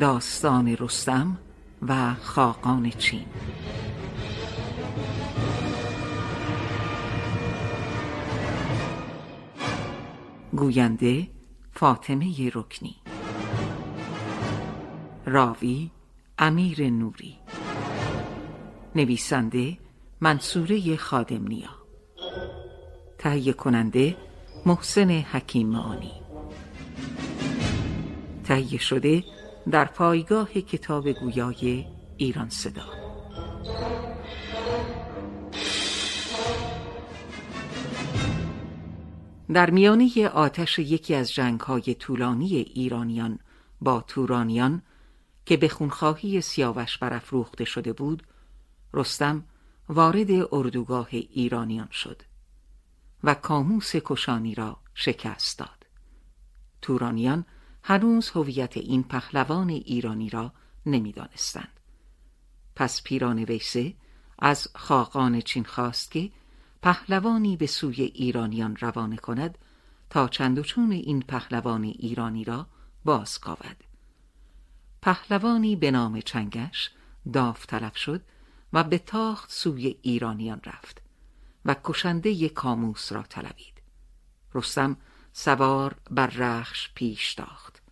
داستان رستم و خاقان چین. گوینده فاطمه رکنی. راوی امیر نوری. نویسنده منصوره خادمنیا تهیه کننده محسن حکیم تهیه شده در پایگاه کتاب گویای ایران صدا. در میانه آتش یکی از جنگهای طولانی ایرانیان با تورانیان که به خونخواهی سیاوش برافروخته شده بود رستم وارد اردوگاه ایرانیان شد و کاموس کشانی را شکست داد. تورانیان هنوز هویت این پهلوان ایرانی را نمی‌دانستند. پس پیران ویسه از خاقان چین خواست که پهلوانی به سوی ایرانیان روانه کند تا چند و چون این پهلوان ایرانی را بازکاود پهلوانی به نام چنگش داوطلب شد و به تاخت سوی ایرانیان رفت و کشنده کاموس را طلبید. رستم سوار بر رخش پیش تاخت.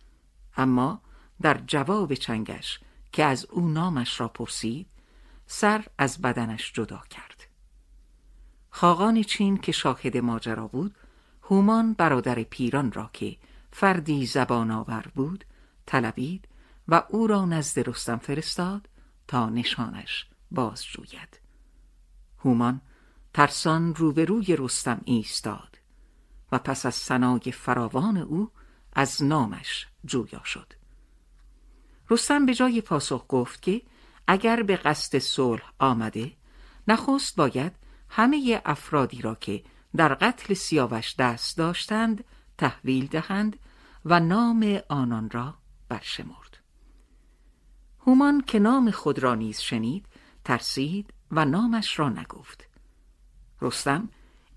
اما در جواب چنگش که از او نامش را پرسید سر از بدنش جدا کرد. خاقان چین که شاهد ماجرا بود هومان برادر پیران را که فردی زبان آور بود طلبید و او را نزد رستم فرستاد تا نشانش باز جوید هومان ترسان روبروی رستم ایستاد. و پس از سنای فراوان او از نامش جویا شد. رستم به جای پاسخ گفت که اگر به قصد صلح آمده نخست باید همه افرادی را که در قتل سیاوش دست داشتند تحویل دهند و نام آنان را برشمرد. هومان که نام خود را نیز شنید ترسید و نامش را نگفت. رستم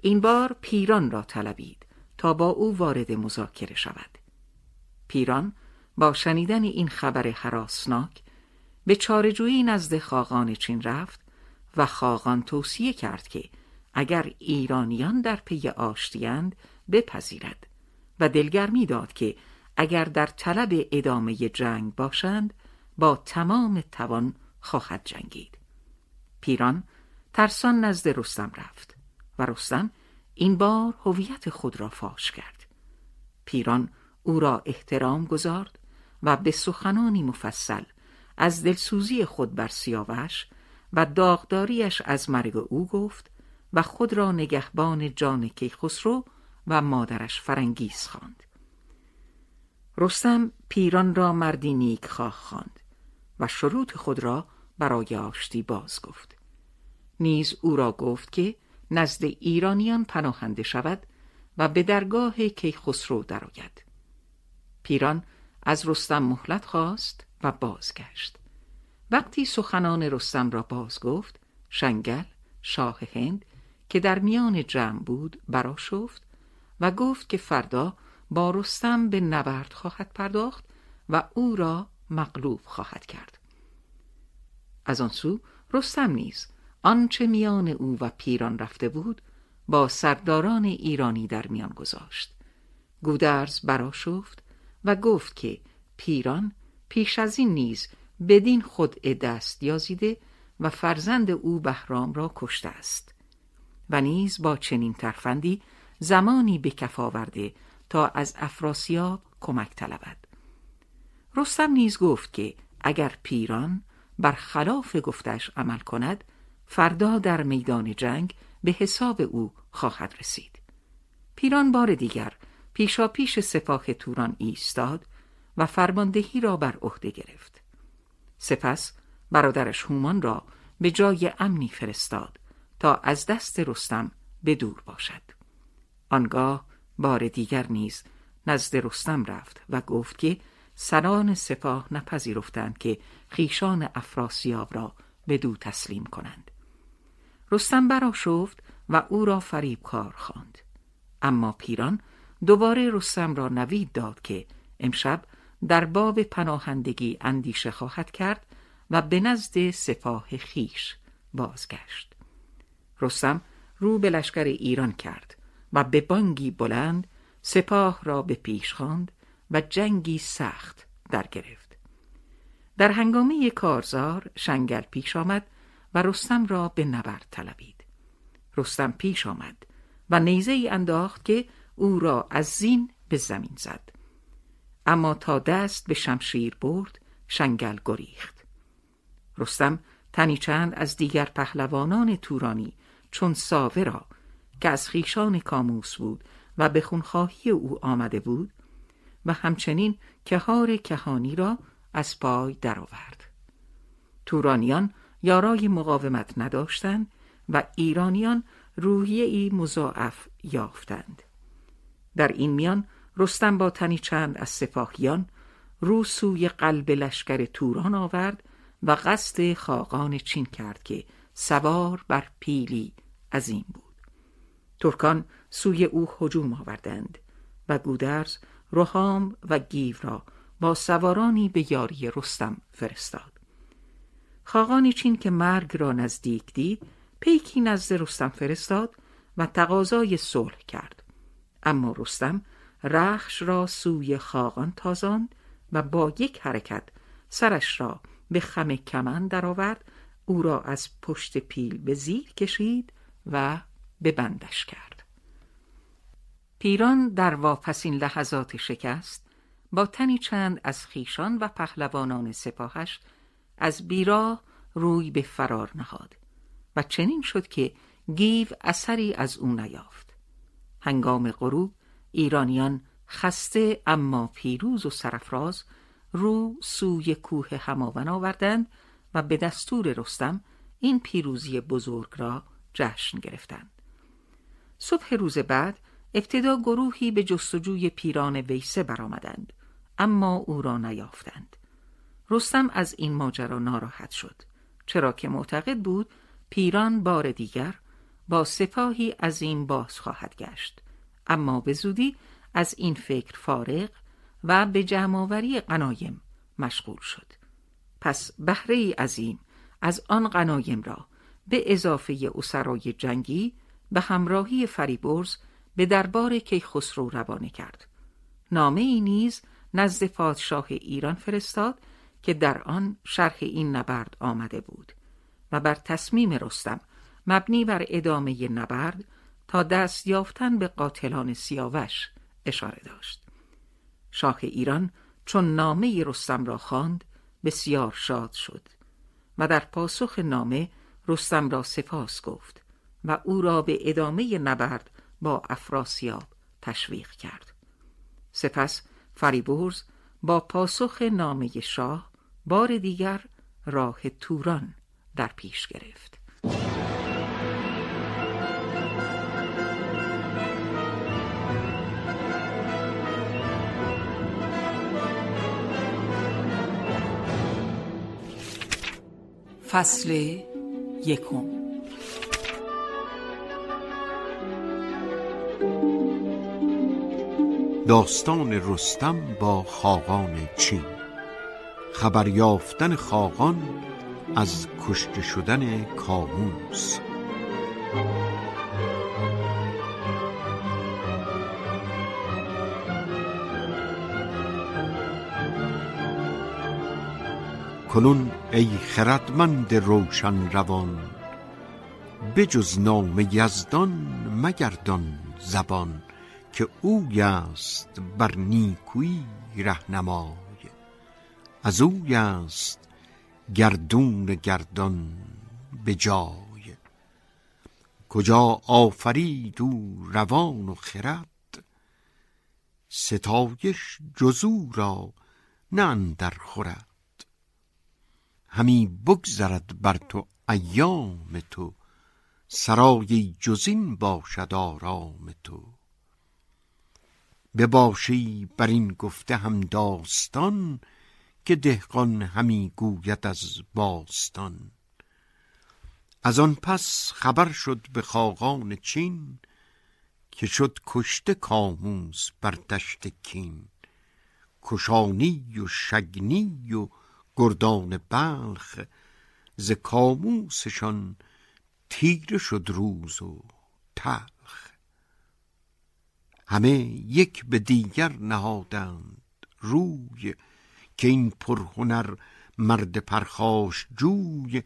این بار پیران را طلبید تا با او وارد مذاکره شود. پیران با شنیدن این خبر حراسناک به چارجویی نزد خاقان چین رفت و خاقان توصیه کرد که اگر ایرانیان در پی آشتیند بپذیرد و دلگرمی داد که اگر در طلب ادامه جنگ باشند با تمام توان خواهد جنگید. پیران ترسان نزد رستم رفت. و رستم این بار هویت خود را فاش کرد پیران او را احترام گذارد و به سخنانی مفصل از دلسوزی خود بر سیاوش و داغداریش از مرگ او گفت و خود را نگهبان جان کیخسرو و مادرش فرنگیز خواند. رستم پیران را مردی نیک خواه خواند و شروط خود را برای آشتی باز گفت نیز او را گفت که نزد ایرانیان پناهنده شود و به درگاه کیخسرو درآید. پیران از رستم مهلت خواست و بازگشت. وقتی سخنان رستم را باز گفت شنگل شاه هند که در میان جمع بود براشفت و گفت که فردا با رستم به نبرد خواهد پرداخت و او را مغلوب خواهد کرد. از آن سو رستم نیز آنچه میان او و پیران رفته بود با سرداران ایرانی در میان گذاشت. گودرز براشفت و گفت که پیران پیش از این نیز بدین خود دست یازیده و فرزند او بهرام را کشته است. و نیز با چنین ترفندی زمانی به کف آورده تا از افراسیاب کمک طلبد. رستم نیز گفت که اگر پیران بر خلاف گفتش عمل کند فردا در میدان جنگ به حساب او خواهد رسید. پیران بار دیگر پیشا پیش سپاه توران ایستاد و فرماندهی را بر عهده گرفت. سپس برادرش هومان را به جای امنی فرستاد تا از دست رستم به دور باشد. آنگاه بار دیگر نیز نزد رستم رفت و گفت که سران سپاه نپذیرفتند که خیشان افراسیاب را به دو تسلیم کنند. رستم براشفت و او را فریب کار خواند. اما پیران دوباره رستم را نوید داد که امشب در باب پناهندگی اندیشه خواهد کرد و به نزد سپاه خیش بازگشت. رستم رو به لشکر ایران کرد و به بانگی بلند سپاه را به پیش خواند و جنگی سخت در گرفت. در هنگامه کارزار شنگل پیش آمد و رستم را به نبرد طلبید. رستم پیش آمد و نیزه ای انداخت که او را از زین به زمین زد. اما تا دست به شمشیر برد شنگل گریخت. رستم تنی چند از دیگر پهلوانان تورانی چون ساوه را که از خیشان کاموس بود و به خونخواهی او آمده بود و همچنین کهار کهانی را از پای درآورد. تورانیان یارای مقاومت نداشتند و ایرانیان روحیه ای مضاعف یافتند. در این میان رستم با تنی چند از سپاهیان رو سوی قلب لشکر توران آورد و قصد خاقان چین کرد که سوار بر پیلی عظیم بود ترکان سوی او هجوم آوردند و گودرز روحام و گیو را با سوارانی به یاری رستم فرستاد خاقان چین که مرگ را نزدیک دید پیکی نزد رستم فرستاد و تقاضای صلح کرد. اما رستم رخش را سوی خاقان تازاند و با یک حرکت سرش را به خم کمن درآورد او را از پشت پیل به زیر کشید و به بندش کرد. پیران در واپسین لحظات شکست با تنی چند از خیشان و پهلوانان سپاهش از بیراه روی به فرار نهاد و چنین شد که گیو اثری از او نیافت. هنگام غروب ایرانیان خسته اما پیروز و سرفراز رو سوی کوه هماون آوردند و به دستور رستم این پیروزی بزرگ را جشن گرفتند. صبح روز بعد ابتدا گروهی به جستجوی پیران ویسه برآمدند اما او را نیافتند. رستم از این ماجرا ناراحت شد. چرا که معتقد بود پیران بار دیگر با سپاهی عظیم باز خواهد گشت. اما به زودی از این فکر فارغ و به جمعآوری قنایم مشغول شد. پس بهره عظیم از آن قنایم را به اضافه اسرای جنگی به همراهی فریبرز به دربار کیخسرو روانه کرد. نامه ای نیز نزد پادشاه ایران فرستاد که در آن شرح این نبرد آمده بود و بر تصمیم رستم مبنی بر ادامه نبرد تا دست یافتن به قاتلان سیاوش اشاره داشت. شاه ایران چون نامه رستم را خواند بسیار شاد شد و در پاسخ نامه رستم را سپاس گفت و او را به ادامه نبرد با افراسیاب تشویق کرد. سپس فریبرز با پاسخ نامه شاه بار دیگر راه توران در پیش گرفت. فصل یکم. داستان رستم با خاقان چین. خبر یافتن خاقان از کشته شدن کاموس. کنون ای خردمند روشن روان بجز نام یزدان مگردان زبان که اوی است بر نیکویی رهنمای. از اوی است گردون گردان به جای. کجا آفرید او روان و خرد؟ ستایش جزو را نه در خورد. همی بگذرد بر تو ایام تو سرای جزین باشد آرام تو. بباشی بر این گفته هم داستان که دهقان همی گوید از باستان. از آن پس خبر شد به خاقان چین که شد کشته کاموس بر دشت کین. کشانی و شگنی و گردان بلخ ز کاموسشان تیره شد روز و تلخ. همه یک به دیگر نهادند روی که این پرهنر مرد پرخاش جوی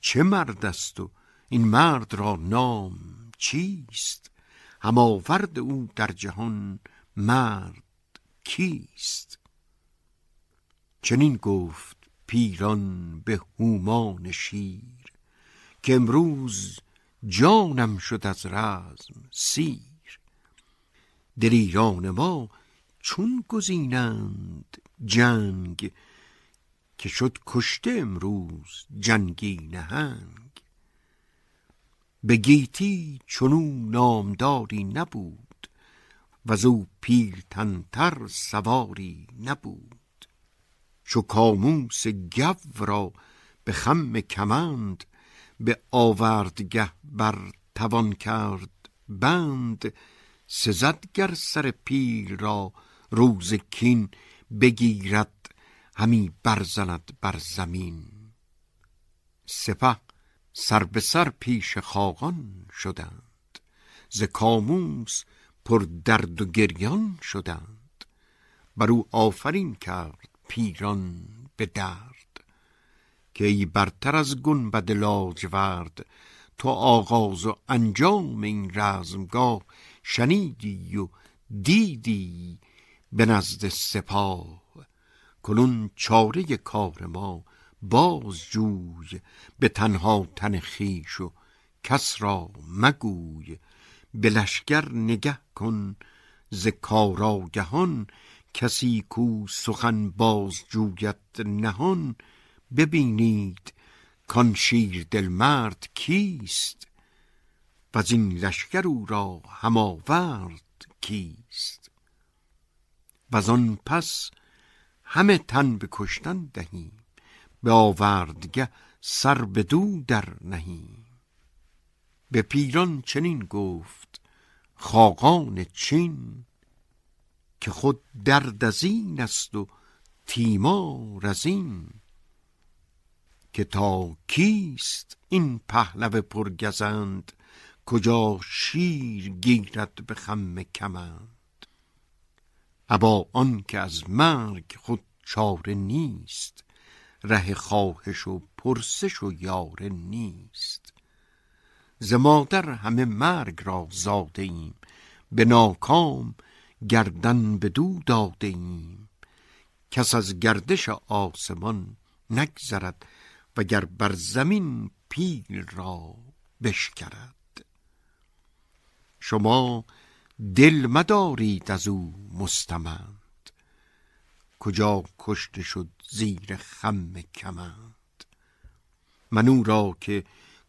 چه مرد است و این مرد را نام چیست؟ هماورد او در جهان مرد کیست؟ چنین گفت پیران به هومان شیر که امروز جانم شد از رزم سیر. دلیران ما چون گزینند جنگ که شد کشته امروز جنگی نهنگ به گیتی چنو نامداری نبود و او پیلتنتر سواری نبود. چو کاموس گو را به خم کمند به آوردگه بر توان کرد بند سزد گر سر پیل را روز کین بگیرد همی برزند بر زمین. سپه سر به سر پیش خاقان شدند ز کاموس پر درد و گریان شدند. بر او آفرین کرد پیران به درد که ای برتر از گنبد لاجورد تو آغاز و انجام این رزمگاه شنیدی و دیدی به نزد سپاه. کنون چاره کار ما باز جوی به تنها تن خیش و کس را مگوی. به لشگر نگه کن ز کاراگهان کسی کو سخن باز جوید نهان. ببینید کان شیر دل مرد کیست؟ و این لشکر او را هماورد کیست؟ و آن پس همه تن به کشتن دهیم به آوردگه سر به دو در نهیم به پیران چنین گفت خاقان چین که خود درد از این است و تیمار از که تا کیست این پهلو پرگزند کجا شیر گیرد به خم کمند. ابا آن که از مرگ خود چاره نیست ره خواهش و پرسش و یاره نیست. ز مادر همه مرگ را زاده ایم به ناکام گردن به دو داده ایم. کس از گردش آسمان نگذرد وگر بر زمین پیل را بشکرد. شما دل مدارید از او مستمند. کجا کشته شد زیر خم کمند؟ من او را که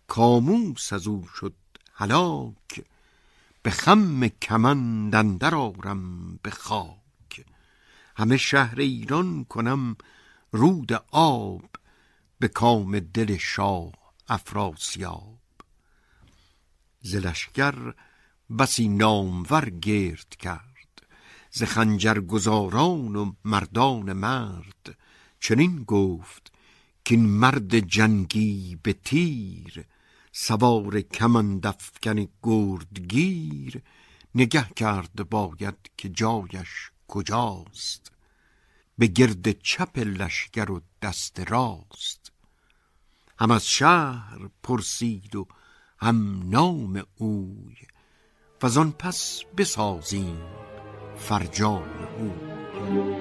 کاموس از او شد هلاک به خم کمند اندر آرم به خاک. همه شهر ایران کنم رود آب به کام دل شاه افراسیاب. ز لشکر بسی نامور گرد کرد. ز خنجر گزاران و مردان مرد. چنین گفت که این مرد جنگی به تیر. سوار کمند افکن گردگیر. نگه کرد باید که جایش کجاست. به گرد چپ لشکر و دست راست. هم از شهر پرسید و هم نام اوی. و آن پس بسازیم فرجام او.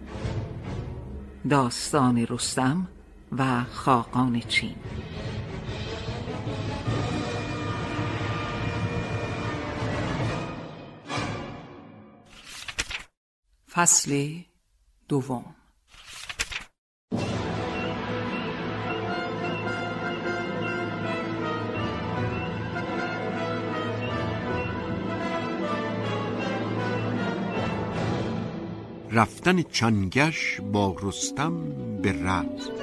داستان رستم و خاقان چین. فصل دوم. رفتن چنگش با رستم به رز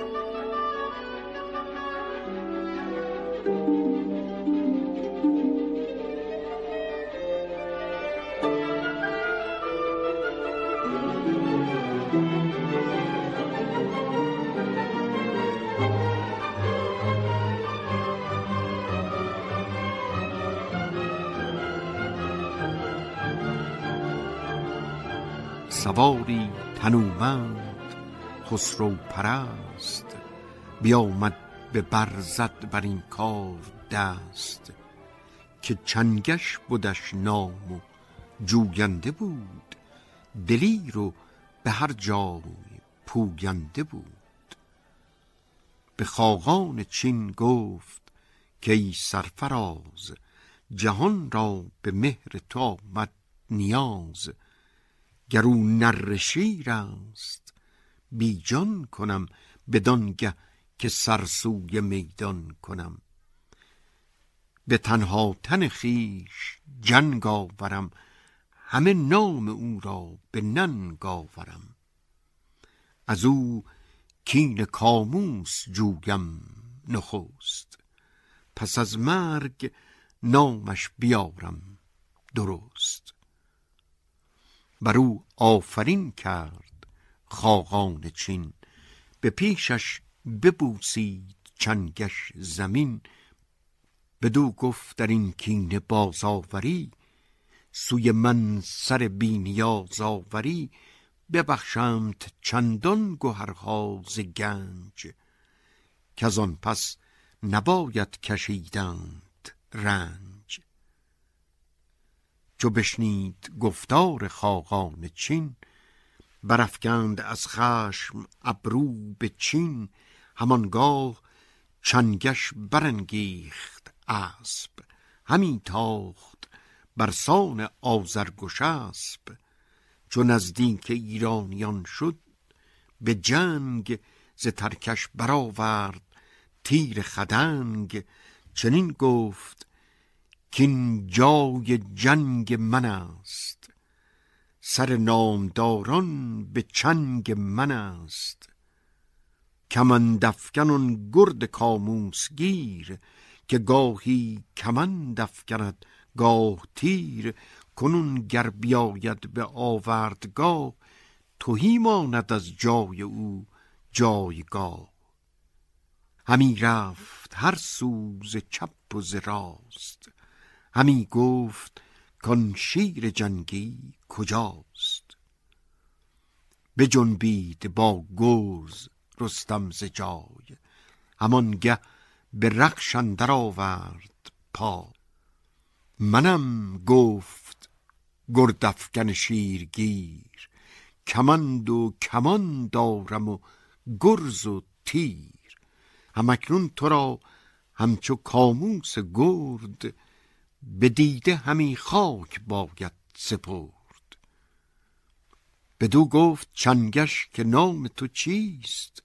سواری تنومند خسرو پرست بیامد به برزد بر این کار دست. که چنگش بودش نام و جوینده بود دلیر و به هر جای پوینده بود. به خاقان چین گفت که ای سرفراز جهان را به مهر تو آمد نیاز. گر او نر شیر است بیجان کنم بدانگه که سرسوی میدان کنم. به تنها تن خیش جنگ آورم همه نام او را به ننگ آورم. از او کین کاموس جویم نخست پس از مرگ نامش بیارم درست. بر او آفرین کرد خاقان چین. به پیشش ببوسید چنگش زمین. بدو گفت در این کینه بازآوری. سوی من سر بینیاز آوری. ببخشمت چندان گهرها ز گنج. که آن پس نباید کشیدند رنج. چو بشنید گفتار خاقان چین برافکند از خشم ابرو به چین همانگاه چنگش برانگیخت اسب همی تاخت بر سان آذرگشسب چو نزدیک ایرانیان شد به جنگ ز ترکش برآورد تیر خدنگ. چنین گفت کین جای جنگ من است. سر نامداران به چنگ من است. کمند افکن گرد کاموس گیر که گاهی کمند افکند گاه تیر. کنون گر بیاید به آوردگاه توهی ماند از جای او جایگاه. همی رفت هر سوز چپ و ز راست. همی گفت کان شیر جنگی کجاست؟ بجنبید با گرز رستم ز جای همانگه به رخش اندر آورد پا. منم گفت گردافکن شیرگیر کمند و کمان دارم و گرز و تیر. همکنون تو را همچو کاموس گرد به دیده همی خاک باید سپرد. بدو گفت چنگش که نام تو چیست؟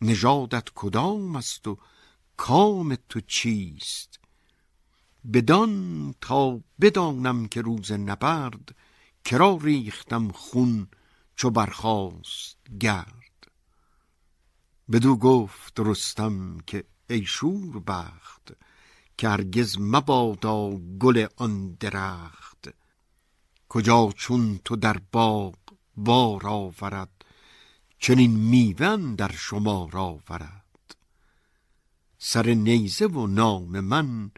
نژادت کدام است و کام تو چیست؟ بدان تا بدانم که روز نبرد کرا ریختم خون چو برخاست گرد. بدو گفت رستم که ای شور بخت که هرگز مبادا گل آن درخت. کجا چون تو در باغ بار آورد چنین میون در شما را ورد سر نیزه و نام من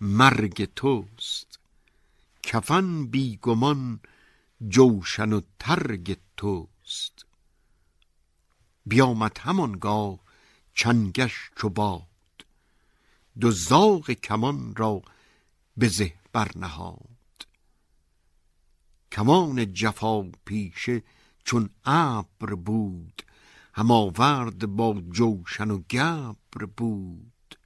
مرگ توست. کفن بیگمان جوشن و ترگ توست. بیامد همانگاه چنگش چو باد دو زاغ کمان را به زه برنهاد. کمان جفا پیشه چون ابر بود هم آورد با جوشن و گبر بود.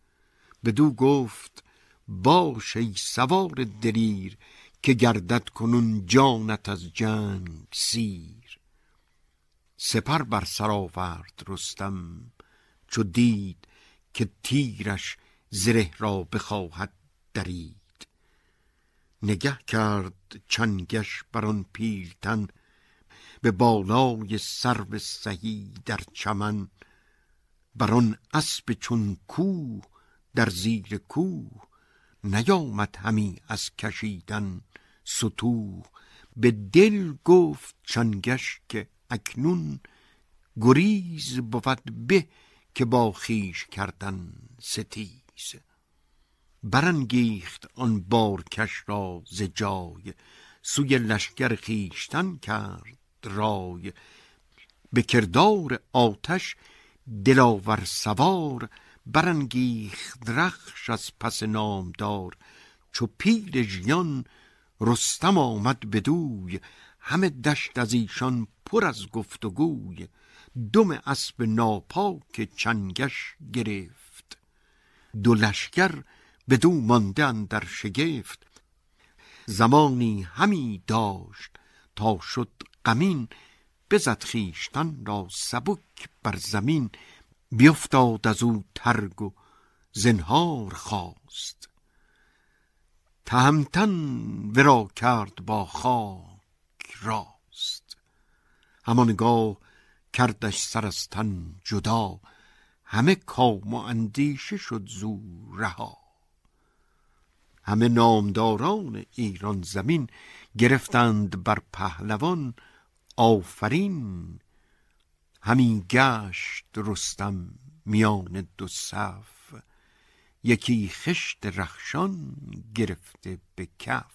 بدو گفت باش ای سوار دلیر که گردد کنون جانت از جنگ سیر. سپر بر سر آورد رستم چو دید که تیرش زره را بخواهد درید. نگه کرد چنگش بر آن پیلتن به بالای سرو سهی در چمن. بر آن اسب چون کوه در زیر کوه نیامد همی از کشیدن ستوه. به دل گفت چنگش که اکنون گریز بود به که با خیش کردن ستیز برانگیخت آن بارکش را ز جای. سوی لشکر خیشتن کرد رای. به کردار آتش دلاور سوار. برانگیخت رخش از پس نامدار. چو پیل ژیان رستم آمد بدوی همه دشت از ایشان پر از گفت و گوی دم اسب ناپاک چنگش گرفت. دو لشکر بدو مانده اندر شگفت. زمانی همی داشت تا شد غمین بزد خویشتن را سبک بر زمین. بیفتاد از او ترگ و زنهار خواست. تهمتن ورا کرد با خاک راست. همانگاه کردش سر از تن جدا. همه کام و اندیشه شد زو رها. همه نامداران ایران زمین گرفتند بر پهلوان آفرین. همین گشت رستم میان دو صف. یکی خشت رخشان گرفته به کف.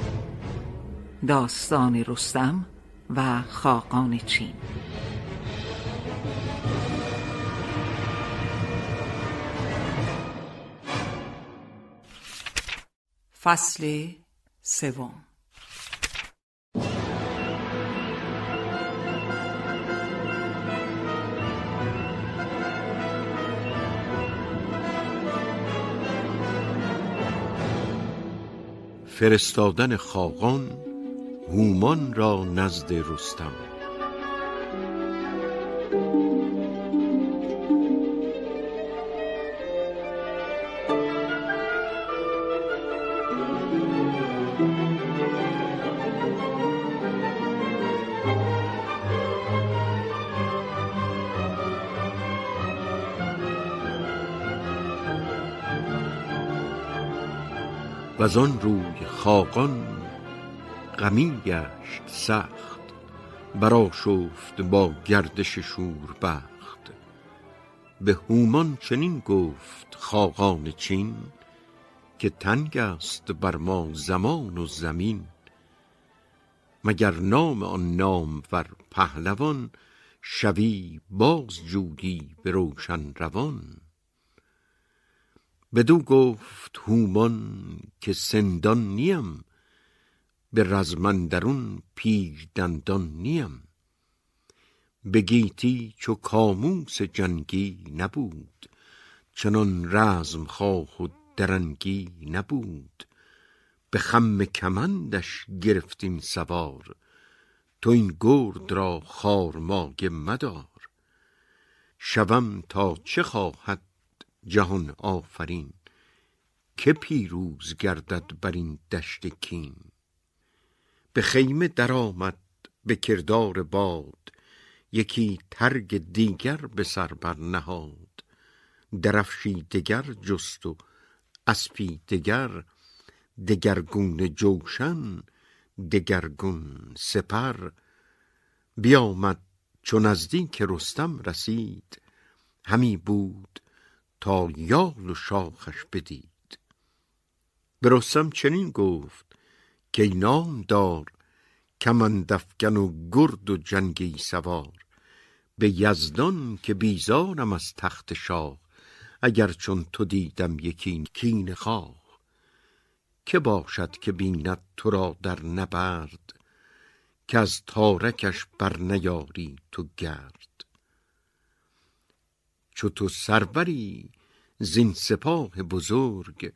داستان رستم و خاقان چین. فصل سوم. فرستادن خاقان هومان را نزد رستم. و آن روی خاقان غمی گشت سخت برا شفت با گردش شور بخت به هومان چنین گفت خاقان چین که تنگ است بر ما زمان و زمین. مگر نام آن نامور پهلوان شوی باز جویی به روشن روان؟ بدو گفت هومان که سندان نیم به رزم پیر دندان نیم. به گیتی چو کاموس جنگی نبود چنان رزم خواه و درنگی نبود. به خم کمندش گرفتیم سوار تو این گرد را خارماگ مدار. شوم تا چه خواهد جهان آفرین که پیروز گردد بر این دشت کین. به خیمه درآمد به کردار باد. یکی ترگ دیگر به سر بر نهاد. درفشی دگر جست و اسپی دگر دگرگون جوشن دگرگون سپر. بیامد چو نزدیک رستم رسید. همی بود تا یال و شاخش بدید. به رستم چنین گفت که نام دار کمندفگن و گرد و جنگی سوار. به یزدان که بیزارم از تخت شاه اگر چون تو دیدم یکی کین خواه. که باشد که بیند تو را در نبرد که از تارکش بر نیاری تو گرد. چو تو سروری زین سپاه بزرگ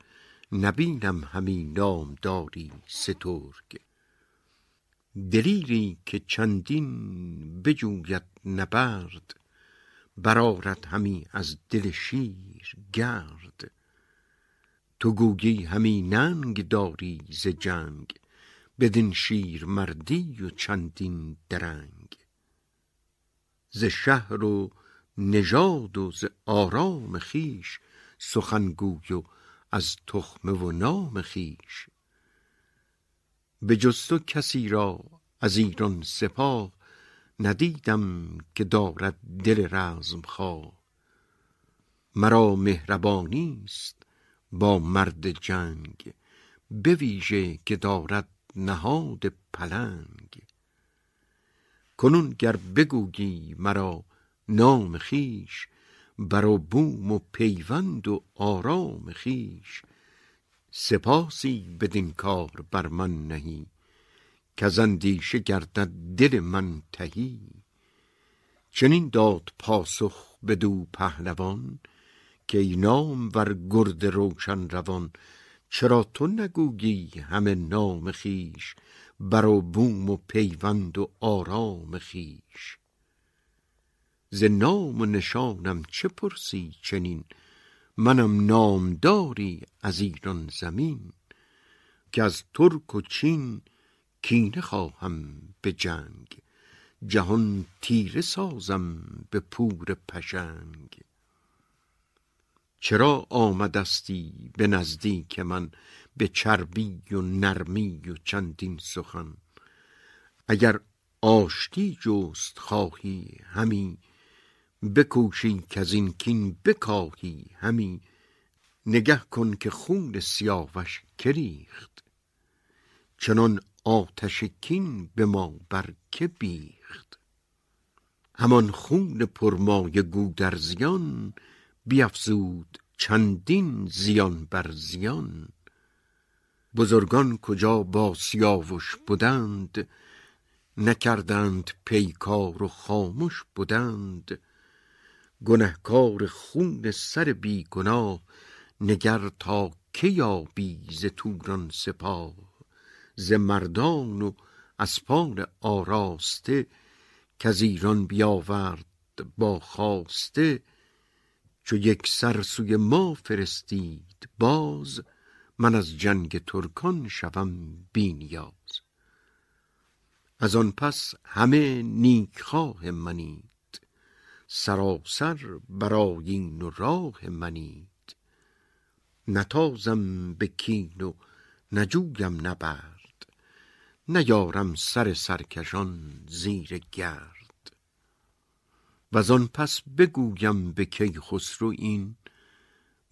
نبینم همی نامداری سترگ. دلیری که چندین بجوید نبرد برارد همی از دل شیر گرد. تو گویی همی ننگ داری ز جنگ بدین شیر مردی و چندین درنگ. ز شهر و نژاد و ز آرام خویش سخن گوی و از تخمه و نام خویش به جز کسی را از ایران سپاه ندیدم که دارد دل رزمخواه مرا مهربانی است با مرد جنگ به ویژه که دارد نهاد پلنگ. کنون گر بگویی مرا نام خویش بر و بوم و پیوند و آرام خویش. سپاسی بدین کار بر من نهی کز اندیشه گردد دل من تهی. چنین داد پاسخ بدو پهلوان که ای نام ور گرد روشن روان چرا تو نگویی همه نام خویش بر و بوم و پیوند و آرام خویش؟ ز نام و نشانم چه پرسی چنین؟ منم نامداری از ایران زمین که از ترک و چین کینه خواهم به جنگ جهان تیره سازم به پور پشنگ. چرا آمدستی به نزدیک من به چربی و نرمی و چندین سخن؟ اگر آشتی جست خواهی همی بکوشی که از این کین بکاهی همی نگه کن که خون سیاوش کریخت. چنان آتش کین به ما بر که بیخت. همان خون پرمایه گودرزیان بیافزود چندین زیان بر زیان. بزرگان کجا با سیاوش بودند؟ نکردند پیکار و خاموش بودند. گنهکار خون سر بی گناه نگر تا که یابی ز توران سپاه. ز مردان و اسپان آراسته کز ایران بیاورد با خواسته. چو یک سر سوی ما فرستید باز من از جنگ ترکان شوم بی نیاز. از آن پس همه نیکخواه منید. سراسر برایین و راه منید نتازم به کین و نجویم نبرد نیارم سر سرکشان زیر گرد. و آن پس بگویم به خسرو این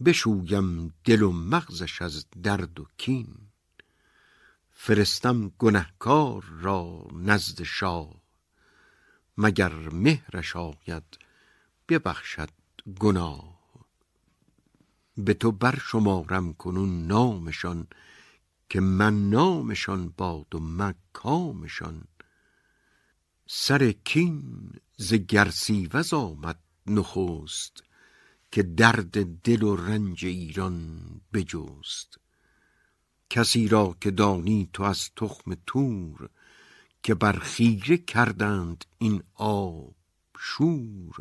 بشویم دل و مغزش از درد و کین. فرستم گنهکار را نزد شاه مگر مهرش آید ببخشد گناه. به تو برشمارم کنون نامشان که من نامشان باد و مکامشان سر کین ز گرسیوز آمد نخست که درد دل و رنج ایران بجست. کسی را که دانی تو از تخم تور که بر خیره کردند این آب شور.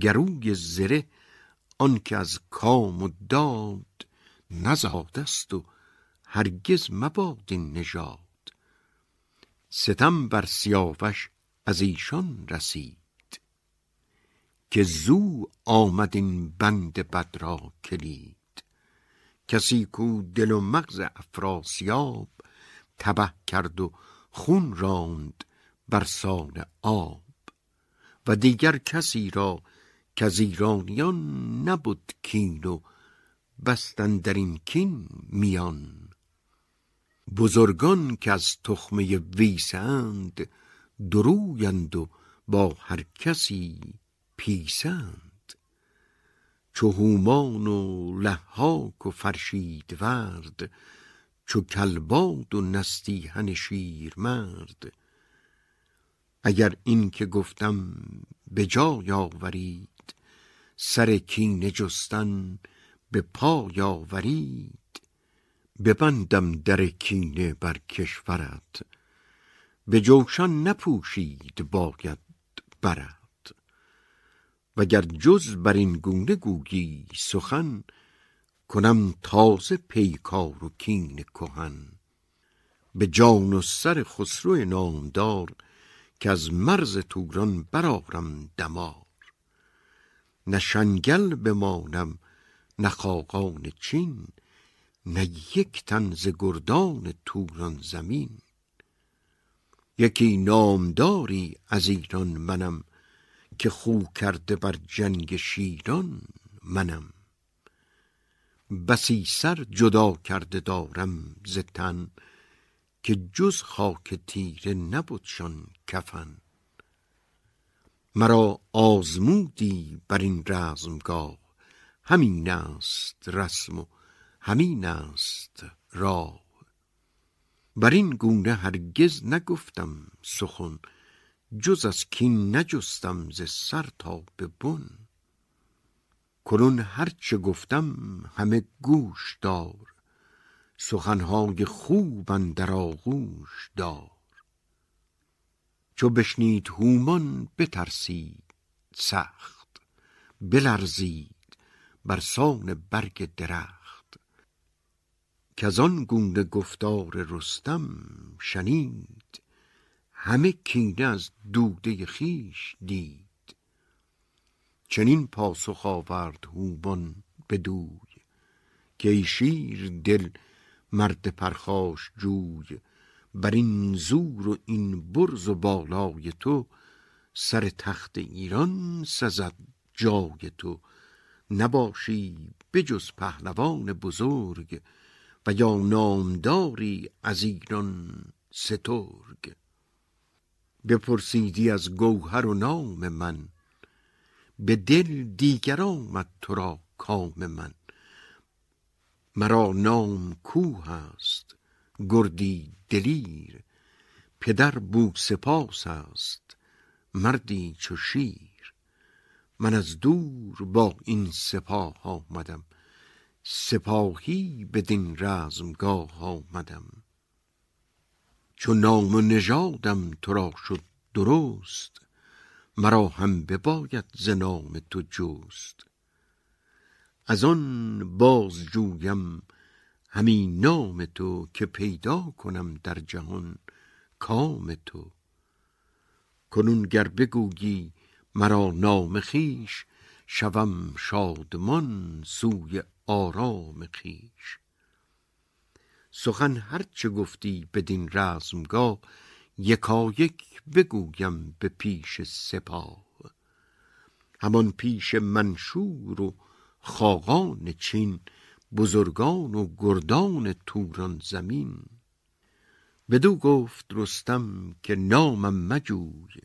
گروی زره آنکه از کام و داد نزاد است و هرگز مباد نژاد. ستم بر سیاوش از ایشان رسید که زو آمد این بند بد را کلید. کسی کو دل و مغز افراسیاب تبه کرد و خون راند بر سان آب و دیگر کسی را که از ایرانیان نبود کین و بستن در این کین میان. بزرگان که از تخمه ویسند درویند و با هر کسی پیسند. چو هومان و لحاک و فرشید ورد چو کلباد و نستیهن شیر مرد اگر این که گفتم به جای آورید سر کینه جستن به پای آورید ببندم در کینه بر کشورت به جوشن نپوشید باید برد. وگر جز بر این گونه گویی سخن کنم تازه پیکار و کین کهن. به جان و سر خسرو نامدار که از مرز توران برارم دمار. نه شنگل بمانم نه خاقان چین نه یک تن ز گردان توران زمین. یکی نامداری از ایران منم که خو کرده بر جنگ شیران منم. بسی سر جدا کرده دارم ز تن که جز خاک تیره نبودشان کفن. مرا آزمودی بر این رزمگاه. همین است رسم و همین است راه. بر این گونه هرگز نگفتم سخن جز از کین نجستم ز سر تا به بن. کنون هرچه گفتم همه گوش دار سخنهای خوب اندر آغوش دار. چو بشنید هومان بترسید سخت بلرزید بر سان برگ درخت. کز آن گونه گفتار رستم شنید همه کینه از دوده خویش دید. چنین پاسخ آورد هومان بدوی که شیر دل مرد پرخاش جوی بر این زور و این برز و بالای تو سر تخت ایران سزد جای تو. نباشی بجز پهلوان بزرگ و یا نامداری از ایران سترگ. بپرسیدی از گوهر و نام من به دل دیگر آمد تو را کام من. مرا نام کوه است گردی دلیر. پدر بو سپاس است مردی چو شیر. من از دور با این سپاه آمدم سپاهی بدین رزمگاه آمدم. چو نام و نژادم تو را شد درست مرا هم بباید ز نام تو جست. از آن باز جویم همی نام تو که پیدا کنم در جهان کام تو. کنون گر بگویی مرا نام خویش شوم شادمان سوی آرام خویش. سخن هرچه گفتی بدین رزمگاه یکایک بگویم به پیش سپاه. همان پیش منشور و خاقان چین بزرگان و گردان توران زمین. بدو گفت رستم که نامم مجوی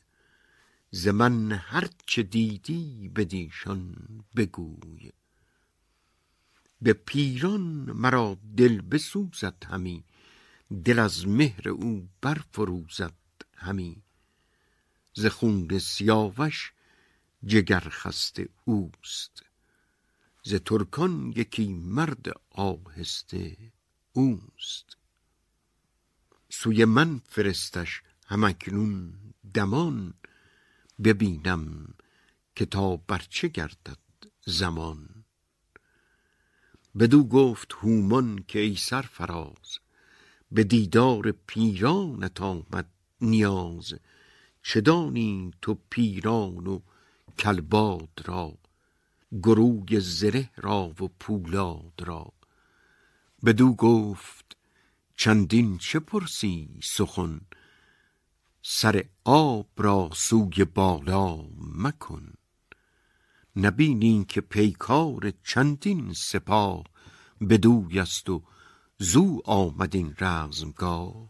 ز من هرچه دیدی بدیشان بگوی. به پیران مرا دل بسوزد همی دل از مهر او برفروزد همی. ز خون سیاوش جگر خسته اوست. ز ترکان یکی مرد آهسته اوست. سوی من فرستش همکنون دمان ببینم که تا برچه گردد زمان. بدو گفت هومان که ای سرفراز به دیدار پیرانت آمد نیاز. چه دانی تو پیران و کلباد را؟ گروی زره را و پولاد را. بدو گفت چندین چه پرسی سخن؟ سر آب را سوی بالا مکن. نبینی که پیکار چندین سپاه بدوی است و زو آمد این رزمگاه.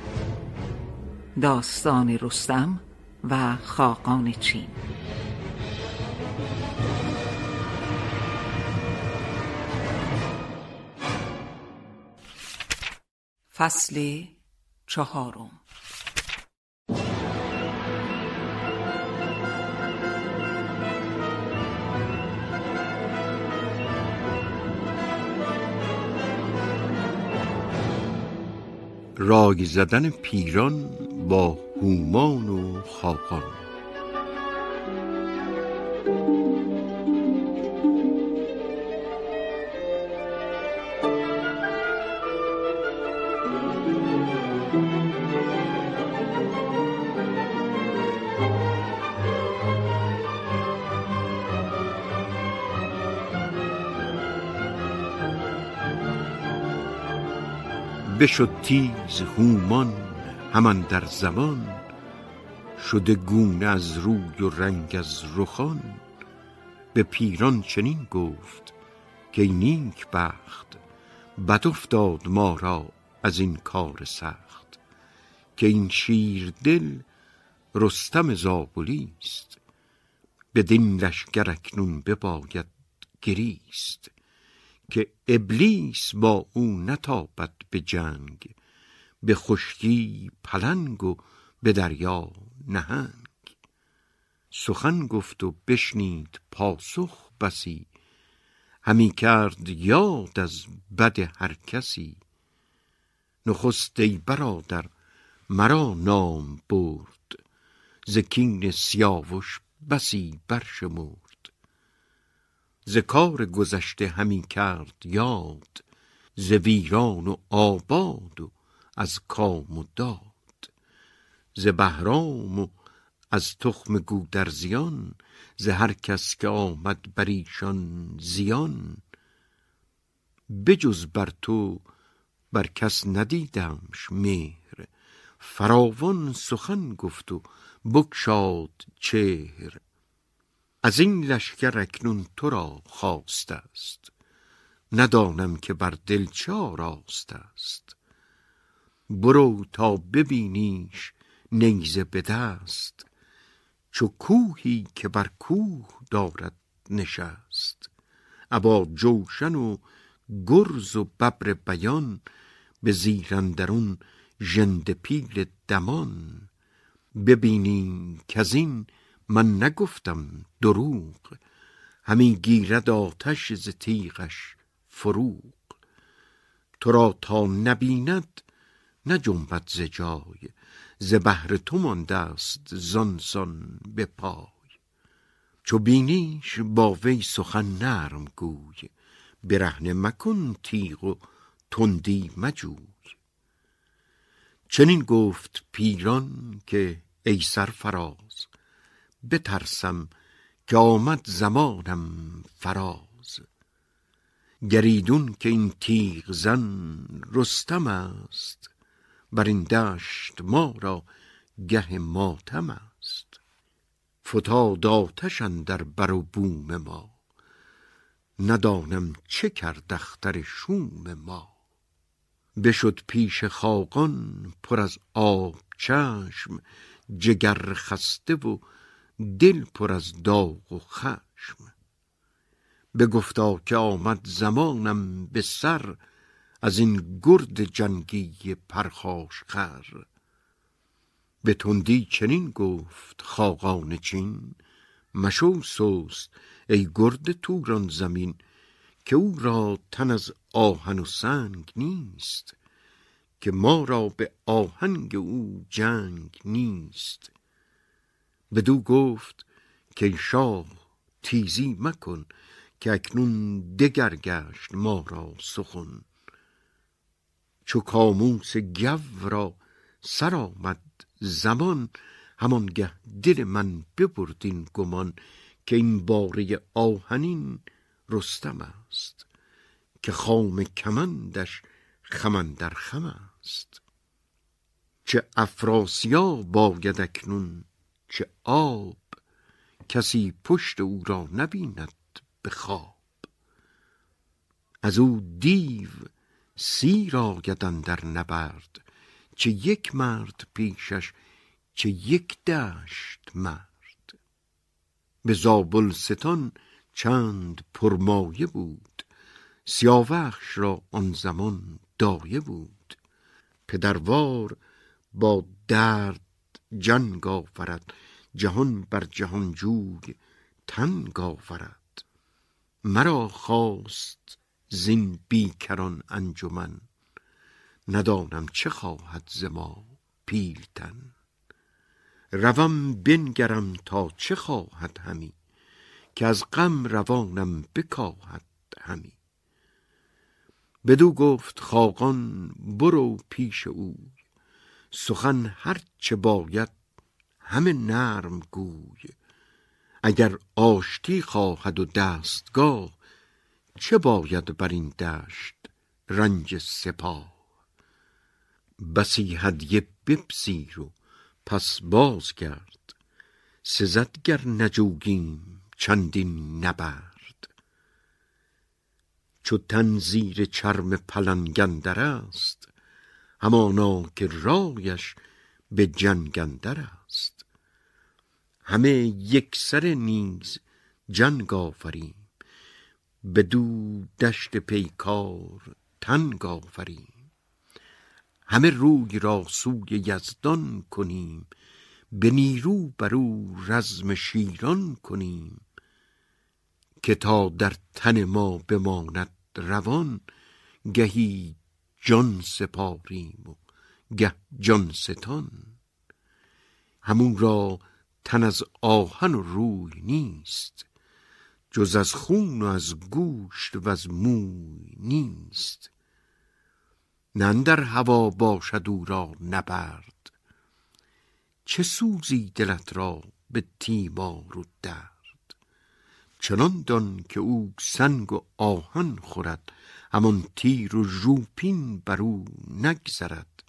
داستان رستم و خاقان چین. فصل چهارم. رای زدن پیران با هومان و خاقان. بشد تیز هومان همان در زمان. شده گونه از روی و رنگ از رخان. به پیران چنین گفت که نیک بخت بد افتاد ما را از این کار سخت. که این شیر دل رستم زابلی است. بدین لشکر اکنون بباید گریست. که ابلیس با او نتابد به جنگ به خشکی پلنگ و به دریا نهنگ. سخن گفت و بشنید پاسخ بسی همی کرد یاد از بد هر کسی. نخست ای برادر مرا نام برد زکین سیاوش بسی برشمرد. ز کار گذشته همی کرد یاد ز ویران و آباد و از کام و داد ز بهرام و از تخم گودرزیان ز هر کس که آمد بر ایشان زیان. بجز بر تو بر کس ندیدمش مهر فراوان سخن گفت و بگشاد چهر. از این لشکر اکنون تو را خواست است. ندانم که بر دل چه آراست است. برو تا ببینیش نیزه به دست. چو کوهی که بر کوه دارد نشست. ابا جوشن و گرز و ببر بیان به زیرندرون ژنده پیل دمان. ببینی این من نگفتم دروغ همی گیرد آتش ز تیغش فروغ. تو را تا نبیند نجنبد ز جای ز بهر تو مانده است زانسان به پای. چو بینیش با وی سخن نرم گوی برهنه مکن تیغ و تندی مجوی. چنین گفت پیران که ای سرفراز بترسم که آمد زمانم فراز. گریدون که این تیغ زن رستم است بر این دشت ما را گه ماتم است. فتاد آتش در بر و بوم ما ندانم چه کرد اختر شوم ما. بشد پیش خاقان پر از آب چشم جگر خسته و دل پر از داغ و خشم. بگفتا که آمد زمانم به سر از این گرد جنگی پرخاش خر. به تندی چنین گفت خاقان چین مشو سوست ای گرد توران زمین که او را تن از آهن و سنگ نیست که ما را به آهنگ او جنگ نیست. بدو گفت که شاه تیزی مکن که اکنون دگر گشت ما را سخن. چو کاموس گو را سر آمد زمان همانگه دل من ببرد این گمان که این باره آهنین رستم است که خام کمندش خمن در خم است. چه افراسیا باید اکنون چه آب کسی پشت او را نبیند به خواب. از او دیو سیر آید در نبرد چه یک مرد پیشش چه یک دشت مرد. به زابلستان چند پرمایه بود سیاوخش را آن زمان دایه بود. پدروار با درد جنگ آورد جهان بر جهان جوی تنگ آورد مرا خواست زین بیکران انجمن ندانم چه خواهد ز ما پیلتن. روم بنگرم تا چه خواهد همی که از غم روانم بکاهد همی. بدو گفت خاقان برو پیش او. سخن هر چه باید همه نرم گوی. اگر آشتی خواهد و دستگاه چه باید بر این دشت رنج سپاه؟ بسی هدیه بپذیر و پس باز کرد سزد گر نجوگیم چندین نبرد. چو تن زیر چرم پلنگندر است همانا که رایش به جنگندر است. همه یک سر نیز جنگ آفریم. بدو دشت پیکار تنگ آفریم. همه روی را سوی یزدان کنیم. به نیرو بر او رزم شیران کنیم. که تا در تن ما بماند روان گهی جان سپاریم و گه جان ستان. همون را تن از آهن و روی نیست جز از خون و از گوشت و از موی نیست. نه در هوا باشد او را نبرد چه سوزی دلت را به تیمار و درد؟ چنان دان که او سنگ و آهن خورد همان تیر و ژوپین بر نگذرد.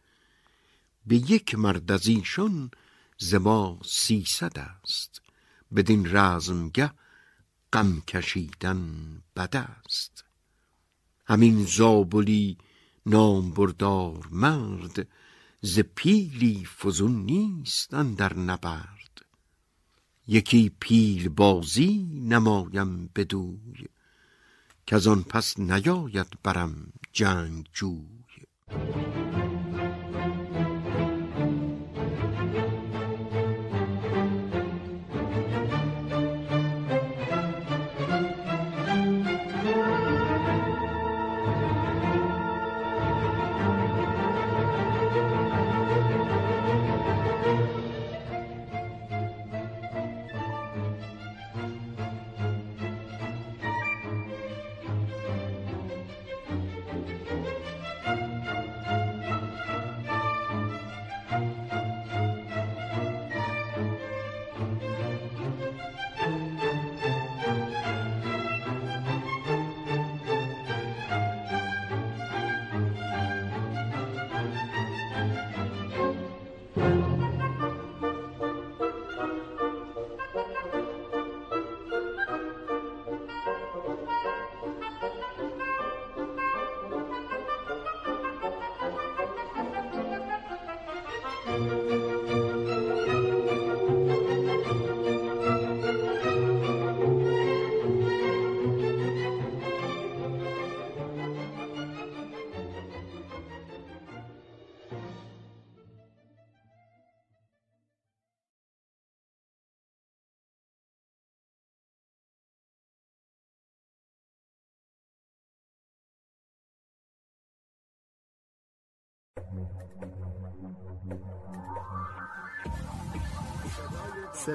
به یک مرد از ایشان ز ما سیصد است. بدین رزمگه غم کشیدن بد است. همین زابلی نامبردار مرد ز پیلی فزون نیست اندر نبرد. یکی پیل بازی نمایم بدوی که آن پس نیاید برم جنگ جوی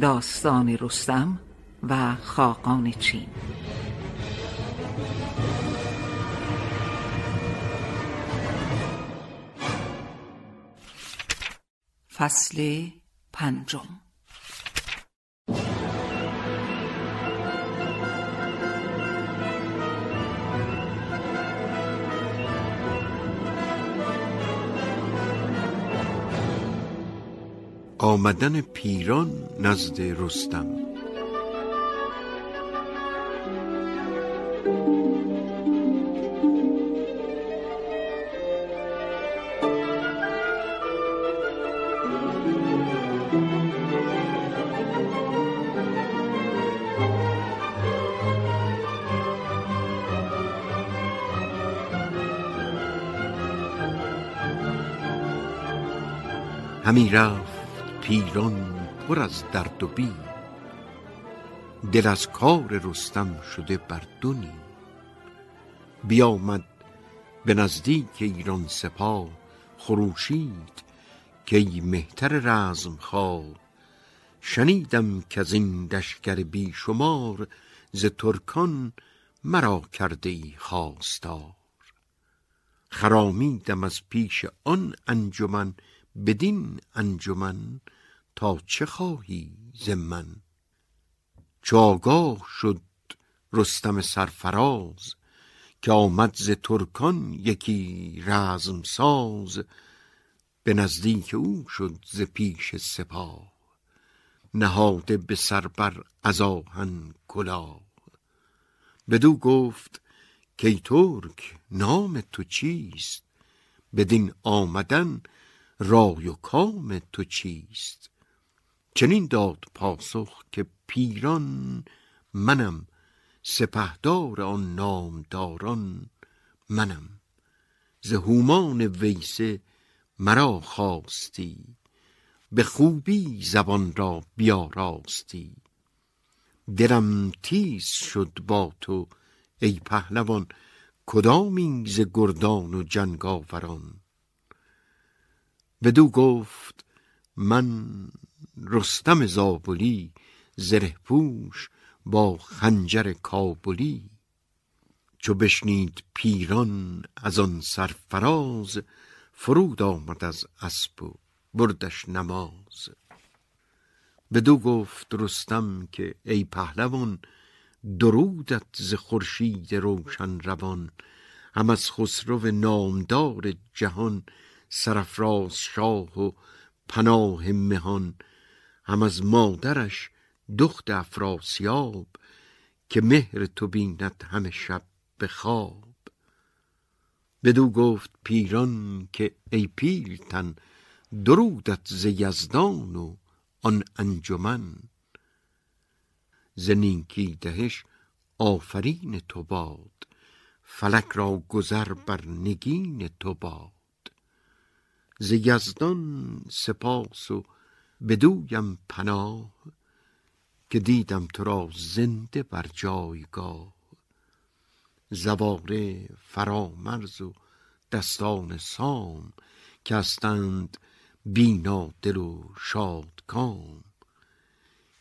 داستان رستم و خاقان چین. فصل پنجم. آمدن پیران نزد رستم. همی رفت. پیران پر از درد و بیم دل از کار رستم شده بر دو نیم بیامد به نزدیک ایران سپاه خروشید که ای مهتر رزم خواه شنیدم که از این لشکر بی شمار ز ترکان مرا کرده ای خواستار. خرامیدم از پیش آن انجمن بدین انجمن تا چه خواهی ز من؟ چو آگاه شد رستم سرفراز که آمد ز ترکان یکی رزم ساز به نزدیک او شد ز پیش سپاه نهاده به سر بر از آهن کلاه. بدو گفت کی ترک نام تو چیست؟ بدین آمدن رای و کام تو چیست؟ چنین داد پاسخ که پیران منم سپهدار آن نامداران منم. ز ویسه مرا خواستی به خوبی زبان را بیاراستی. دلم تیز شد با تو ای پهلوان کدامی ز گردان و جنگاوران؟ بدو گفت من رستم زابلی زره پوش با خنجر کابلی. چو بشنید پیران از آن سرفراز فرود آمد از اسب و بردش نماز. بدو گفت رستم که ای پهلوان درودت ز خورشید روشن روان. هم از خسرو نامدار جهان سرفراز شاه و پناه مهان. هم از مادرش دخت افراسیاب که مهر تو بیند همه شب به خواب. بدو گفت پیران که ای پیلتن درودت ز یزدان و آن انجمن. ز نیکی دهش آفرین تو باد فلک را گذر بر نگین تو باد. ز یزدان سپاس و بدویم پناه که دیدم تو را زنده بر جایگاه. زواره فرامرز و دستان سام که هستند بینا دل و شاد کام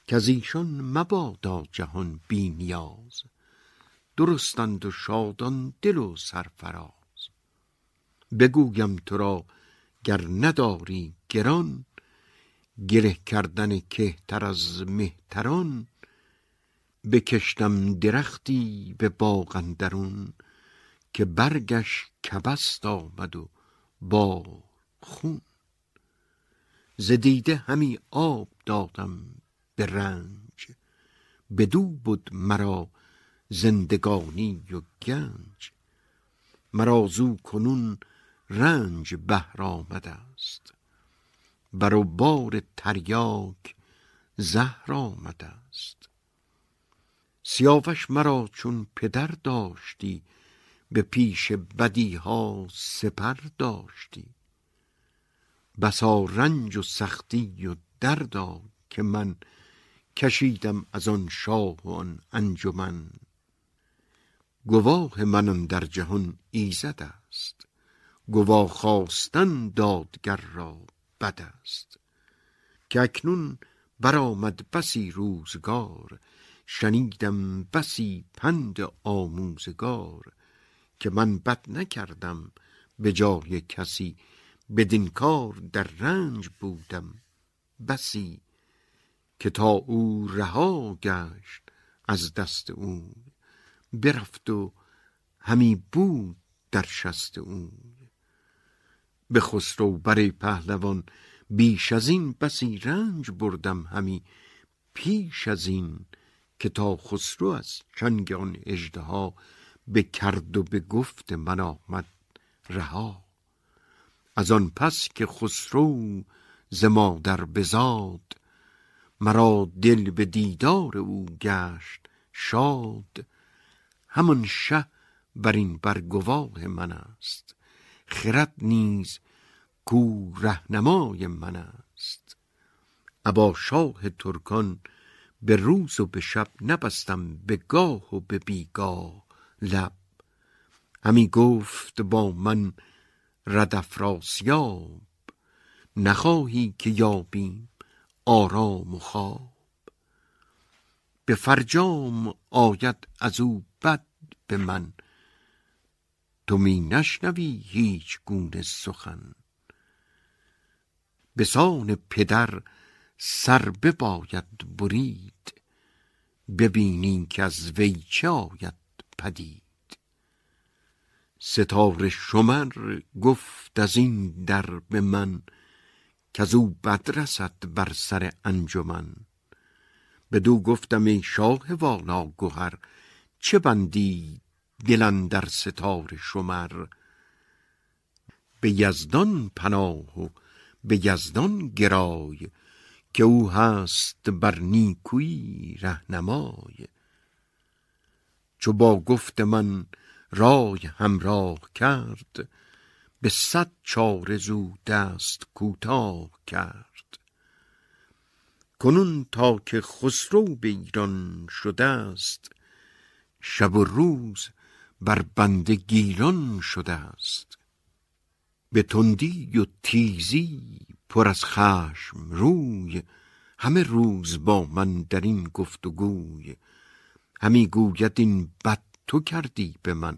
که از ایشان مبادا جهان بی نیاز درستند و شادان دل و سرفراز. بگویم تو را گر نداری گران گره کردن کهتر از مهتران بکشتم درختی به باغ اندرون که برگش کبست آمد و با خون. ز دیده همی آب دادم به رنج بدو بود مرا زندگانی و گنج. مرا زو کنون رنج بهر آمده است. بر و بار تریاک زهر آمده است سیاوش مرا چون پدر داشتی به پیش بدی ها سپر داشتی. بسا رنج و سختی و دردا که من کشیدم از آن شاه و آن انجمن. گواه من در جهان ایزد است گواه خواستن دادگر را بد است. که اکنون برآمد بسی روزگار شنیدم بسی پند آموزگار که من بد نکردم به جای کسی بدین کار در رنج بودم بسی که تا او رها گشت از دست او برفت و همی بود در شست او. به خسرو بر پهلوان بیش از این بسی رنج بردم همی پیش از این که تا خسرو از چنگ آن اژدها به کرد و به گفت من آمد رها. از آن پس که خسرو ز مادر بزاد مرا دل به دیدار او گشت شاد. همان شه بر این بر گواه من است. خرد نیز کو رهنمای من است. ابا شاه ترکان به روز و به شب نبستم به گاه و به بیگاه لب. همی گفت با من رد افراسیاب نخواهی که یابیم آرام و خواب. به فرجام آید از او بد به من تو می نشنوی هیچ گونه سخن. به سان پدر سر بباید برید ببینی که از وی چه آید پدید. ستاره شمر گفت از این در به من که او بد رسد بر سر انجمن. بدو گفتم ای شاه والا گهر چه بندی دلن در ستاره شمر. به یزدان پناه و به یزدان گرای که او هست بر نیکویی رهنمای. چو با گفت من رای همراه کرد به صد چاره زو دست کوتاه کرد. کنون تا که خسرو به ایران شده است شب و روز بر بنده گیران شده است به تندی و تیزی پر از خشم روی همه روز با من در این گفت و گوی همی گوید این بد تو کردی به من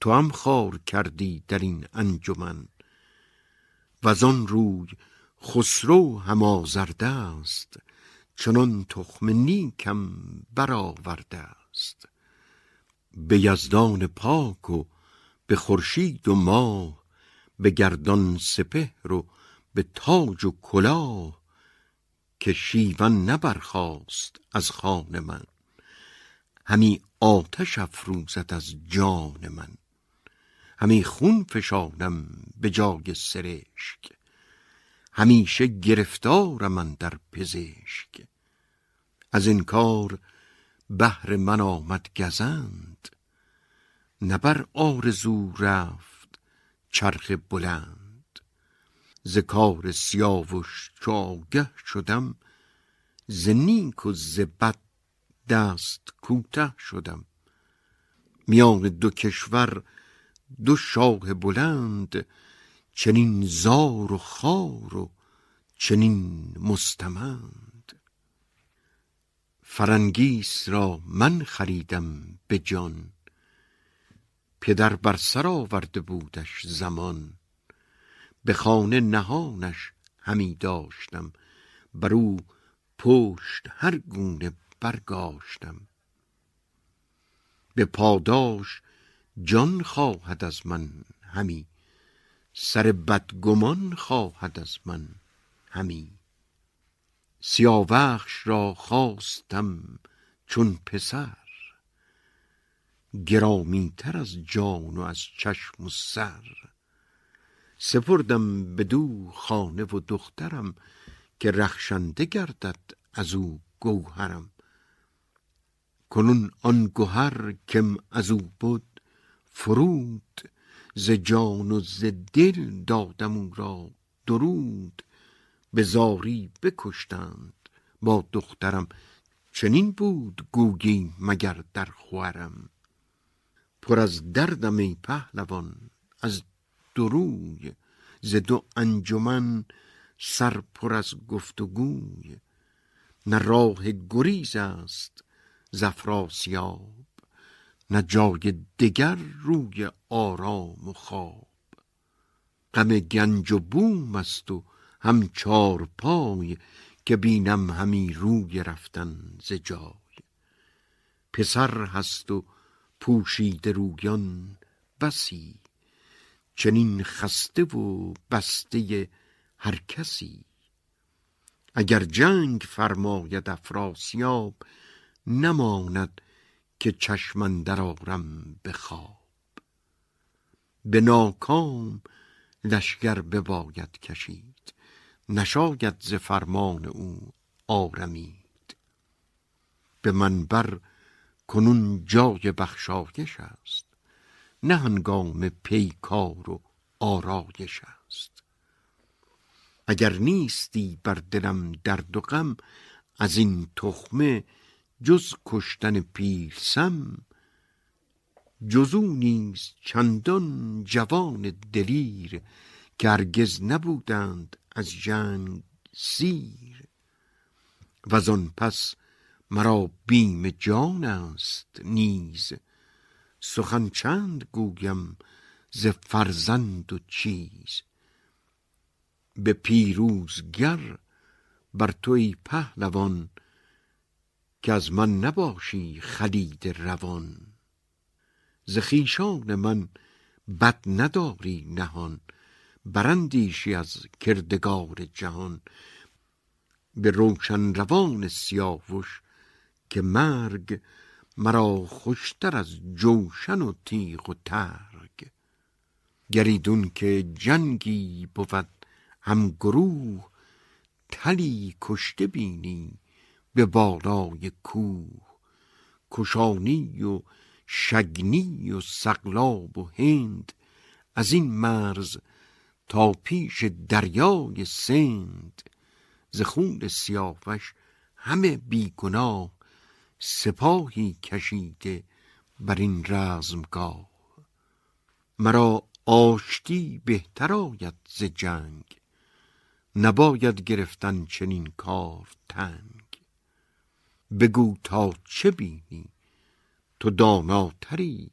تو هم خار کردی در این انجمن. و آن روی خسرو هم آزرده است چنان تخم نیکم برآورده است. به یزدان پاک و به خورشید و ماه به گردان سپهر و به تاج و کلاه که شیون نبرخاست از خان من. همی آتش افروزد از جان من. همی خون فشانم به جای سرشک. همیشه گرفتار من در پزشک. از این کار بهر من آمد گزند. نبر آرزو رفت چرخ بلند. ز کار سیاوش چو آگه شدم ز نیک و ز بد دست کوته شدم. میان دو کشور دو شاه بلند چنین زار و خار و چنین مستمند. فرنگیس را من خریدم به جان. پدر بر سر آورده بودش زمان. به خانه نهانش همی داشتم. بر او پشت هر گونه برگاشتم. به پاداش جان خواهد از من همی. سر بدگمان خواهد از من همی. سیاوخش را خواستم چون پسر. گرامی تر از جان و از چشم و سر. سپردم بدو خانه و دخترم که رخشنده گردد از او گوهرم. کنون آن گهر کم از او بود فرود ز جان و ز دل دادم او را درود. به زاری بکشتند. با دخترم چنین بود گویی مگر در خوارم. پر از دردم ای پهلوان از دروی ز دو انجمن سر پر از گفت و گوی نه راه گریز است زفراسیاب نه جای دگر روی آرام و خواب. غم گنج و بوم است و هم چار پای که بینم همی روی رفتن ز جای. پسر هست و پوشیده رویان بسی چنین خسته و بسته هر کسی. اگر جنگ فرماید افراسیاب نماند که چشم اندر آرم به خواب. به ناکام لشکر بباید کشید. نشاید ز فرمان او آرمید. به منبر کنون جای بخشایش است نه هنگام پیکار و آرایش است. اگر نیستی بر دلم درد و غم از این تخمه جز کشتن پیرسم جز او نیز چندان جوان دلیر که هرگز نبودند از جنگ سیر. و آن پس مرا بیم جان است نیز. سخن چند گویم ز فرزند و چیز. به پیروزگر بر توی پهلوان که از من نباشی خلید روان. ز خویشان من بد نداری نهان برندیشی از کردگار جهان. به روشن روان سیاوش که مرگ مرا خوشتر از جوشن و تیغ و ترگ. گریدون که جنگی بود هم گروه تلی کشته بینی به بالای کوه. کشانی و شگنی و سقلاب و هند از این مرز تا پیش دریای سند ز خون سیاوش همه بیگناه سپاهی کشیده بر این رزمگاه. مرا آشتی بهتر آید ز جنگ. نباید گرفتن چنین کار تنگ. بگو تا چه بینی؟ تو داناتری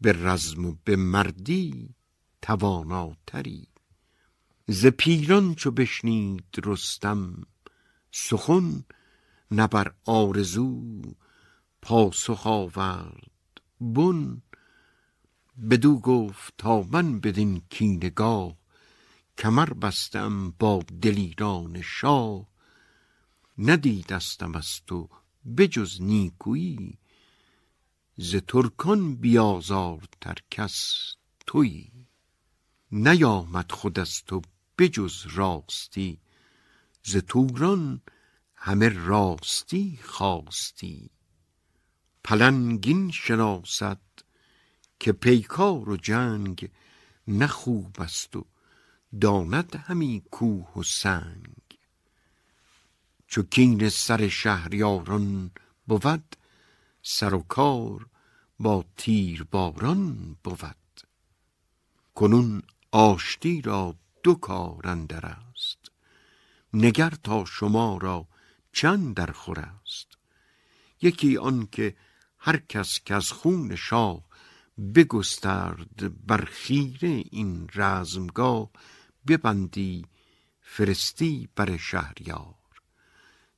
به رزم و به مردی تواناتری. ز پیران چو بشنید رستم سخن نه بر آرزو پاسخ آورد بن. بدو گفت تا من بدین کینگاه کمر بستم با دلیران شاه ندیدستم از تو بجز نیکویی ز ترکان بیازارتر کس تویی. نیامد خود از تو بجز راستی. ز توران همه راستی خواستی. پلنگین شناسد که پیکار و جنگ نه خوب است و داند همی کوه و سنگ. چو کین سر شهریاران بود سر و کار با تیر باران بود. کنون آشتی را دو کار اندر است. نگر تا شما را چند در خور است. یکی آن که هر کس که از خون شاه بگسترد بر خیره این رزمگاه ببندی فرستی بر شهریار.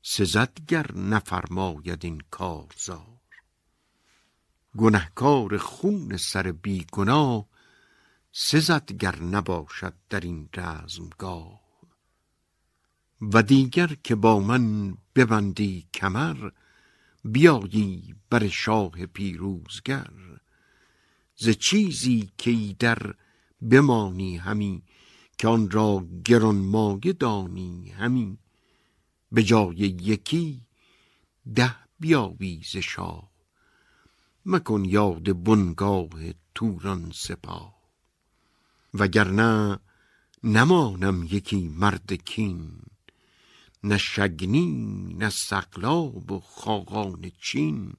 سزد گر نفرماید این کارزار. گنهکار خون سر بیگناه سزد گر نباشد در این رزمگاه. و دیگر که با من ببندی کمر بیایی بر شاه پیروزگر. ز چیزی که در بمانی همی که آن را گرانمایه دانی همی. به جای یکی ده بیابی ز شاه. مکن یاد بنگاه توران سپاه. وگرنه نمانم یکی مرد کین. نه شگنی نه سقلاب و خاقان چین.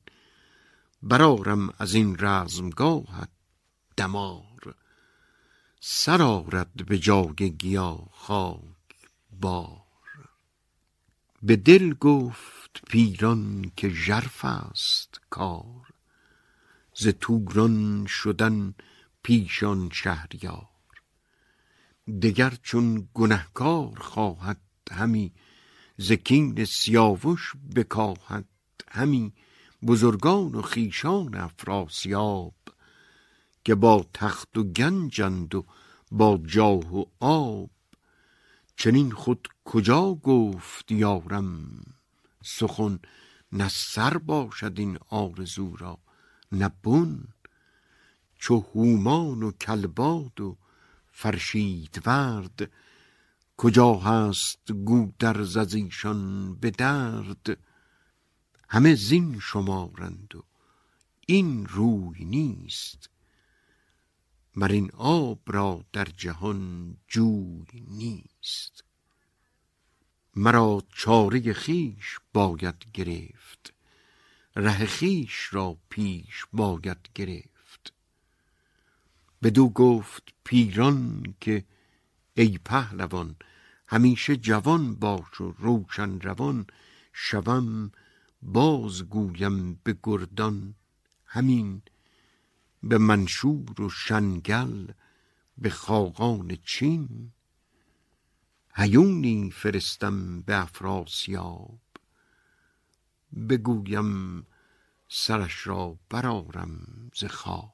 برارم از این رزمگاهت دمار. سرارد به جای گیا خاک بار. به دل گفت پیران که ژرف است کار. ز توران شدن پیشان شهریار. دگر چون گنهکار خواهد همی ز کین سیاوش بکاهد همی بزرگان و خیشان افراسیاب که با تخت و گنجند و با جاه و آب. چنین خود کجا گفت یارم سخن نه سر باشد این آرزو را نه بن چو هومان و کلباد و فرشیدورد کجا هست گودرز از ایشان به درد؟ همه زین شمارند و این روی نیست. مر این آب را در جهان جوی نیست. مرا چاره خیش باید گرفت ره خیش را پیش باید گرفت. بدو گفت پیران که ای پهلوان همیشه جوان باش و روشن روان شوم باز گویم به گردان. همین به منشور و شنگل به خاقان چین. هیونی فرستم به افراسیاب بگویم سرش را برارم ز خواب.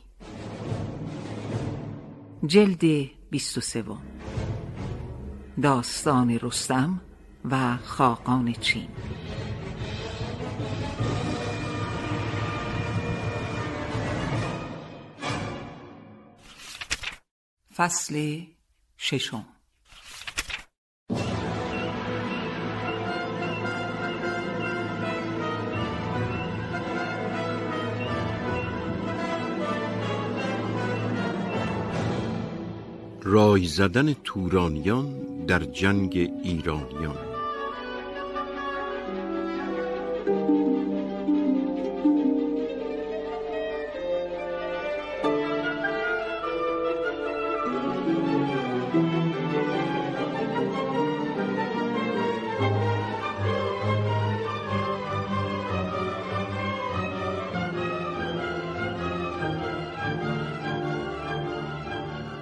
جلد 23 داستان رستم و خاقان چین. فصل ششم. رای زدن تورانیان در جنگ ایرانیان.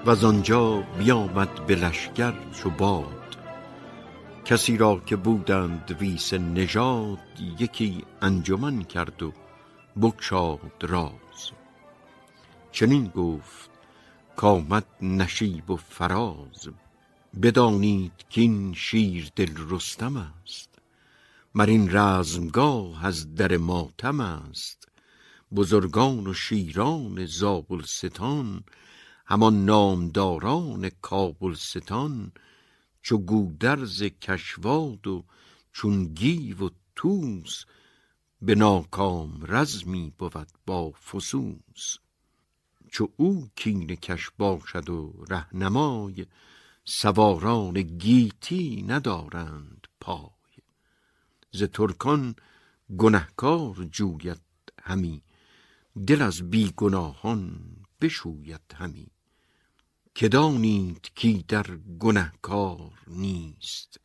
و آنجا بیامد به لشکر چو باد کسی را که بودند ویس نژاد یکی انجمن کرد و بگشاد راز. چنین گفت کآمد نشیب و فراز. بدانید کاین شیردل رستم است. مر این رزمگاه از در ماتم است. بزرگان و شیران زابلستان همان نامداران کابلستان چو گودرز کشواد و چون گیو و طوس به ناکام رزمی بود با فسوس. چو او کینه کش باشد و رهنمای سواران گیتی ندارند پای. ز ترکان گنهکار جوید همی دل از بیگناهان بشوید همی. که دانید کی در گنهکار نیست.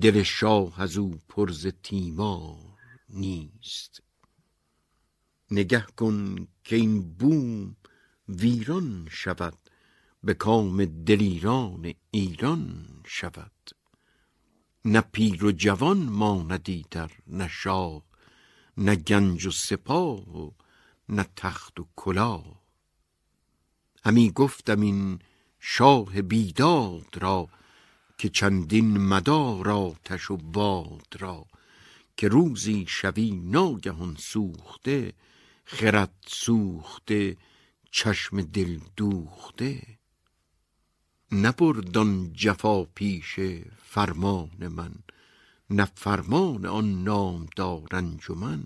دل شاه از او پر ز تیمار نیست. نگه کن که این بوم ویران شود به کام دلیران ایران شود. نه پیر و جوان ماند در نه شاه نه گنج و سپاه و نه تخت و کلاه. همی گفتم این شاه بیداد را که چندین مدار آتش و باد را که روزی شوی ناگهان سوخته خرد سوخته چشم دل دوخته. نبرد آن جفا پیش فرمان من نه فرمان آن نامدار انجمن.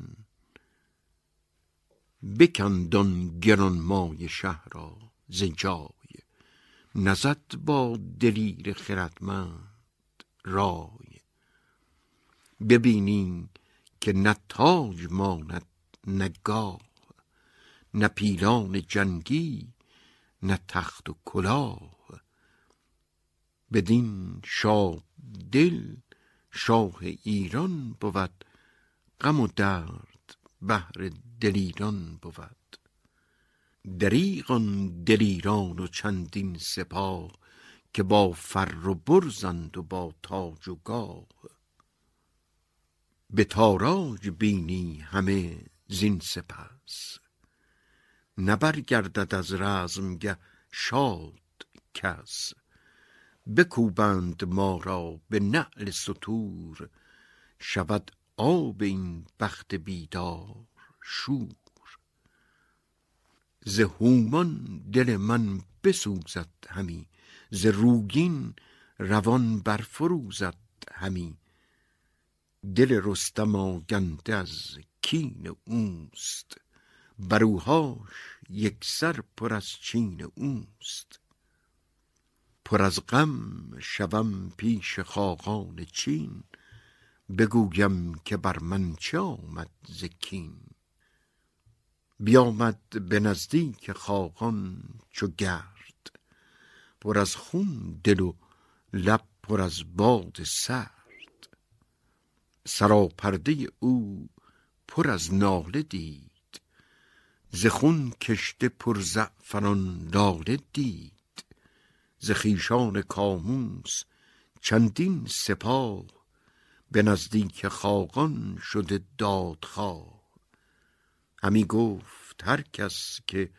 بکند آن گرانمایه شه را ز نزد با دلیر خردمند رای. ببینی که نه تاج ماند نه گاه نه پیلان جنگی نه تخت و کلاه. بدین شاد دل شاه ایران بود غم و درد بهر دلیران بود. دریغ آن دلیران و چندین سپاه که با فر و برزند و با تاج و گاه. به تاراج بینی همه زین سپس. نه برگردد از رزمگه شاد کس. بکوبند ما را به نعل ستور شود آب این بخت بیدار شور. ز هومان دل من بسوزد همی ز روگین روان برفروزد همی. دل رستم آگنده از کین اوست بروهاش یکسر پر از چین اوست. پر از غم شوم پیش خاقان چین بگویم که بر من چه آمد ز کین؟ بیامد به نزدیک خاقان چو گرد. پر از خون دل و لب پر از باد سرد. سراپرده او پر از ناله دید. ز خون کشته پر زعفران لاله دید. ز خویشان کاموس چندین سپاه به نزدیک خاقان شده دادخواه. همی گفت هر کس که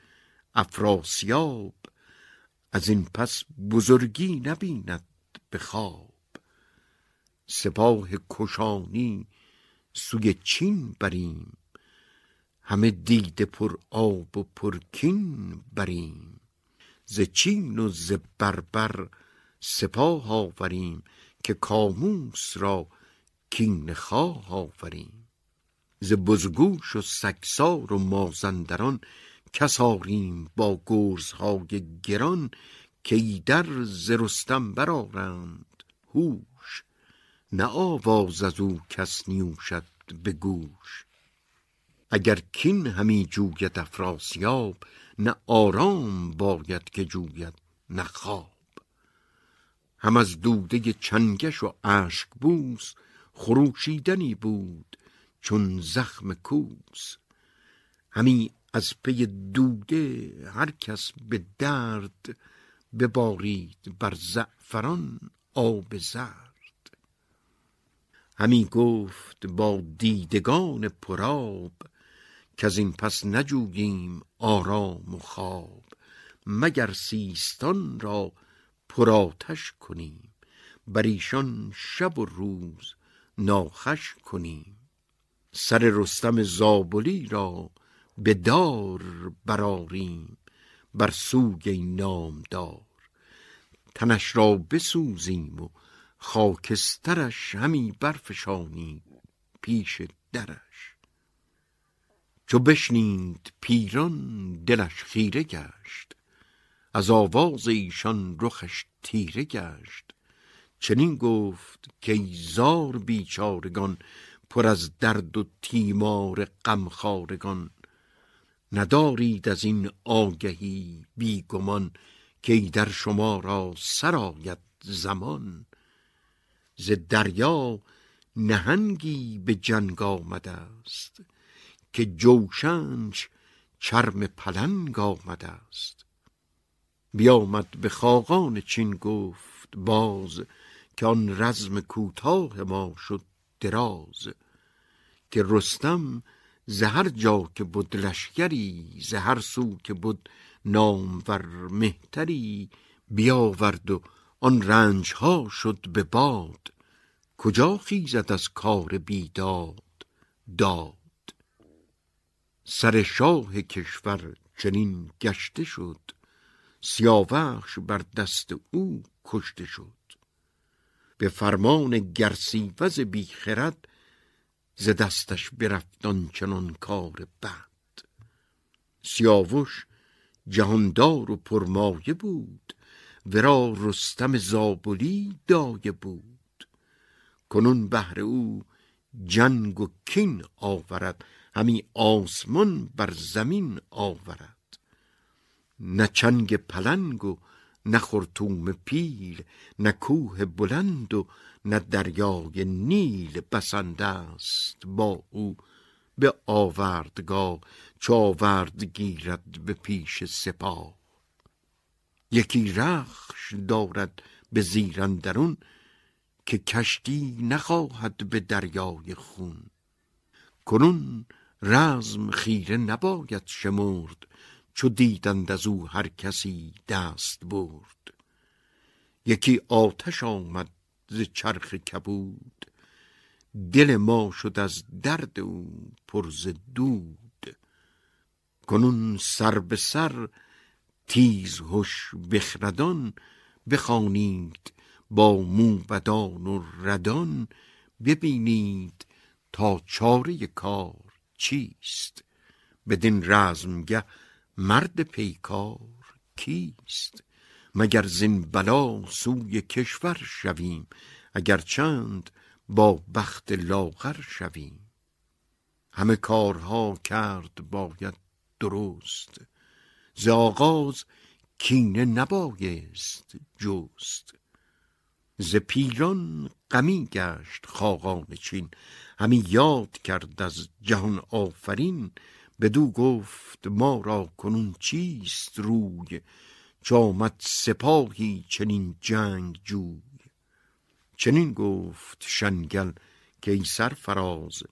افراسیاب از این پس بزرگی نبیند به خواب. سپاه کشانی سوی چین بریم همه دیده پر آب و پر کین بریم. ز چین و ز بربر سپاه آوریم که کاموس را کین خواه آوریم. ز بزگوش و سگسار و مازندران کس آریم با گرزهای گران که ایدر ز رستم برآرند هوش. نه آواز از او کس نیوشد به گوش. اگر کین همی جوید افراسیاب نه آرام باید که جوید نه خواب. هم از دوده چنگش و اشک بوس خروشیدنی بود چون زخم کوس. همی از پی دوده هر کس به درد ببارید بر زعفران آب زرد. همی گفت با دیدگان پراب که از این پس نجوییم آرام و خواب. مگر سیستان را پرآتش کنیم؟ بر ایشان شب و روز ناخش کنیم. سر رستم زابلی را به دار براریم بر سوی نامدار. تنش را بسوزیم و خاکسترش همی برفشانیم پیش درش. چو بشنید پیران دلش خیره گشت از آواز ایشان رخش تیره گشت. چنین گفت که زار بیچارگان پر از درد و تیمار غمخوارگان. ندارید از این آگهی بیگمان که در شما را سرایت زمان. ز دریا نهنگی به جنگ آمده است که جوشنش چرم پلنگ آمده است. بیامد به خاقان چین گفت باز که آن رزم کوتاه ما شد دراز که رستم زهر جا که بود لشکری زهر سو که بود نامور مهتری بیاورد و آن رنج ها شد به باد. کجا خیزد از کار بیداد؟ داد. سر شاه کشور چنین گشته شد سیاوخش بر دست او کشته شد. به فرمان گرسیوز بیخرد ز دستش برفت آنچنان کار بد. سیاوش جهاندار و پرمایه بود ورا رستم زابلی دایه بود. کنون بهر او جنگ و کین آورد همی آسمان بر زمین آورد. نه چنگ پلنگ و نه خرطوم پیل نه کوه بلند و نه دریای نیل بسنده است با او. به آوردگاه چو آورد گیرد به پیش سپاه. یکی رخش دارد به زیرندرون که کشتی نخواهد به دریای خون. کنون رزم خیره نباید شمرد چو دیدند از او هر کسی دست برد. یکی آتش آمد ز چرخ کبود. دل ما شد از درد او پر ز دود. کنون سر به سر تیز هش بخردان بخوانید با موبدان و ردان ببینید تا چاره کار چیست. بدین رزمگه مرد پیکار کیست؟ مگر زین بلا سوی کشور شویم اگر چند با بخت لاغر شویم؟ همه کارها کرد باید درست ز آغاز کینه نبایست جست. ز پیران غمی گشت خاقان چین همی یاد کرد از جهان آفرین بدو گفت ما را کنون چیست روی چامد سپاهی چنین جنگ جوی؟ چنین گفت شنگل که ای سرفراز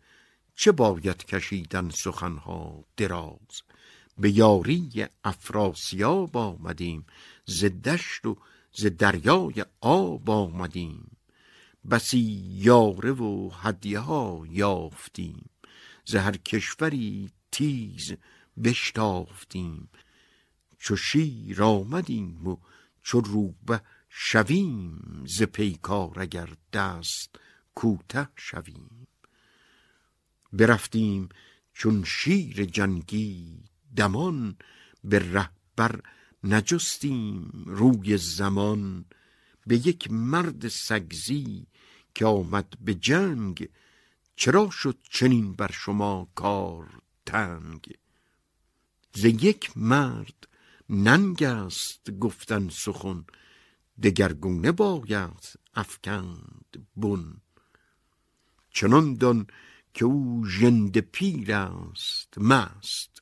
چه باید کشیدن سخنها دراز؟ به یاری افراسیاب آمدیم ز دشت و ز دریای آب آمدیم. بسی یاره و هدیه ها یافتیم ز هر کشوری تیز بشتافتیم. چو شیر آمدیم و چو روبه شویم ز پیکار اگر دست کوته شویم. برفتیم چون شیر جنگی دمان به رهبر نجستیم روی زمان. به یک مرد سگزی که آمد به جنگ چرا شد چنین بر شما کار تنگ. ز یک مرد ننگ است گفتن سخن دگرگونه باید افکند بن. چنان دان که او ژنده پیر است مست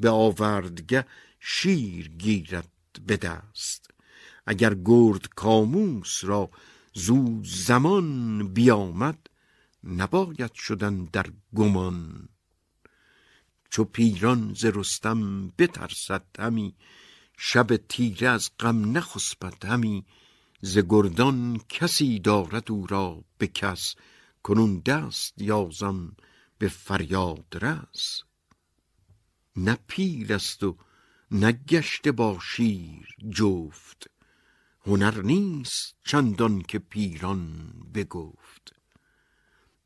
به آوردگه شیر گیرد به دست. اگر گرد کاموس را زو زمان بیامد نباید شدن در گمان. چو پیران ز رستم بترسد همی شب تیره از غم نخسبد همی. ز گردان کسی دارد او را به کس کنون دست یازم به فریاد رس. نه پیر است و نه گشته با شیر جفت هنر نیست چندان که پیران بگفت.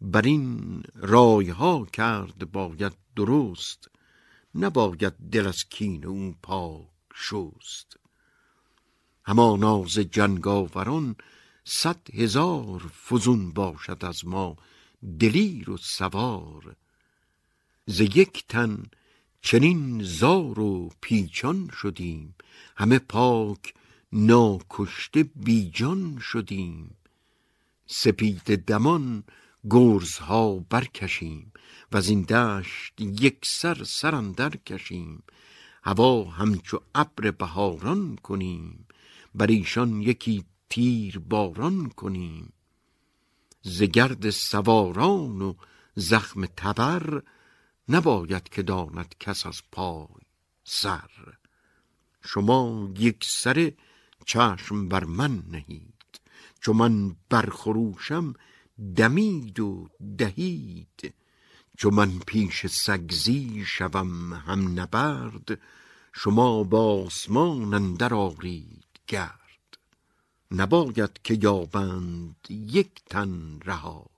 بر این رای ها کرد باید درست نباید دل از کین اون پاک شست. همانا ز جنگاوران صد هزار فزون باشد از ما دلیر و سوار. ز یک تن چنین زار و پیچان شدیم همه پاک ناکشته بیجان شدیم. سپید دمان گرزها برکشیم و از این دشت یک سر سر کشیم. هوا همچو ابر بهاران کنیم بر ایشان یکی تیر باران کنیم. ز گرد سواران و زخم تبر نباید که داند کس از پای سر. شما یک سر چشم بر من نهید چو من برخروشم دمید و دهید. چو من پیش سگزی شوم هم نبرد شما با آسمان اندر آرید گرد. نباید که یابند یک تن رها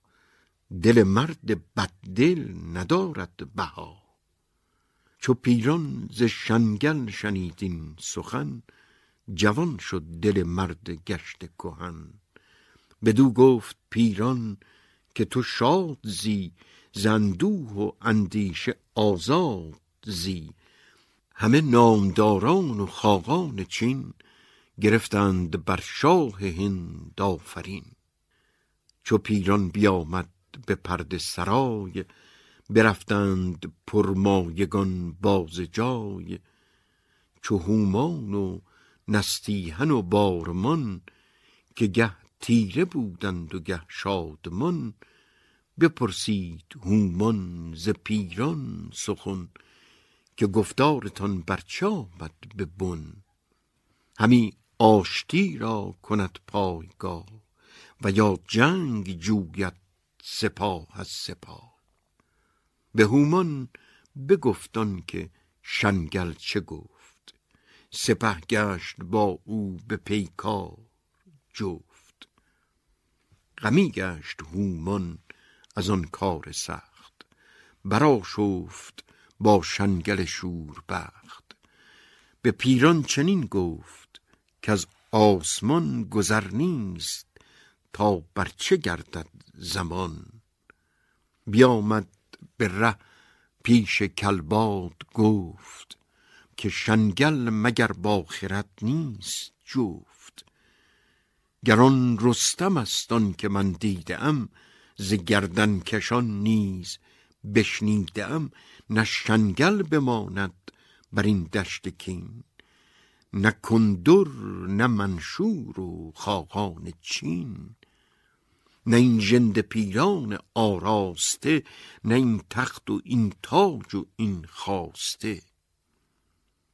دل مرد بددل ندارد بها. چو پیران ز شنگل شنیدین سخن جوان شد دل مرد گشت کهن. بدو گفت پیران که تو شاد زی زندوه و اندیشه آزاد زی همه نامداران و خاقان چین گرفتند بر شاه هند آفرین. چو پیران بیامد به پرده سرای برفتند پرمایگان باز جای. چو هومان و نستیهن و بارمان که گه تیره بودند و گه شادمان بپرسید هومان ز پیران سخن که گفتارتان بر چه آمد به بن. همی آشتی را کند پایگاه و یا جنگ جوید سپاه از سپاه. به هومان بگفتان که شنگل چه گفت. سپه گشت با او به پیکار جفت غمی گشت هومان از آن کار سخت. برا شفت با شنگل شور بخت به پیران چنین گفت که از آسمان گذر نیست تا بر چه گردد زمان. بیامد به ره پیش کلباد گفت که شنگل مگر با نیست جفت. گران رستم است آن که من دیدم ز گردن کشان نیز بشنیدم نه شنگل بماند بر این دشت کین نه کندر نه منشور و خاقان چین نه این ژنده پیران آراسته نه این تخت و این تاج و این خواسته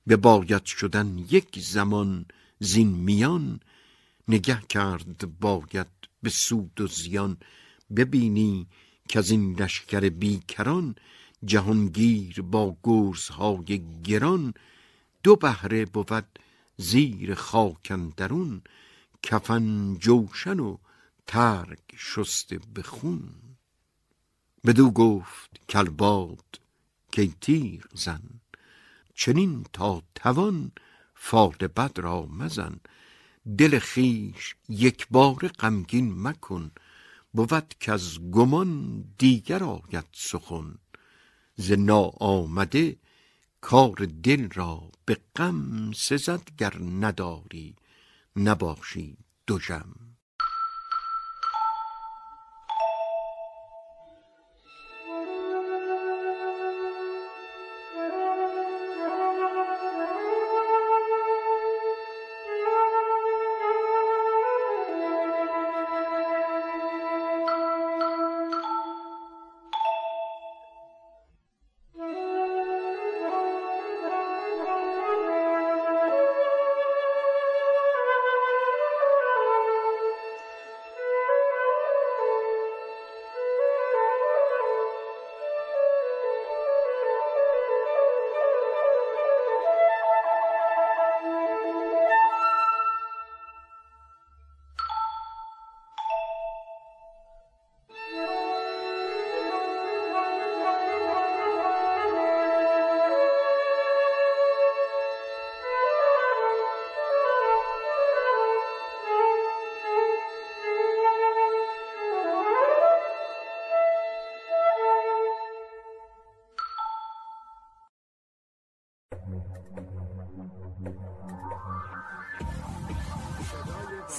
به باید شدن یک زمان زین میان نگه کرد باید به سود و زیان. ببینی که از این لشکر بیکران جهانگیر با گرزهای گران. دو بهره بود زیر خاکن درون کفن جوشن و ترگ شسته به خون. بدو گفت کلباد که تیر زن چنین تا توان فال بد را مزن. دل خیش یک بار غمگین مکن بود که از گمان دیگر آید سخن. ز آمده کار دل را به غم سزد گر نداری نباشی دوژم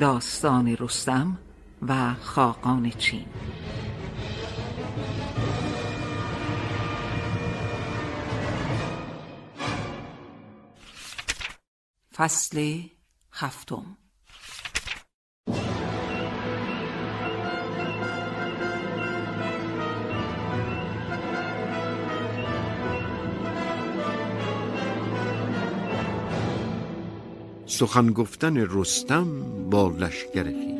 داستان رستم و خاقان چین. فصل هفتم. سخن گفتن رستم با لشکر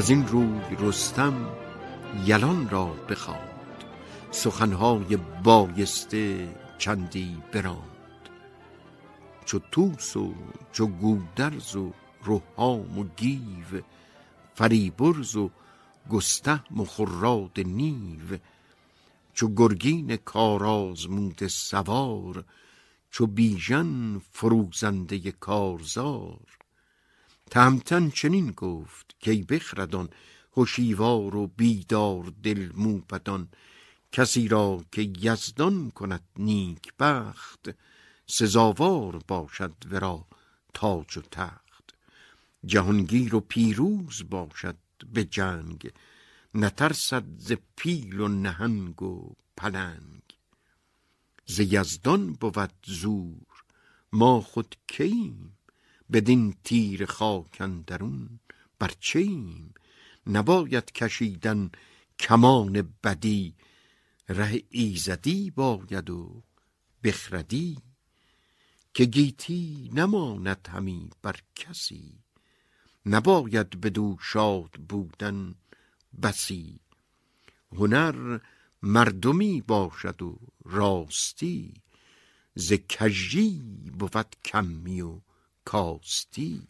از این روی رستم یلان را بخواند. سخنهای بایسته چندی براند. چو توس و چو گودرز و روحام و گیو فریبرز و گستهم و خراد نیو. چو گرگین کارازموده سوار چو بیژن فروزنده کارزار. تهمتن چنین گفت کی بخردان هوشیوار و بیدار دل موبدان کسی را که یزدان کند نیک بخت سزاوار باشد ورا تاج و تخت. جهانگیر و پیروز باشد به جنگ نترسد ز پیل و نهنگ و پلنگ. ز یزدان بود زور ما خود کییم؟ بدین تیر خاک اندرون برچیم نباید کشیدن کمان بدی. ره ایزدی باید و بخردی. که گیتی نماند همی بر کسی. نباید بدو شاد بودن بسی. هنر مردمی باشد و راستی. ز کژی بود کمی و کاستی.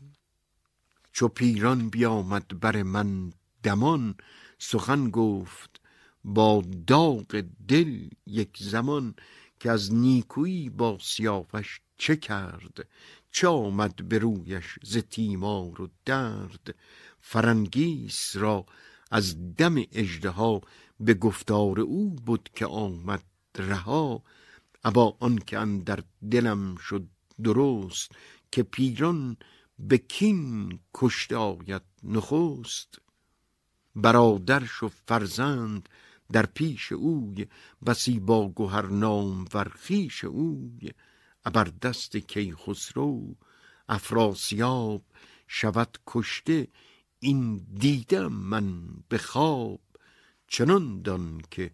چو پیران بیامد بر من دمان سخن گفت با داغ دل یک زمان که از نیکویی با سیاوش چه کرد؟ چه آمد به رویش ز تیمار و درد؟ فرنگیس را از دم اژدها به گفتار او بود که آمد رها. ابا آن که اندر دلم شد درست که پیران به کین کشته آید نخست. برادرش و فرزند در پیش اوی بسی با گوهر نام ورخیش اوی. ابر دست کیخسرو افراسیاب شود کشته این دیدم من به خواب. چنان دان که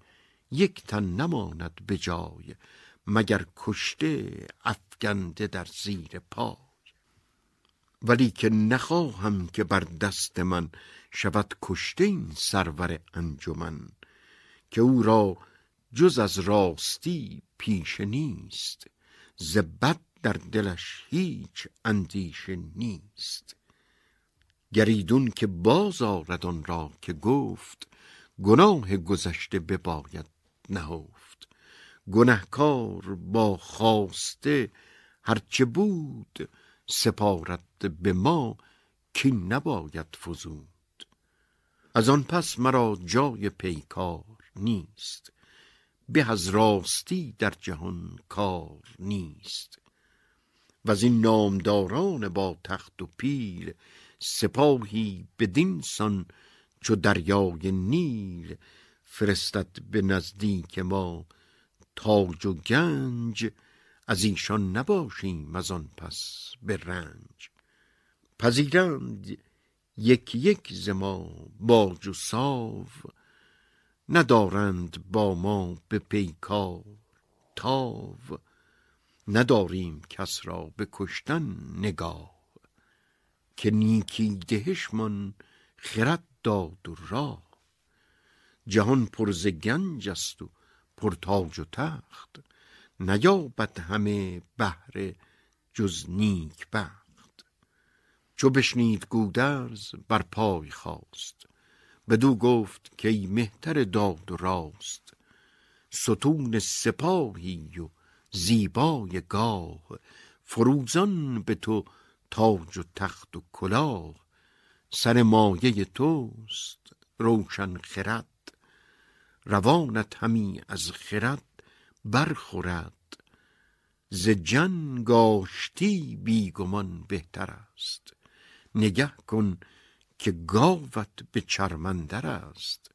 یک تن نماند به جای مگر کشته افگنده در زیر پای ولی که نخواهم که بر دست من شود کشته این سرور انجمن که او را جز از راستی پیش نیست ز بد در دلش هیچ اندیشه نیست. گریدون که باز آرد آن را که گفت گناه گذشته بباید نهفت. گنهکار با خواسته هرچه بود سپارد به ما کین نباید فزود. از آن پس مرا جای پیکار نیست به از راستی در جهان کار نیست. و از این نامداران با تخت و پیل سپاهی بدین سان چو دریای نیل فرستد به نزدیک ما تاج و گنج از ایشان نباشیم از آن پس به رنج. پذیرند یک یک ز ما باج و ساو ندارند با ما به پیکار تاو. نداریم کس را به کشتن نگاه که نیکی دهشمان خرد داد و راه. جهان پر ز گنج است و پر تاج و تخت نیابد همه بهره جز نیک بخت چو بشنید گودرز بر پای خواست بدو گفت که ای مهتر داد و راست. ستون سپاهی و زیبای گاه. فروزان به تو تاج و تخت و کلاه. سر مایه توست روشن خرد. روانت همی از خرد. برخورد. ز جنگ آشتی بیگمان بهتر است. نگه کن که گاوت به چرمندر است.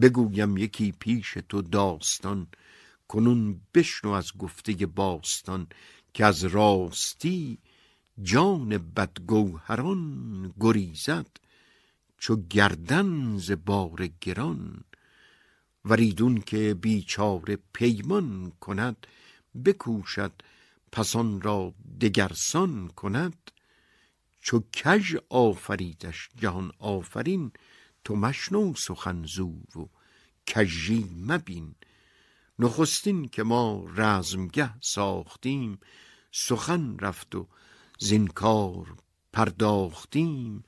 بگویم یکی پیش تو داستان کنون بشنو از گفته باستان که از راستی جان بدگوهران گریزد چو گردن ز بار گران. وریدون که بیچاره پیمان کند بکوشد پسان را دگرسان کند. چو کژ آفریدش جهان آفرین تو مشنو سخن زو و کژی مبین. نخستین که ما رزمگه ساختیم سخن رفت و زینکار پرداختیم.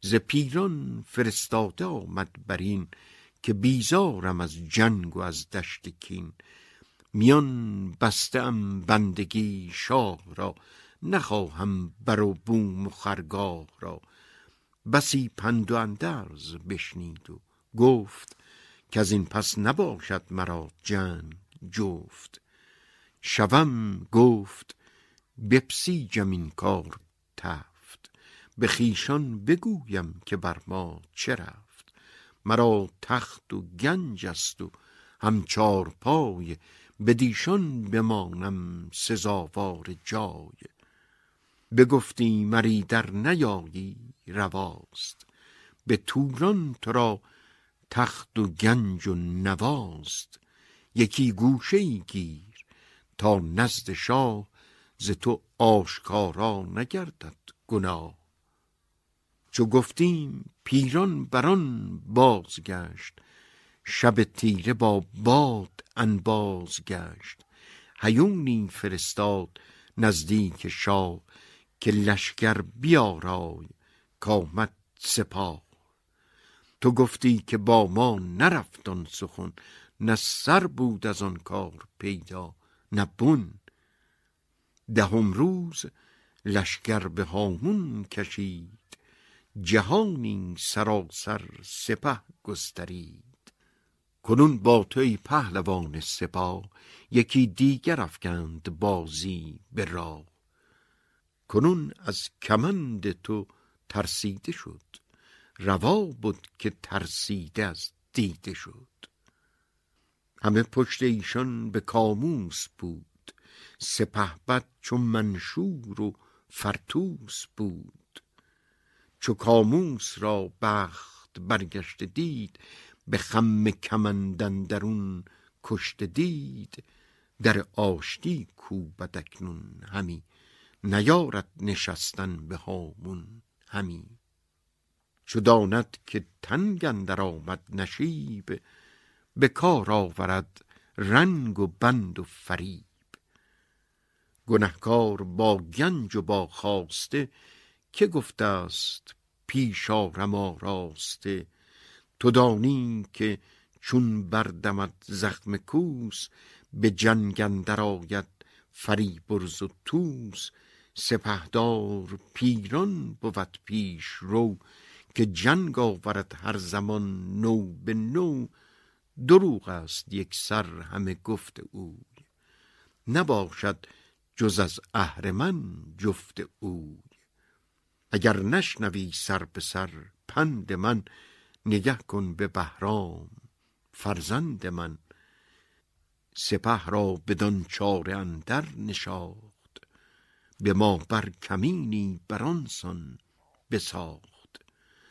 ز پیران فرستاده آمد برین که بیزارم از جنگ و از دشت کین. میان بستم بندگی شاه را نخواهم بر و بوم و خرگاه را. بسی پند و اندرز بشنید و گفت که از این پس نباشد مرا جنگ جفت. شوم گفت بپسی جمین کار تفت. به خیشان بگویم که بر ما چه مرا تخت و گنج است و هم چار پای بدیشان بمانم سزاوار جای. بگفتی مری در نیایی رواست به توران تو را تخت و گنج و نواست. یکی گوشه ای گیر تا نزد شاه ز تو آشکارا نگردد گناه. چو گفتیم پیران بران بازگشت شب تیره با باد انباز گشت. هیونی فرستاد نزدیک شاه که لشکر بیارای کامد سپاه. تو گفتی که با ما نرفت آن سخن نه سر بود از آن کار پیدا نه بن. دهم روز لشکر به هامون کشید. جهانی سراسر سپه گسترید. کنون با تو ای پهلوان سپاه یکی دیگر افکند بازی به راه. کنون از کمند تو ترسیده شد روا بود که ترسیده از دیده شد. همه پشت ایشان به کاموس بود سپهبد چو منشور و فرتوس بود. چو کاموس را بخت برگشته دید به خم کمندن درون کشته دید. در آشتی کوبد اکنون همی نیارد نشستن به هامون همی. چو داند که تنگ اندر آمد نشیب به کار آورد رنگ و بند و فریب. گنهکار با گنج و با خواسته که گفته است پیش آرم آراسته. تو دانی که چون بردمد زخم کوس به جنگ اندر آید فریبرز و توس سپهدار پیران بود پیش رو که جنگ آورد هر زمان نو به نو. دروغ است یک سر همه گفت اوی. نباشد جز از اهرمن جفت اوی. اگر نشنوی سر به سر پند من نگه کن به بهرام فرزند من سپه را بدان چاره اندر نشاخت به ما بر کمینی برانسان بساخت.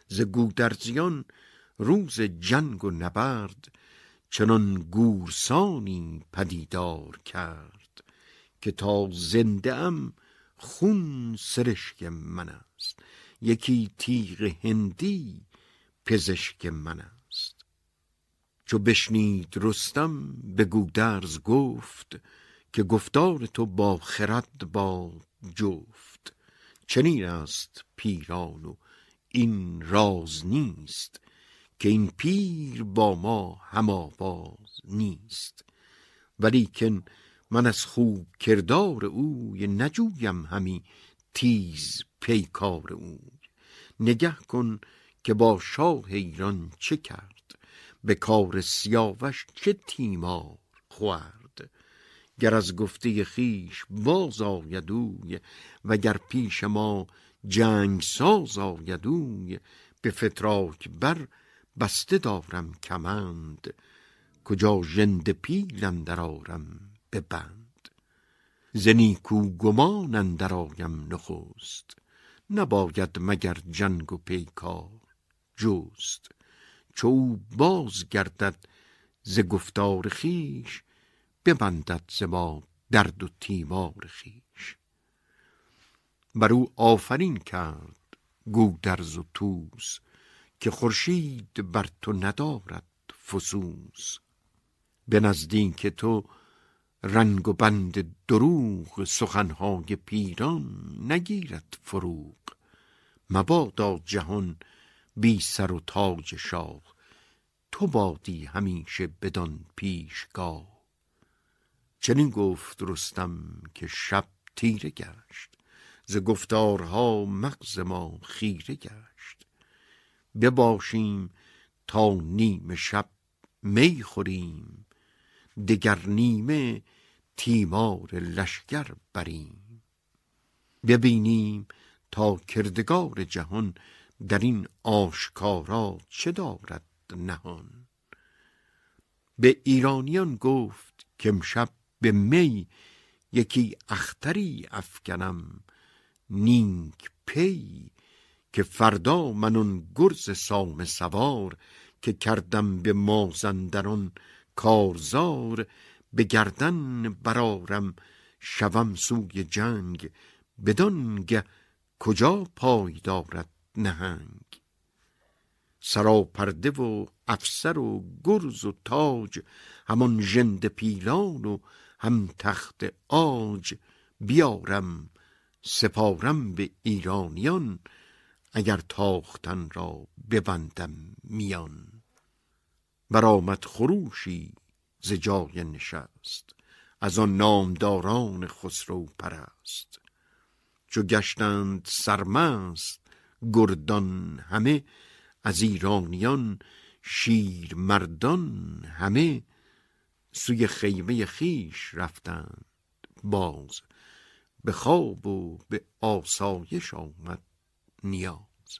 ز گودرزیان روز جنگ و نبرد چنان گورسانی پدیدار کرد که تا زنده ام خون سرشک من یکی تیغ هندی پزشک من است. چو بشنید رستم به گودرز گفت که گفتار تو با خرد با جفت. چنین است پیران و این راز نیست که این پیر با ما هم آواز نیست. ولیکن من از خوب کردار اوی نجویم همی تیز پیکار اوی نگه کن که با شاه ایران چه کرد؟ به کار سیاوش چه تیمار خورد؟ گر از گفته خیش باز آید اوی و گر پیش ما جنگ ساز آید اوی به فتراک بر بسته دارم کمند کجا ژنده پیل اندر آرم به بند. ز نیکو گمان اندر آیم نخست نباید مگر جنگ و پیکار. جست چو باز گردد ز گفتار خویش ببندد ز ما درد و تیمار خویش. بر او آفرین کرد گودرز و توس که خورشید بر تو ندارد فسوس. به نزدیک تو رنگ و بند دروغ سخنهای پیران نگیرد فروغ. مبادا جهان بی سر و تاج شاه تو بادی همیشه بدان پیشگاه. چنین گفت رستم که شب تیره گشت ز گفتارها مغز ما خیره گشت. بباشیم تا نیم شب می خوریم دگر نیمه تیمار لشکر بریم. ببینیم تا کردگار جهان در این آشکارا چه دارد نهان. به ایرانیان گفت که امشب به می یکی اختری افکنم نیک پی که فردا من اون گرز سام سوار که کردم به مازندران کارزار به گردن برارم شوم سوی جنگ بدانگه کجا پای دارد نهنگ. سراپرده و افسر و گرز و تاج همان ژند پیلان و هم تخت آج بیارم سپارم به ایرانیان اگر تاختن را ببندم میان. برآمد خروشی ز جای نشست از آن نامداران خسرو پرست. چو گشتند سرمست گردان همه از ایرانیان شیر مردان همه سوی خیمه خیش رفتند. باز به خواب و به آسایش آمد نیاز.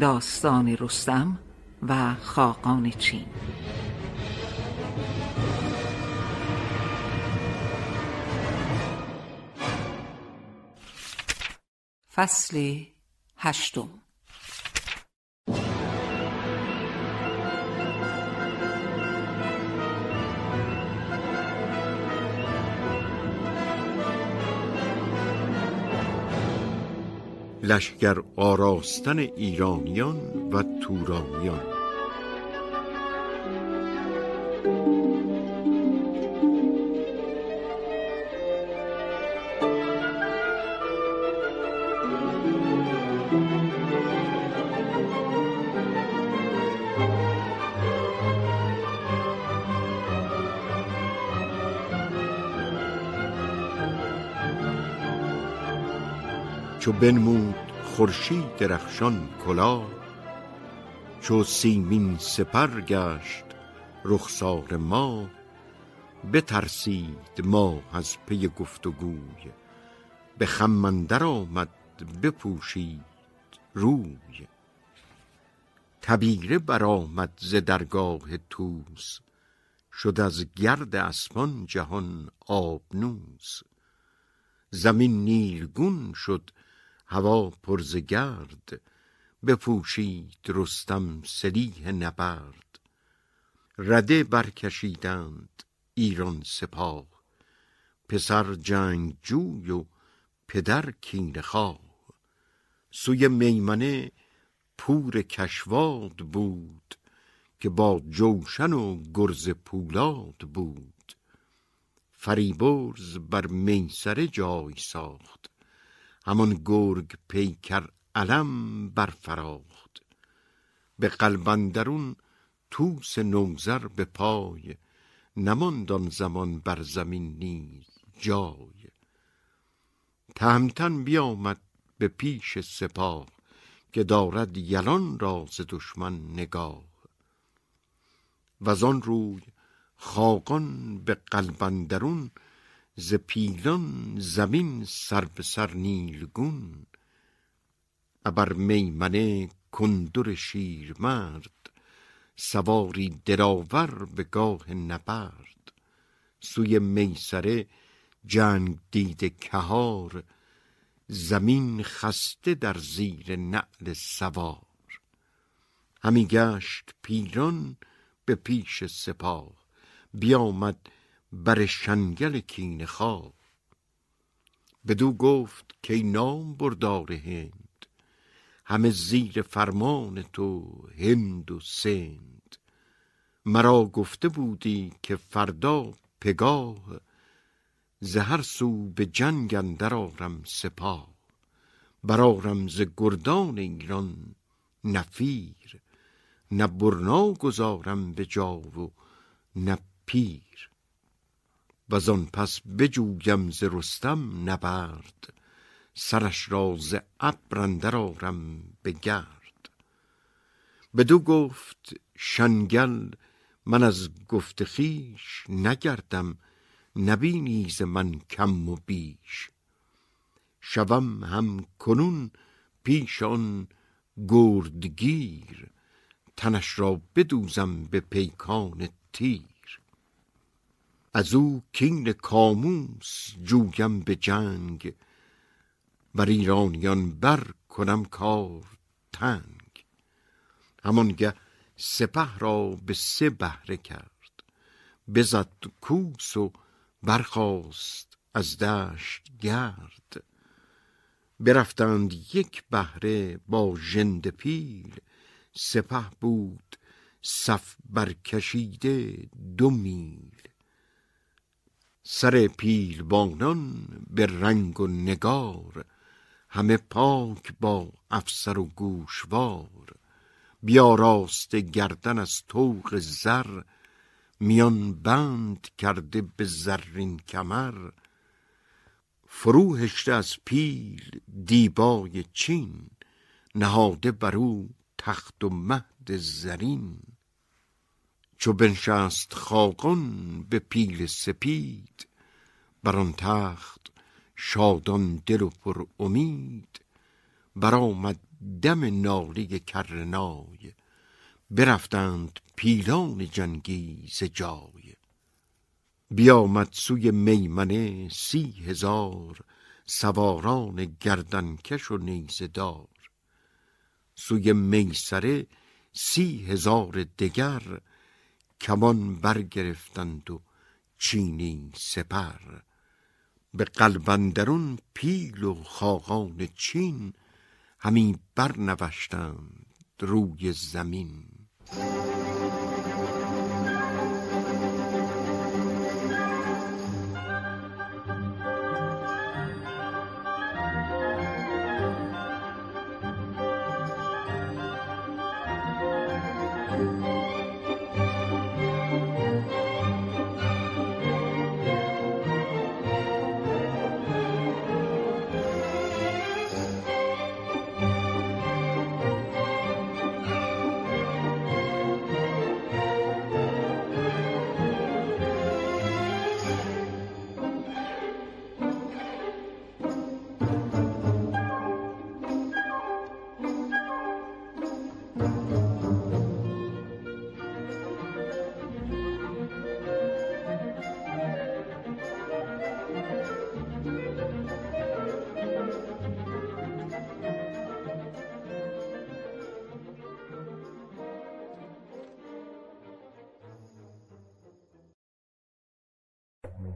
داستان رستم و خاقان چین. فصل هشتم. لشکر آراستن ایرانیان و تورانیان. چو بنمود خورشید درخشان کلاه چو سیمین سپر گشت رخسار ما بترسید ماه از پی گفت و گوی به خم اندر آمد بپوشید روی. تبیره برآمد ز درگاه طوس شد از گرد اسپان جهان آبنوس. زمین نیلگون شد هوا پر ز گرد بپوشید رستم سلیح نبرد. رده برکشیدند ایران سپاه پسر جنگجوی و پدر کینه خواه. سوی میمنه پور کشواد بود که با جوشن و گرز پولاد بود. فریبرز بر میسره جای ساخت. همان گرگ پیکر علم برفراخت. به قلب اندرون طوس نوذر به پای نماند آن زمان بر زمین نیز جای. تهمتن بیامد به پیش سپاه که دارد یلان را ز دشمن نگاه. و آن روی خاقان به قلبندرون ز پیلان زمین سر به سر نیلگون ابر میمنه کندر شیرمرد سواری دراور به گاه نبرد. سوی میسره جنگ دید کهار زمین خسته در زیر نعل سوار. همی گشت پیران به پیش سپاه بیامد بر شنگل کین خواه بدو گفت که نام بردار هند همه زیر فرمان تو هند و سند. مرا گفته بودی که فردا پگاه ز هر سو به جنگ اندر آرم سپاه. برارم ز گردان ایران نفیر نه برنا گذارم به جا و نه پیر. وزان پس بجویم ز رستم نبرد. سرش را ز ابر اندر آرم به گرد. بدو گفت شنگل من از گفت خویش نگردم. نبینی ز من کم و بیش. شوم هم کنون پیش آن گردگیر. تنش را بدوزم به پیکان تیر. از او کین کاموس جویم به جنگ بر ایرانیان بر کنم کار تنگ. همانگه سپه را به سه بهره کرد بزد کوس و برخاست از دشت گرد. برفتند یک بهره با ژنده پیل سپه بود صف برکشیده دو میل. سر پیلبانان به رنگ و نگار همه پاک با افسر و گوشوار. بیاراسته گردن از طوق زر میان بند کرده به زرین کمر. فرو هشته از پیل دیبای چین نهاده بر او تخت و مهد زرین. چو بنشست خاقان به پیل سپید بر آن تخت شادان دل و پر امید. برآمد دم ناله کرنای برفتند پیلان جنگی ز جای. بیامد سوی میمنه سی هزار سواران گردنکش و نیزه دار. سوی میسره سی هزار دگر کمان برگرفتند و چینی سپر. به قلبندرون پیل و خاقان چین همی برنوشتند روی زمین.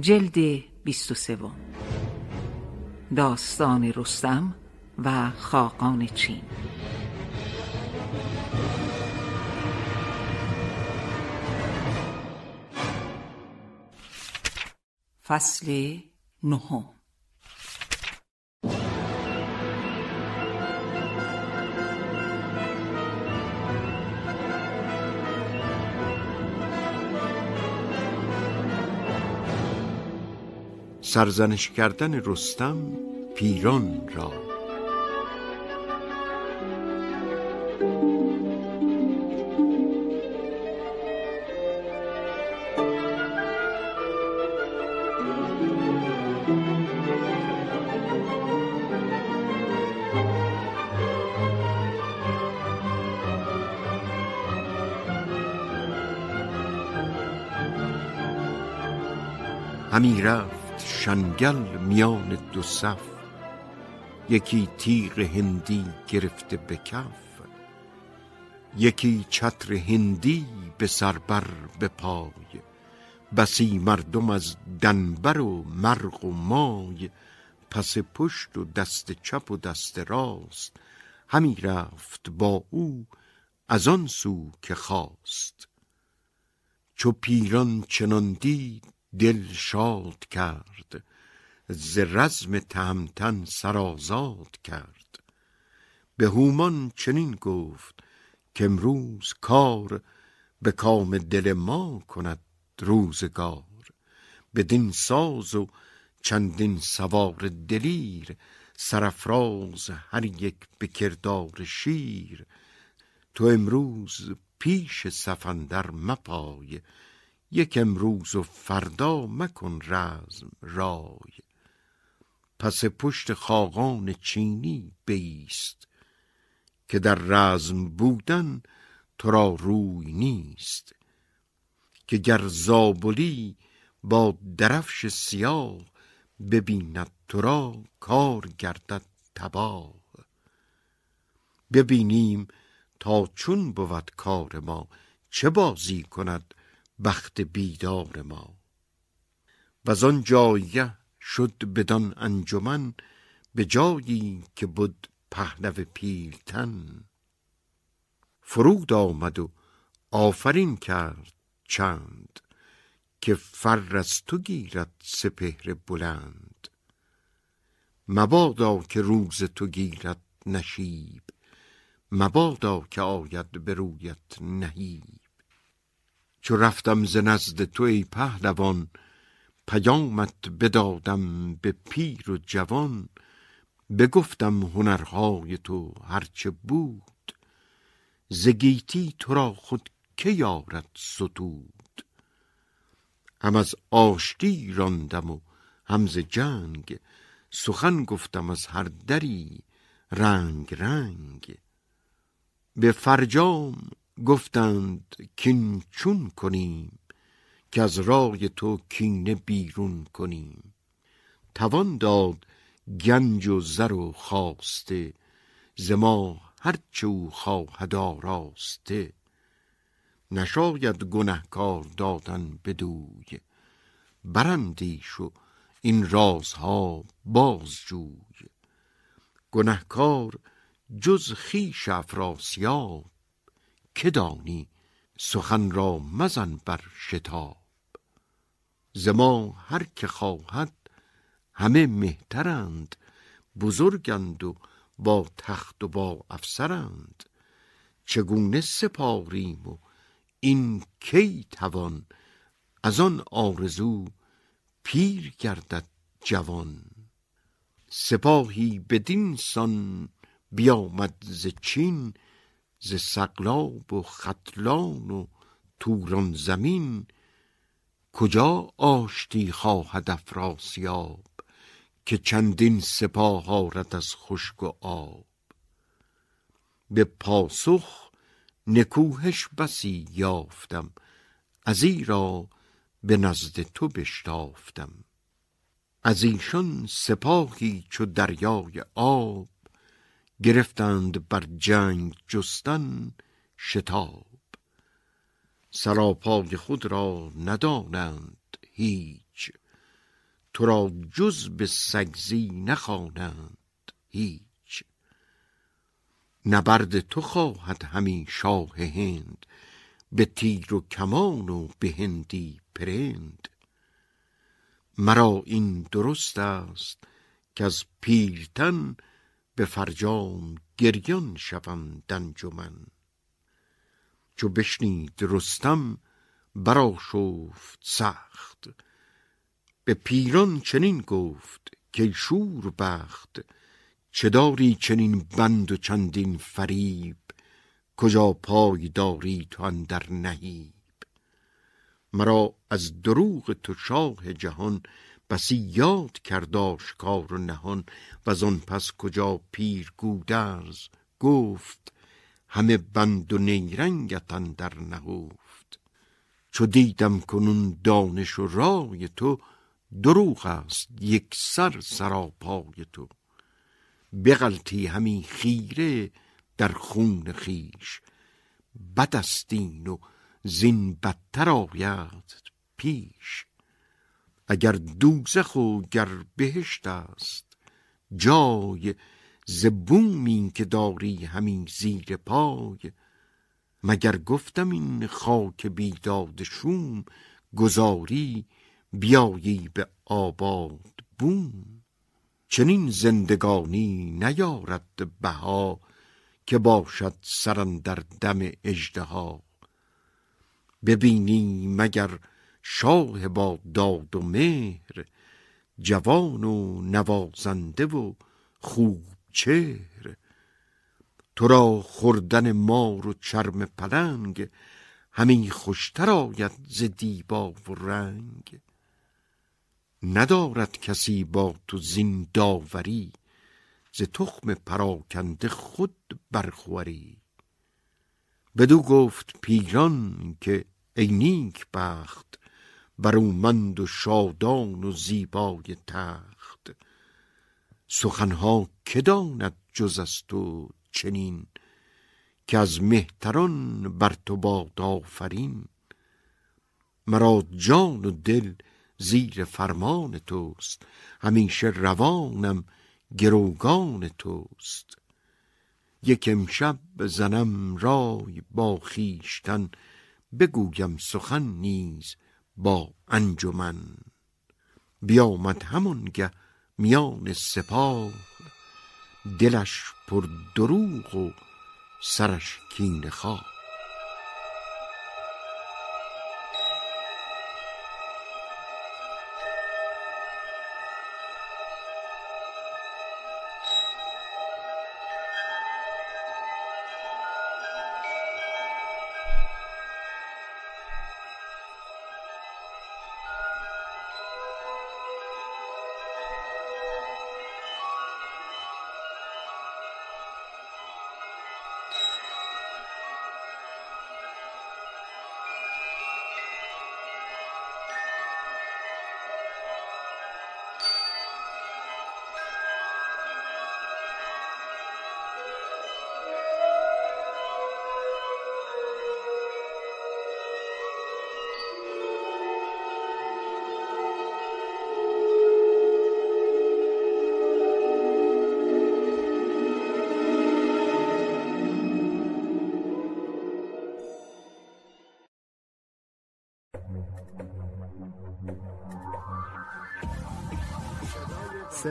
جلد بیست و سوم. داستان رستم و خاقان چین. فصل نهم. سرزنش کردن رستم پیران را. همی رفت. شنگل میان دو صف یکی تیغ هندی گرفته به کف یکی چتر هندی به سربر به پای بسی مردم از دنبر و مرغ و مای پس پشت و دست چپ و دست راست همی رفت با او از آن سو که خواست. چو پیران چنان دید دل شاد کرد ز رزم تهمتن سرازاد کرد. به هومان چنین گفت که امروز کار به کام دل ما کند روزگار. بدین ساز و چندین سوار دلیر سرفراز هر یک به کردار شیر. تو امروز پیش سفندر مپای یک امروز و فردا مکن رزم رای. پس پشت خاقان چینی بیست که در رزم بودن تو را روی نیست. که گر زابلی با درفش سیاه ببیند تو را کار گردد تباه. ببینیم تا چون بود کار ما چه بازی کند بخت بیدار ما. و آن جایه شد بدان انجمن به جایی که بود پهلو پیلتن. فرود آمد و آفرین کرد چند که فر از تو گیرد سپهر بلند. مبادا که روز تو گیرد نشیب مبادا که آید به رویت نهیب. چو رفتم ز نزد تو ای پهلوان پیامت بدادم به پیر و جوان بگفتم هنرهای تو هرچه بود. ز گیتی تو را خود که یارد ستود؟ هم از آشتی راندم و هم ز جنگ سخن گفتم از هر دری رنگ رنگ. به فرجام گفتند کین چون کنیم که از رای تو کینه بیرون کنیم. توان داد گنج و زر و خواسته ز هرچه او خواهد آراسته. نشاید گنهکار دادن بدوی براندیش و این رازها بازجوی. گنهکار جز خویش افراسیاب که دانی سخن را مزن بر شتاب. ز ما هر که خواهد همه مهترند بزرگند و با تخت و با افسرند. چگونه سپاریم و این کی توان؟ از آن آرزو پیر گردد جوان. سپاهی بدین سان بیامد ز چین ز سقلاب و ختلان و توران زمین کجا آشتی خواهد افراسیاب که چندین سپاه آرد از خشک و آب؟ به پاسخ نکوهش بسی یافتم ازیرا به نزد تو بشتافتم. از ایشان سپاهی چو دریای آب گرفتند بر جنگ جستن شتاب. سراپای خود را ندانند هیچ. تو را جز به سگزی نخوانند هیچ. نبرد تو خواهد همی شاه هند به تیر و کمان و به هندی پرند. مرا این درست است که از پیرتن به فرجام گریان شوم دنجمن. چو بشنید رستم برآشفت سخت. به پیران چنین گفت که شور بخت. چه داری چنین بند و چندین فریب؟ کجا پای داری تو اندر نهیب؟ مرا از دروغ تو شاه جهان بسی یاد کرد آشکار و نهان و آن پس کجا پیر گودرز گفت همه بند و نیرنگت اندر نهفت. چو دیدم کنون دانش و رای تو دروغ است یک سر سراپای تو. بغلطی همی خیره در خون خیش بدستین و زین بدتر آید پیش. اگر دوزخ و گر بهشت است. جای ز بومی که داری همین زیر پای. مگر گفتم این خاک بیداد شوم گذاری بیایی به آباد بوم. چنین زندگانی نیارد بها که باشد سرندر دم اژدها. ببینی مگر شاه با داد و مهر جوان و نوازنده و خوب چهر. تو را خوردن مار و چرم پلنگ همین خوشتر آید ز دیبا و رنگ. ندارد کسی با تو زین داوری ز تخم پراکنده خود برخوری. بدو گفت پیران که ای نیک بخت برومند و شادان و زیبای تخت. سخنها که داند جز از تو چنین که از مهتران بر تو باد آفرین. مرا جان و دل زیر فرمان توست همیشه روانم گروگان توست. یک امشب زنم رای با خیشتن بگویم سخن نیز با انجمن. بیامد همانگه میان سپاه. دلش پر دروغ و سرش کینه خواه.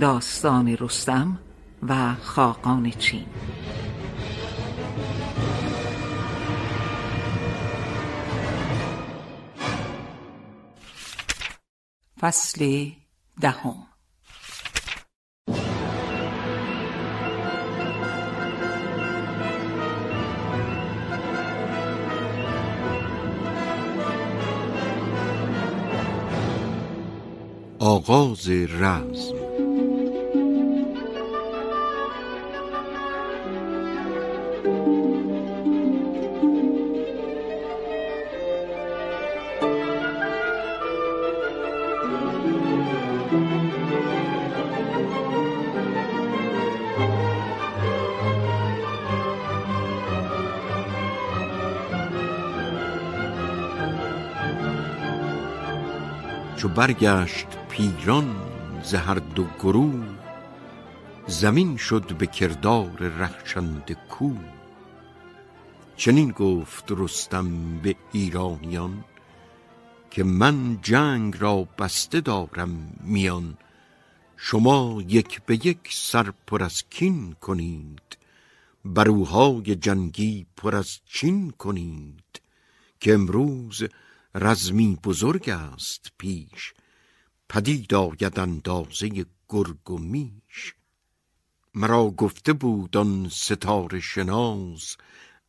داستان رستم و خاقان چین. فصل دهم. آغاز رزم. برگشت پیران ز هر دو گروه زمین شد به کردار رخشنده کو. چنین گفت رستم به ایرانیان که من جنگ را بسته دارم میان شما یک به یک سر پر از کین کنید بروهای جنگی پر از چین کنید که امروز رزمی بزرگ است پیش پدید آید اندازه گرگ و میش. مرا گفته بود آن ستاره شناس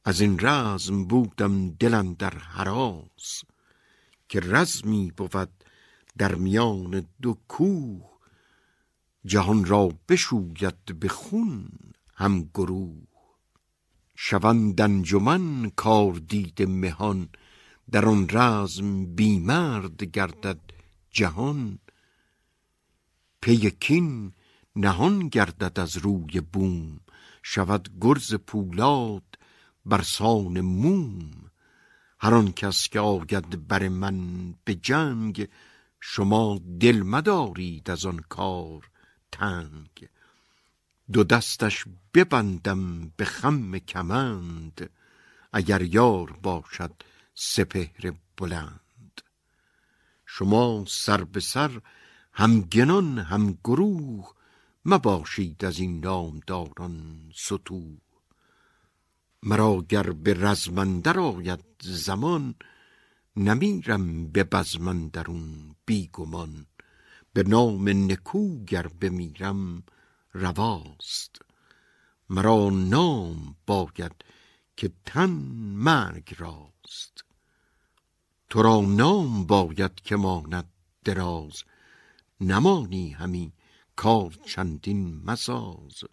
از این رزم بودم دلم در حراس. که رزمی بود در میان دو کوه جهان را بشوید به خون هم گروه. شوند انجمن کار دید مهان در آن رزم بیمرد گردد جهان. پی کین نهان گردد از روی بوم شود گرز پولاد برسان موم. هر آن کس که آید بر من به جنگ شما دل مدارید از آن کار تنگ. دو دستش ببندم به خم کمند اگر یار باشد سپهر بلند. شما سر به سر هم گنان هم گروه مباشید از این نامداران ستوه مرا گر به رزمندر آید زمان نمیرم به بزمندرون بیگمان. به نام نکو گر بمیرم رواست. مرا نام باید که تن مرگ راست. تو را نام باید که ماند دراز نمانی همی کار چندین مساز.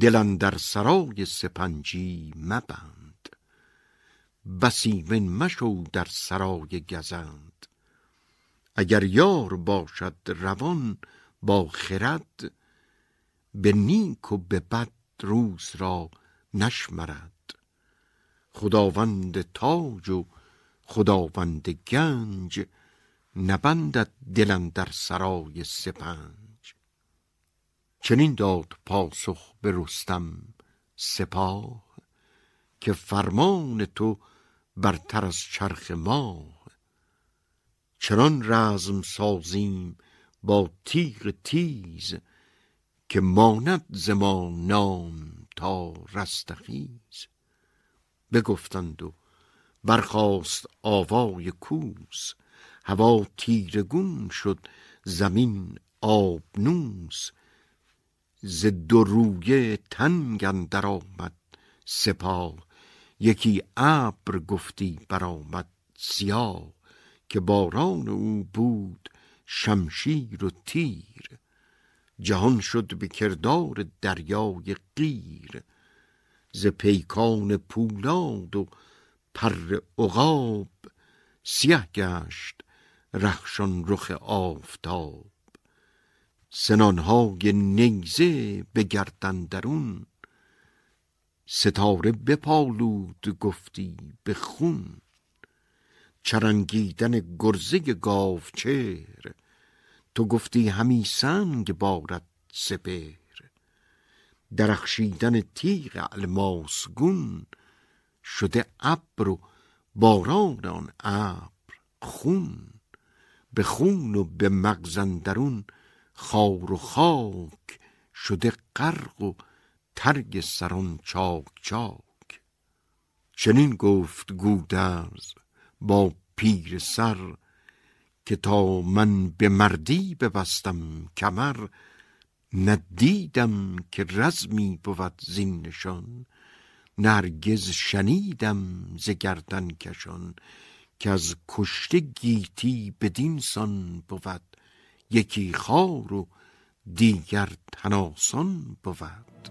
دلن در سرای سپنجی مبند. بسیمن مشو در سرای گزند. اگر یار باشد روان با خرد به نیک و به بد روز را نشمرد. خداوند تاج و خداوند گنج نبندد دلن در سرای سپنج. چنین داد پاسخ به رستم سپاه که فرمان تو برتر از چرخ ماه. چنان رزم سازیم با تیغ تیز که ماند ز ما نام تا رستخیز. بگفتند و برخاست آوای کوس. هوا تیرگون شد زمین آبنوس ز دو رویه تنگ اندر آمد سپاه. یکی ابر گفتی برآمد سیاه که باران او بود شمشیر و تیر. جهان شد به کردار دریای قیر. ز پیکان پولاد و پر عقاب سیه گشت رخشان رخ آفتاب. سنانهای نیزه به گردن درون ستاره بپالود گفتی به خون. چرنگیدن گرزه گاوچهر تو گفتی همی سنگ بارد سپهر. درخشیدن تیغ الماسگون شده ابر و باران آن ابر خون به خون و به مغزندرون خار و خاک شده غرق و ترگ سران چاک چاک. چنین گفت گودرز با پیر سر که تا من به مردی ببستم کمر ندیدم که رزمی بود زین نشان. نرگز شنیدم ز گردن کشان که از کشته گیتی بدین سان بود. یکی خار و دیگر تناسان بود.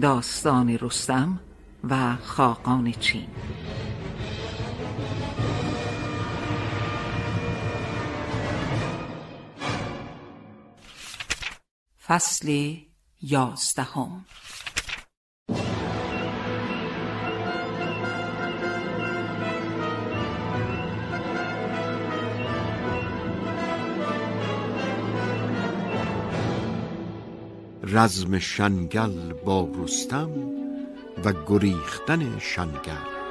داستان رستم و خاقان چین. فصل یازدهم. رزم شنگل با رستم و گریختن شنگل.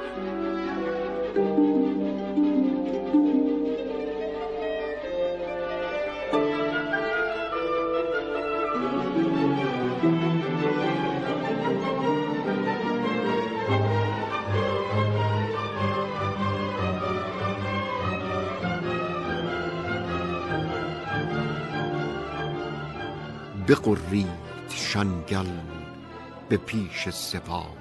بقرید شنگل به پیش سپاه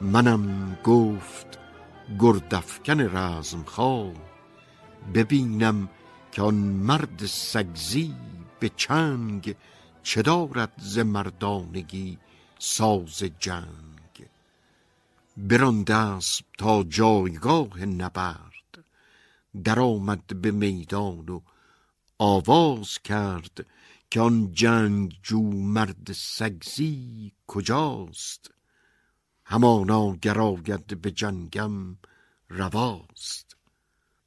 منم گفت گردافکن رزم خواه ببینم که آن مرد سگزی به چنگ چه دارد ز مردانگی ساز جنگ. براند اسب تا جایگاه نبرد. درآمد به میدان و آواز کرد که آن جنگجو مرد سگزی کجاست؟ همانا گراید به جنگم رواست.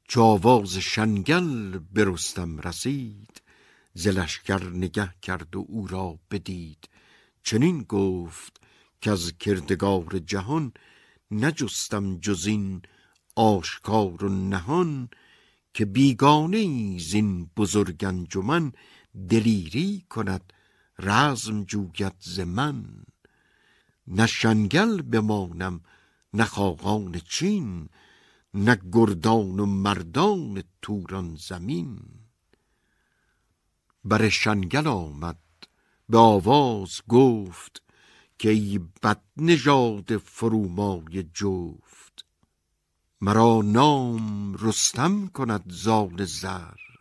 چو آواز شنگل به رستم رسید ز لشکر نگه کرد و او را بدید. چنین گفت که از کردگار جهان نجستم جز این آشکار و نهان که بیگانه زین بزرگ انجمن دلیری کند رزم جوید ز من. نه شنگل بمانم نه خاقان چین نه گردان و مردان توران زمین. بر شنگل آمد به آواز گفت که ای بد نژاد فرومای جفت مرا نام رستم کند زال زر.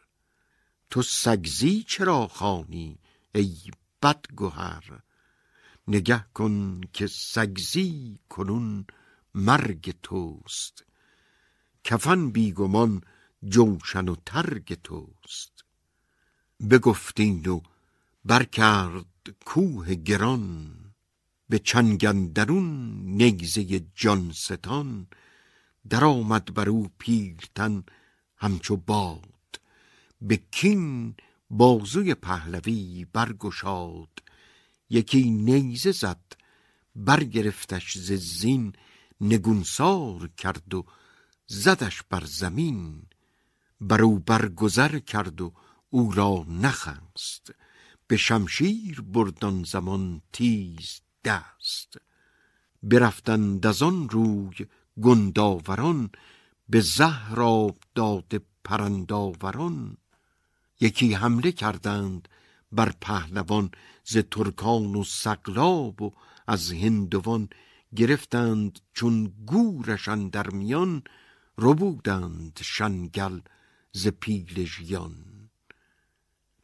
تو سگزی چرا خوانی ای بدگهر؟ نگه کن که سگزی کنون مرگ توست. کفن بیگمان جوشن و ترگ توست. بگفت این و برکرد کوه گران به چنگ اندرون نیزه جان ستان درآمد بر او همچو باد به کین بازوی پهلوی برگشاد. یکی نیزه زد برگرفتش ز زین نگونسار کرد و زدش بر زمین. بر او برگذر کرد و او را نخست. به شمشیر بردان زمان تیز دست. برفتند از آن روی گنداوران به زهر آب داده پرنداوران. یکی حمله کردند بر پهلوان ز ترکان و سقلاب و از هندوان گرفتند چون گورش در میان ربودند شنگل ز پیل ژیان.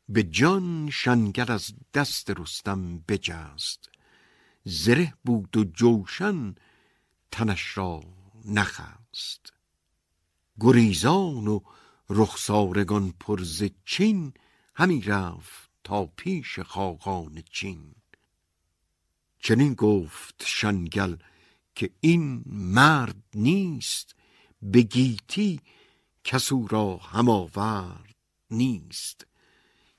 به جان شنگل از دست رستم بجست زره بود و جوشن تنش را نخست. گریزان و رخسارگان پر ز چین همی رفت تا پیش خاقان چین. چنین گفت شنگل که این مرد نیست به گیتی کس او را هم آورد نیست.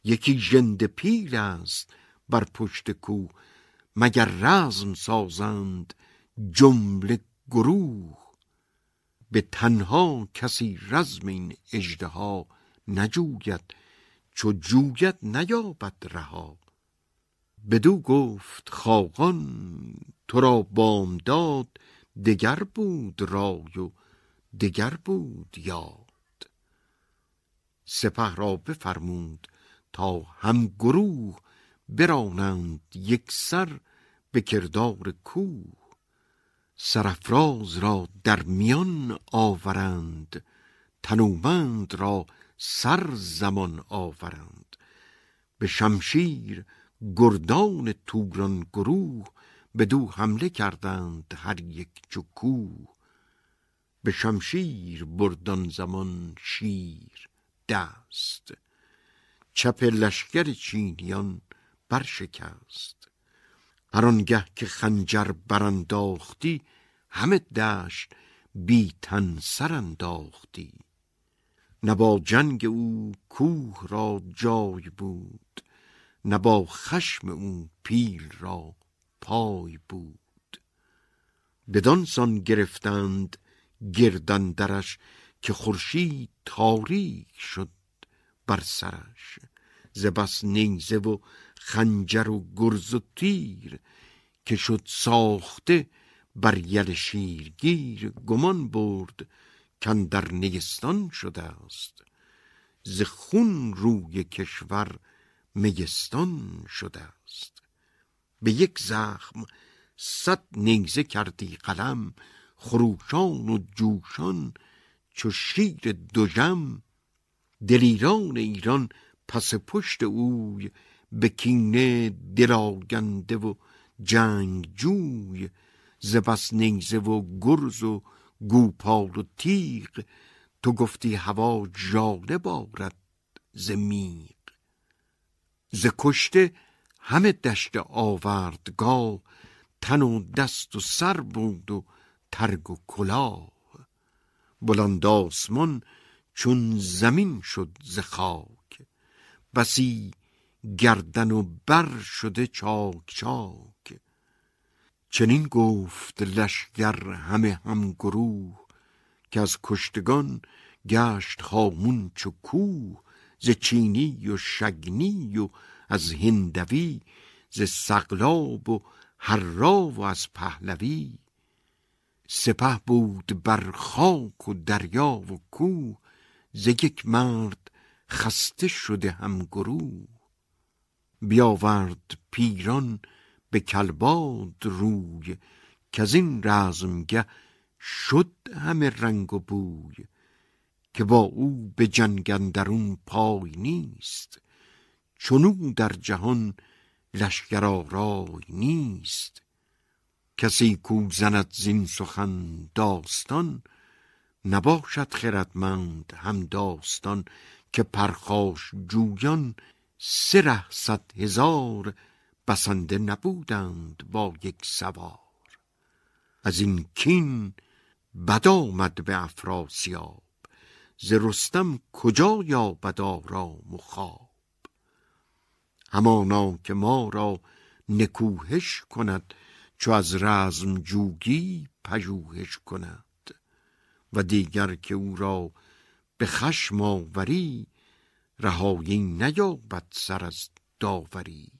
یکی ژنده پیل است بر پشت کوه مگر رزم سازند جمله گروه. به تنها کسی رزم این اژدها نجوید چو جوید نیابد رها. بدو گفت خاقان تو را بامداد دگر بود رای و دگر بود یاد. سپه را بفرمود تا هم گروه برانند یک سر به کردار کوه. سرفراز را در میان آورند تنومند را سر زمان آورند. به شمشیر گردان توران گروه به دو حمله کردند هر یک چو به شمشیر بردان زمان شیر دست. چپ لشکر چینیان برشکست. هر آنگه که خنجر برانداختی همه دشت بی تن سر انداختی نه با جنگ او کوه را جای بود نه با خشم او پیل را پای بود. بدان سان گرفتند گردن درش که خورشید تاریک شد بر سرش. ز بس نیزه و خنجر و گرز و تیر که شد ساخته بر یل شیرگیر گمان برد کن در نیستان شده است ز خون روی کشور میستان شده است به یک زخم صد نیزه کردی قلم خروشان و جوشان چو شیر دژم. دلیران ایران پس پشت اوی به کینه دلاگنده و جنگ جوی ز بس نیزه و گرز و گوپال و تیغ تو گفتی هوا جاله بارد ز ز کشته همه دشت آوردگاه تن و دست و سر بود و ترگ و کلاه. بلند آسمان چون زمین شد ز خاک بسی گردن و بر شده چاک چاک. چنین گفت لشگر همه هم گروه که از کشتگان گشت خامون چو کوه ز چینی و شگنی و از هندوی ز سقلاب و هررا و از پهلوی. سپه بود بر خاک و دریا و کوه ز یک مرد خسته شده هم گروه. بیاورد پیران به کلباد روی که از این رزمگه شد همه رنگ و بوی که با او به جنگ اندرون پای نیست چونو در جهان لشکر آرای نیست. کسی کو زند زین سخن داستان نباشد خردمند هم داستان که پرخاش جویان سه صد هزار بسنده نبودند با یک سوار. از این کین بد آمد به افراسیاب ز رستم کجا یابد آرام و خواب؟ همانا که ما را نکوهش کند چو از رزم جوگی پژوهش کند. و دیگر که او را به خشم آوری رهایی نیابد سر از داوری.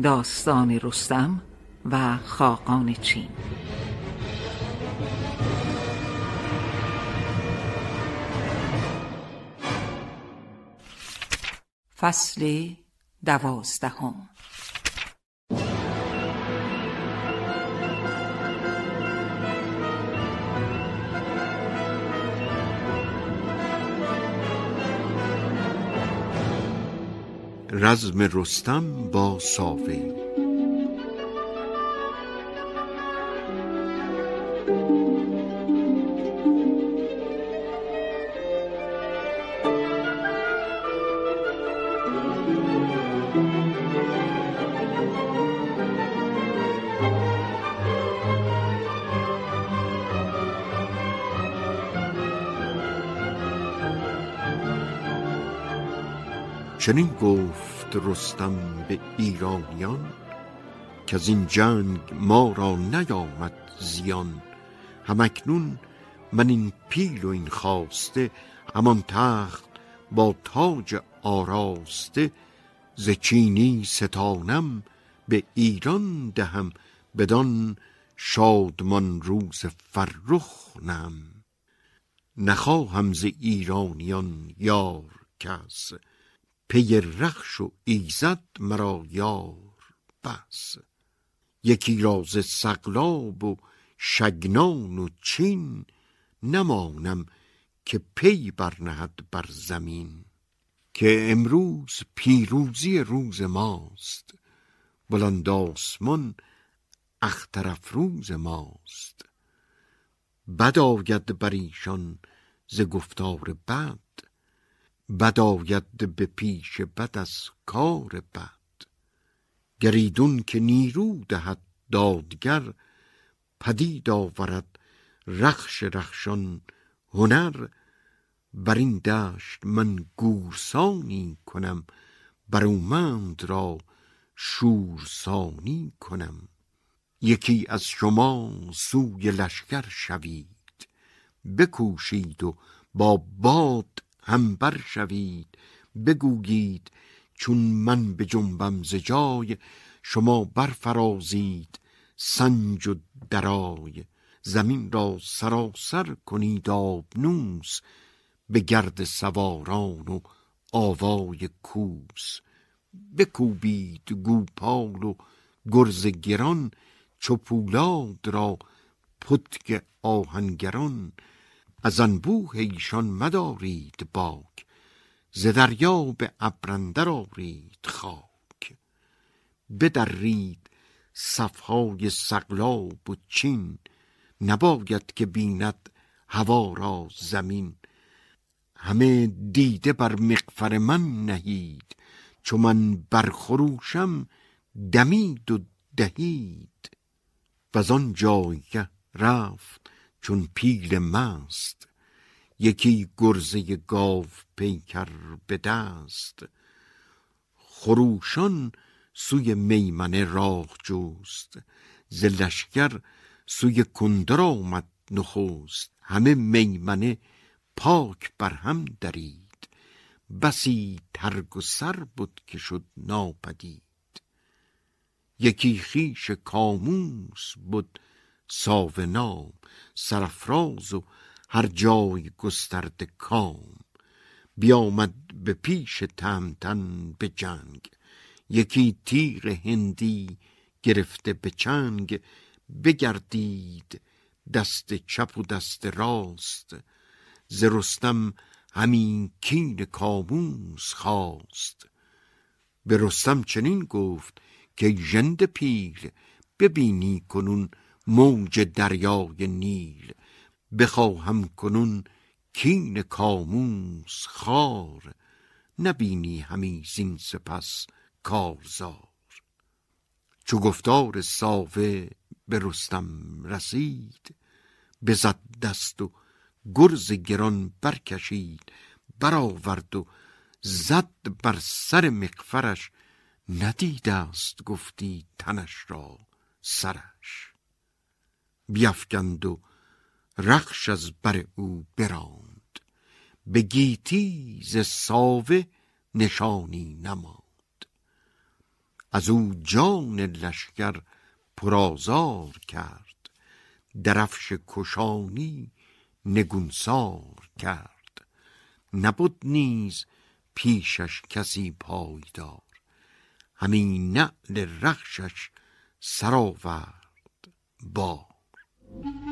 داستان رستم و خاقان چین. فصل دوازدهم. رزم رستم با ساوه چنین گفت رستم به ایرانیان که از این جنگ ما را نیامد زیان. همکنون من این پیل و این خواسته همان تخت با تاج آراسته ز چینی ستانم به ایران دهم بدان شادمان روز فرخ نم نخواهم ز ایرانیان یار کس. پی رخش و ایزد مرا یار. بس. یکی را ز سقلاب و شگنان و چین نمانم که پی برنهد بر زمین. که امروز پیروزی روز ماست. بلند آسمان اختر افروز ماست. بد آید بر ایشان ز گفتار بد. بد آید به پیش بد از کار بد. گریدون که نیرو دهد دادگر پدید آورد رخش رخشان هنر. بر این دشت من گورسانی کنم برومند را شورسانی کنم. یکی از شما سوی لشکر شوید بکوشید و با باد هم بر شوید بگویید چون من به جنبم ز شما برفرازید سنج و درای. زمین را سراسر کنید آبنوس به گرد سواران و آوای کوس. بکوبید گوپال و گرز گران چو پولاد را پتک آهنگران. از انبوه ایشان مدارید باک ز دریا به ابر آرید خاک. بدرید صفهای سقلاب و چین نباید که بیند هوا را زمین. همه دیده بر مقفر من نهید چو من برخروشم دمید و دهید. و آن جایگه رفت چون پیل مست یکی گرزه گاو پیکر به دست. خروشان سوی میمنه راه جوست ز سوی کندر آمد نخست. همه میمنه پاک بر هم درید. بسی ترگ و سر بود که شد ناپدید. یکی خیش کاموس بود ساو نام سرفراز و هر جای گسترده کام. بیامد به پیش تهمتن به جنگ یکی تیغ هندی گرفته به چنگ بگردید دست چپ و دست راست. ز رستم همین کین کاموس خواست. به رستم چنین گفت که ژنده پیل ببینی کنون موج دریای نیل بخواهم کنون کین کاموس خار نبینی همی زین سپس کارزار. چو گفتار ساوه به رستم رسید بزد دست و گرز گران برکشید برآورد و زد بر سر مقفرش ندیده است گفتی تنش را سرش. بیفگند و رخش از بر او براند. به گیتی ز ساوه نشانی نماند. از او جان لشکر پرازار کرد. درفش کشانی نگونسار کرد. نبود نیز پیشش کسی پایدار. همین نعل رخشش سرآورد بار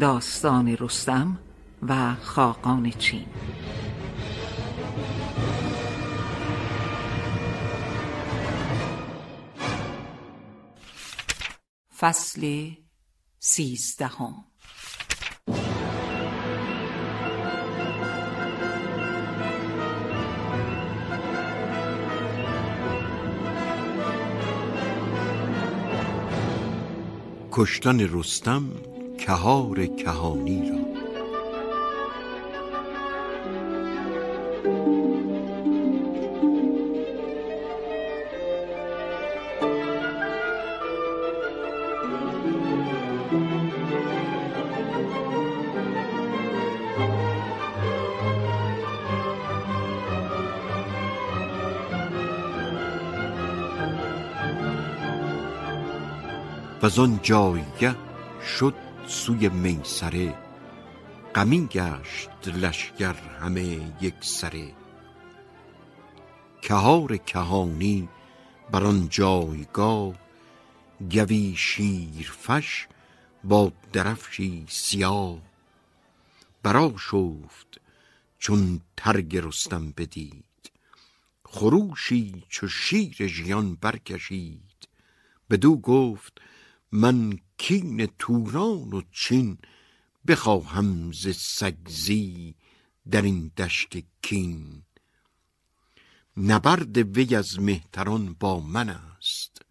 داستان رستم و خاقان چین. فصل سیزدهم. کشتن رستم کهار کهانی را. و آن جایگه شد سوی میسره غمین گشت لشکر همه یک سره. کهار کهانی بر آن جایگاه گوی شیرفش با درفشی سیاه. برآشفت چون ترگ رستم بدید خروشی چو شیر ژیان برکشید. بدو گفت من کین توران و چین بخواهم ز سگزی در این دشت کین. نبرد وی از مهتران با من است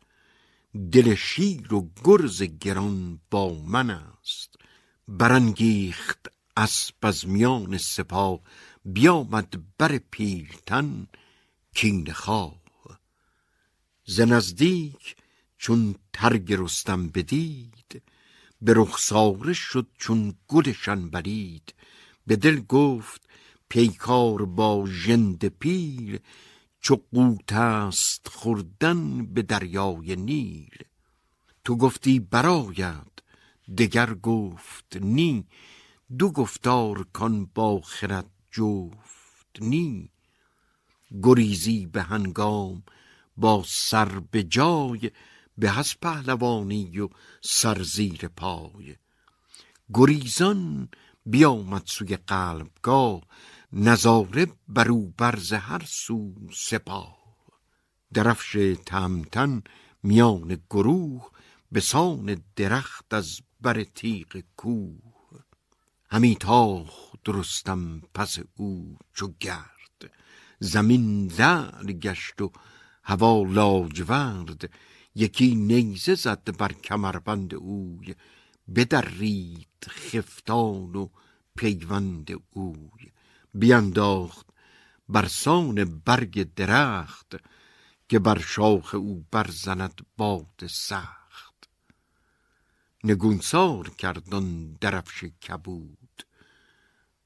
دل شیر و گرز گران با من است. برانگیخت اسپ از میان سپاه بیامد بر پیلتن کینه خواه. ز نزدیک چون ترگ رستم بدید به رخساره شد چون گلشن برید. به دل گفت پیکار با ژنده پیر چو قوت است خوردن به دریای نیل. تو گفتی برآید دگر گفت نی. دو گفتار کان با خرد جفت نی. گریزی به هنگام با سر به جای به از پهلوانی و سر زیر پای. گریزان بیامد سوی قلبگاه نظاره برو برز هر سو سپاه. درفش تمتن میان گروه به سان درخت از بر تیغ کوه. همی تاخت درستم پس او چو گرد. زمین لعل گشت و هوا لاجورد. یکی نیزه زد بر کمربند اوی بدرید خفتان و پیوند اوی. بینداخت بر سان برگ درخت که بر شاخ او برزند باد سخت. نگونسار کردن درفش کبود.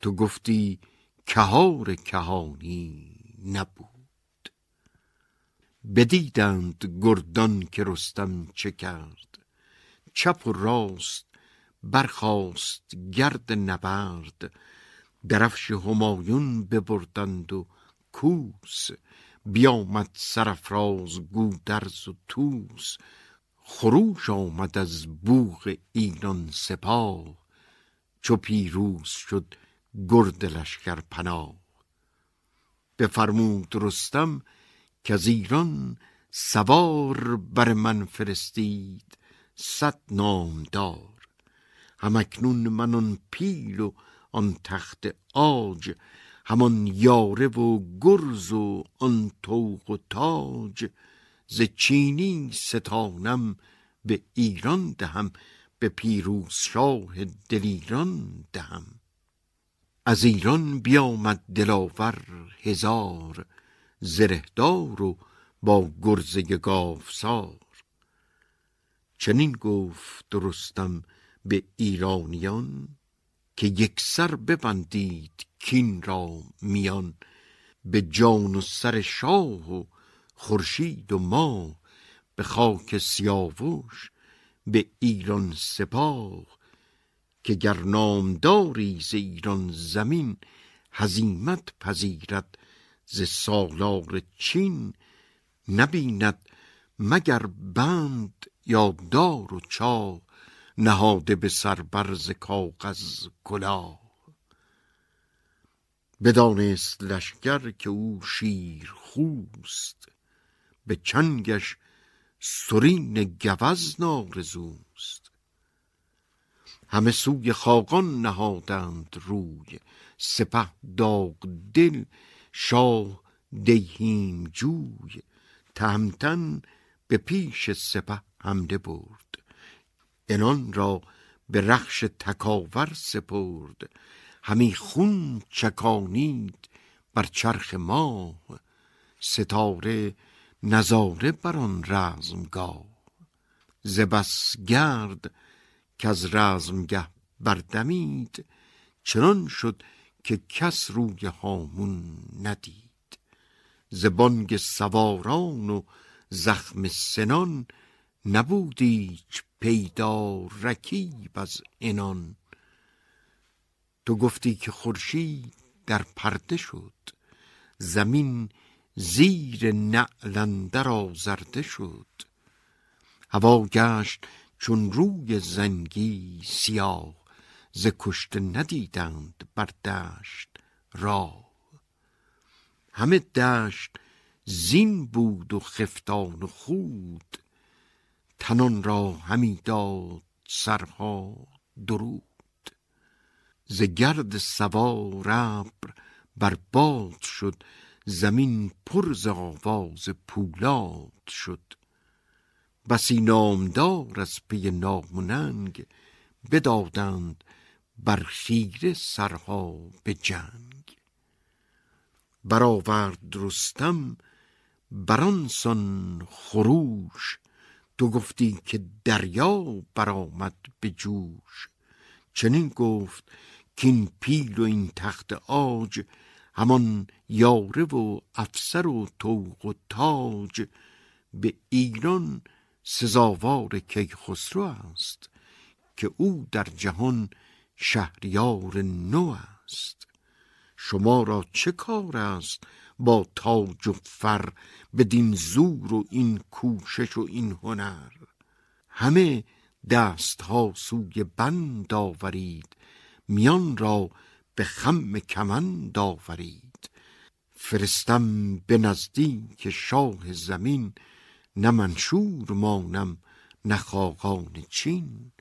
تو گفتی کهار کهانی نبود. بدیدند گردان که رستم چه کرد. چپ و راست برخاست گرد نبرد. درفش همایون ببردند و کوس. بیامد سرفراز گودرز و توس خروش آمد از بوغ ایران سپاه چو پیروز شد گرد لشکر پناه. بفرمود رستم که از ایران سوار بر من فرستید صد نامدار. همکنون من آن پیل و آن تخت آج همان یاره و گرز و آن توق و تاج. ز چینی ستانم به ایران دهم به پیروز شاه دلیران دهم. از ایران بیامد دلاور هزار زرهدار و با گرزه گاوسار چنین گفت رستم به ایرانیان که یک سر ببندید کین را میان. به جان و سر شاه و خورشید و ما به خاک سیاوش به ایران سپاه. که گر نامداری ز ایران زمین هزیمت پذیرد ز سالار چین نبیند مگر بند یا دار و چاه نهاده به سر برز کاغذ کلاه. بدانست لشکر که او شیر خوست به چنگش سرین گوز نارزوست. همه سوی خاقان نهادند روی سپه داغ دل شاه دیهیم جوی تهمتن به پیش سپه حمله برد. انان را به رخش تکاور سپرد. همی خون چکانید بر چرخ ماه. ستاره نظاره بر آن رزمگاه. ز بس گرد کز رزمگه بردمید. چنان شد که کس روی هامون ندید. ز بانگ سواران و زخم سنان نبود ایچ پیدا رکیب از انان تو گفتی که خورشید در پرده شد. زمین زیر نعل اندر آزرده شد. هوا گشت چون روی زنگی سیاه. ز کشته ندیدند بر دشت راه. همه دشت زین بود و خفتان و خود. تنان را همی داد سرها درود. ز گرد سوار ابر بر باد شد زمین پر ز آواز پولاد شد. بسی نامدار از پی نام و ننگ بدادند بر خیره سرها به جنگ. برآورد رستم برانسان خروش. تو گفتی که دریا برآمد به جوش. چنین گفت کین پیل و این تخت آج همان یاره و افسر و توق و تاج. به ایران سزاوار کیخسرو است که او در جهان شهریار نو است. شما را چه کار است با تاج و فر بدین زور و این کوشش و این هنر؟ همه دست ها سوی بند آورید میان را به خم کمند آورید. فرستم به نزدیک شاه زمین نه منشور مانم نه خاقان چین.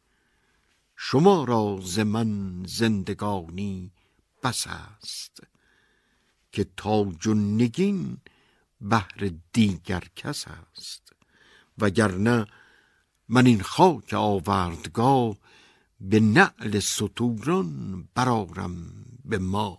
شما را ز من زندگانی بس است که تاج و نگین بهر دیگر کس است. وگرنه من این خاک آوردگاه به نعل ستوران برارم به ما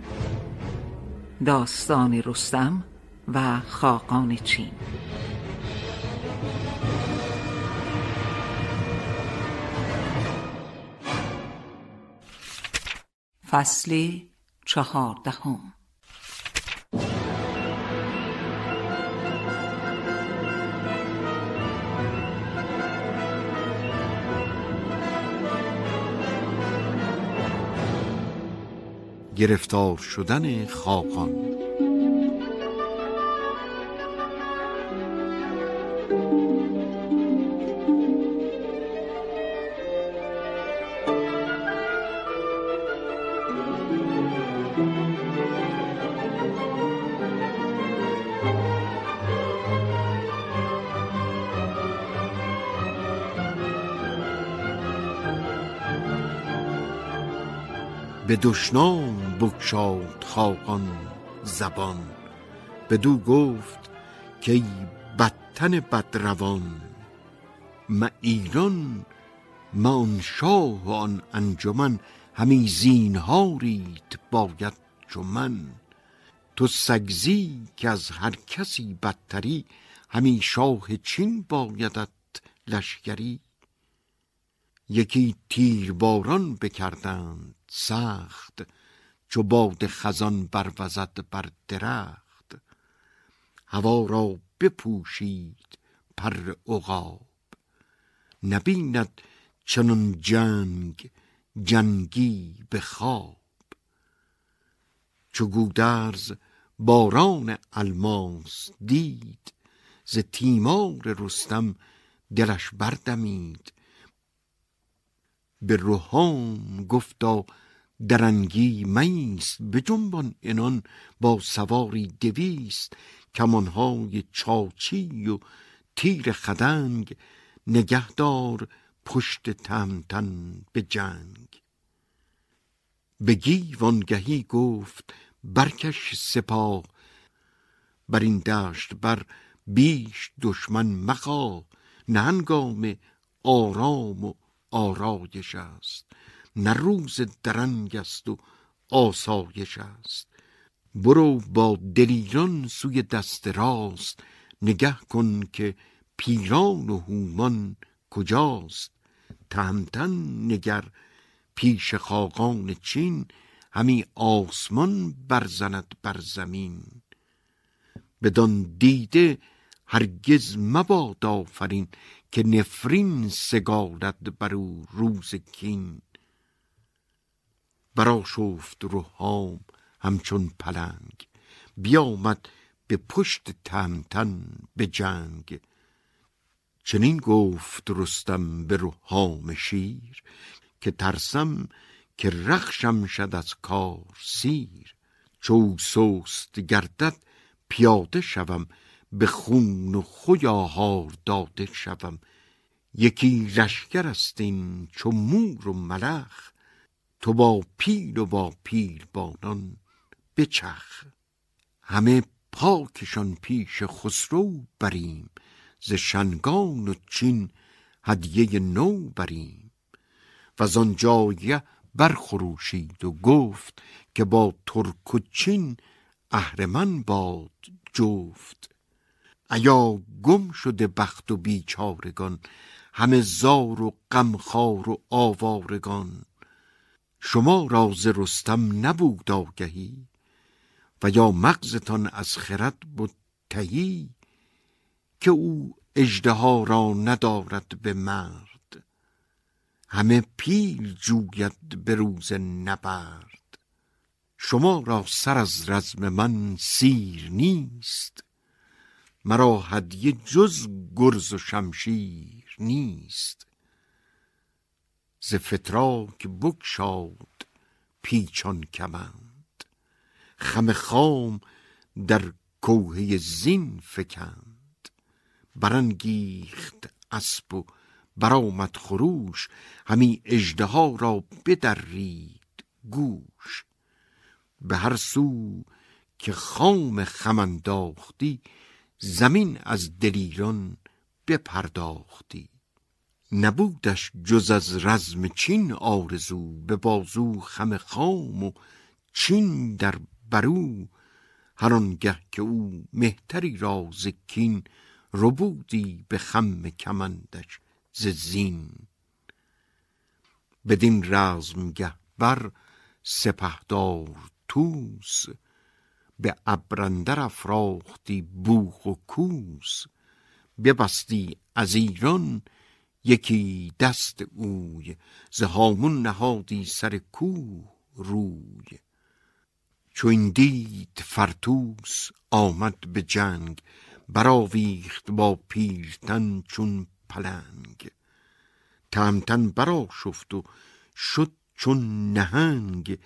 داستان رستم و خاقان چین. فصل چهاردهم. گرفتار شدن خاقان. به دشنام بگشاد خاقان زبان. بدو گفت که بدتن بدروان ما ایران ما آن شاه و آن انجمن همی زینهاریت باید چو من. تو سگزی که از هر کسی بدتری همی شاه چین بایدت لشکری. یکی تیرباران بکردند سخت چو باد خزان بروزد بر درخت هوا را بپوشید پر عقاب. نبیند چنان جنگ جنگی به خواب. چو گودرز باران الماس دید ز تیمار رستم دلش بردمید. به روحام گفتا درنگی میست به جنبان انان با سواری دویست کمانهای چاچی و تیر خدنگ. نگهدار پشت تهمتن به جنگ. به گیو آنگهی گفت برکش سپاه. بر این دشت بر بیش دشمن مخواه. نه هنگام آرام و آرایش است. نه روز درنگ است و آسایش است. برو با دلیران سوی دست راست نگه کن که پیران و هومان کجاست. تهمتن نگر پیش خاقان چین همی آسمان برزند بر زمین. بدان دیده هرگز مباد آفرین که نفرین سگالد بر او روز کین. برا شفت روحام همچون پلنگ. بیامد به پشت تمتن به جنگ. چنین گفت رستم به روحام شیر که ترسم که رخشم شد از کار سیر. چو سست گردد پیاده شوم به خون و خوی آهار داده شوم. یکی لشکر است این چو مور و ملخ تو با پیل و با پیل بانان بچخ همه پاکشان پیش خسرو بریم ز شنگان و چین هدیه نو بریم. و آن جایه برخروشید و گفت که با ترک و چین اهرمن باد جفت. ایا گم شده بخت و بیچارگان همه زار و غمخوار و آوارگان شما راز رستم نبود آگهی و یا مغزتان از خرد بود تهی که او اژدها را ندارد به مرد. همه پیل جوید به روز نبرد. شما را سر از رزم من سیر نیست مرا هدیه جز گرز و شمشیر نیست. ز فتراک بگشاد پیچان کمند. خم خام در کوهه زین فکند. برانگیخت اسب و برآمد خروش همی اژدها را بدرید گوش. به هر سو که خام خم انداختی زمین از دلیران بپرداختی. نبودش جز از رزم چین آرزو به بازو خم خام و چین در برو. هر آنگه که او مهتری را ز کین ربودی به خم کمندش ز زین. بدین رزمگه بر سپهدار توس به ابرندر افراختی بوخ و کوس. ببستی از ایران یکی دست اوی ز هامون نهادی سر کوه روی. چو این دید فرتوس آمد به جنگ برآویخت با پیلتن چون پلنگ. تهمتن برا شفت و شد چون نهنگ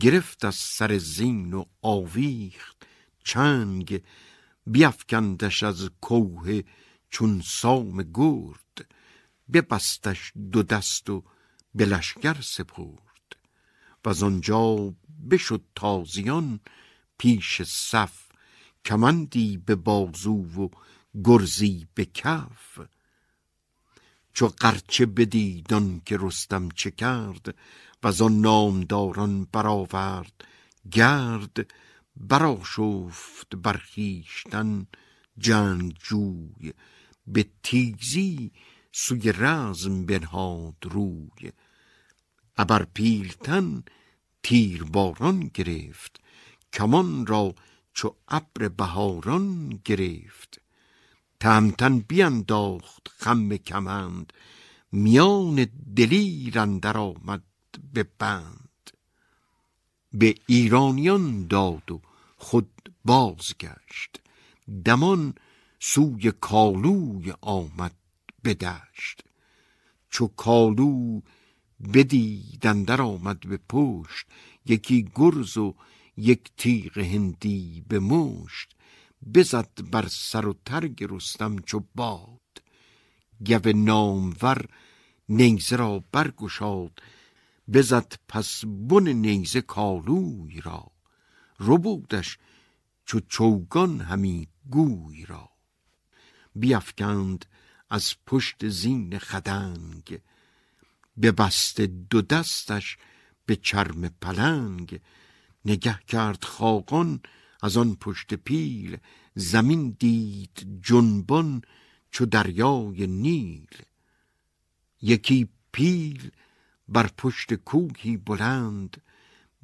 گرفت از سر زین و آویخت چنگ. بیفکندش از کوه چون سام گرد ببستش دو دست و به لشکر سپرد. و آنجا بشد تازیان پیش صف کمندی به بازو و گرزی به کف. چو قرچه بدید که رستم چه کرد و آن نامداران برآورد گرد براشفت بر خویشتن جنگجوی. به تیزی سوی رزم بنهاد روی. ابر پیلتن تیر باران گرفت کمان را چو ابر بهاران گرفت. تهمتن بینداخت خم کمند میان دلیر اندر آمد به بند. به ایرانیان داد و خود بازگشت دمان سوی کالوی آمد. به دشت چو کالو بدید اندر آمد به پشت یکی گرز و یک تیغ هندی به مشت. بزد بر سر و ترگ رستم چو باد. گو نامور نیزه را برگشاد. بزد پس بن نیزه کالوی را. ربودش چو چوگان همی گوی را. بیافکند از پشت زین خدنگ ببسته دو دستش به چرم پلنگ نگه کرد خاقان از آن پشت پیل زمین دید جنبان چو دریای نیل. یکی پیل بر پشت کوهی بلند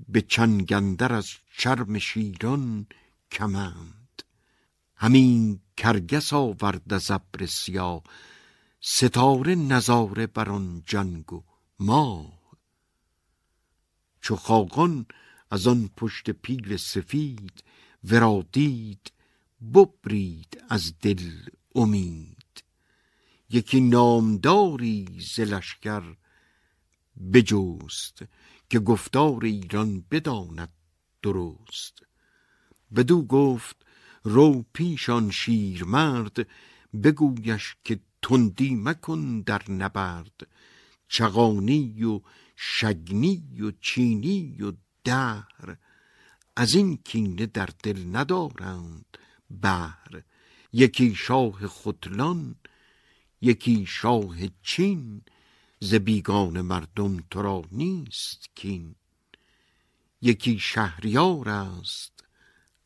به چنگندر از چرم شیران کمند. همین کرگس آورد از ابر سیاه ستاره نظاره بر آن جنگ و ماه. چو خاقان از آن پشت پیل سفید ورا دید ببرید از دل امید. یکی نامداری ز لشکر بجست که گفتار ایران بداند درست. بدو گفت رو پیشان شیرمرد بگویش که تندی مکن در نبرد. چغانی و شگنی و چینی و دهر از این کینه در دل ندارند بهر. یکی شاه ختلان یکی شاه چین ز بیگان مردم تو را نیست کین. یکی شهریار است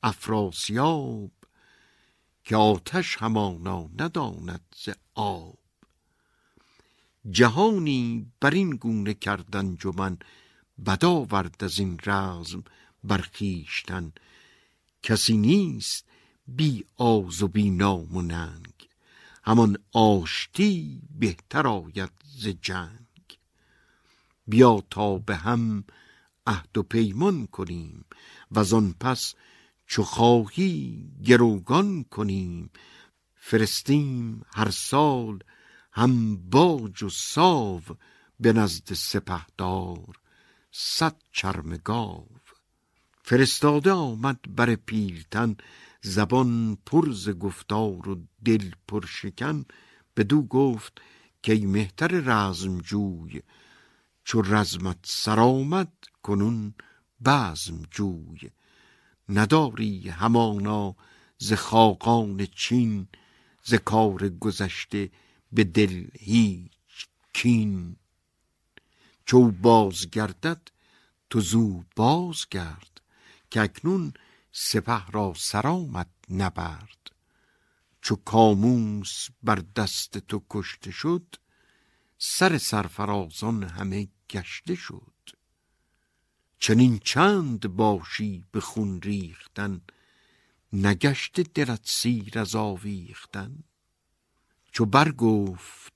افراسیاب که آتش همانا نداند ز آب. جهانی بر این گونه کردن جمن بدا ورد از این رزم برخیشتن کسی نیست بی آز و بی نام و ننگ. همان آشتی بهتر آید ز جنگ. بیا تا به هم عهد و پیمان کنیم و آن پس چو خواهی گروگان کنیم. فرستیم هر سال هم باج و ساو به نزد سپهدار. صد چرم گاو. فرستاده آمد بر پیلتن زبان پر ز گفتار و دل پر شکن. بدو گفت که مهتر رزم جوی چو رزمت سرآمد کنون بزم جوی نداری همانا ز خاقان چین ز کار گذشته به دل هیچ کین. چو بازگردد تو زو بازگرد که اکنون سپه را سرآمد نبرد. چو کاموس بر دست تو کشته شد سر سرفرازان همه گشته شد. چنین چند باشی به خون ریختن نگشته دلت سیر از آویختن. چو برگفت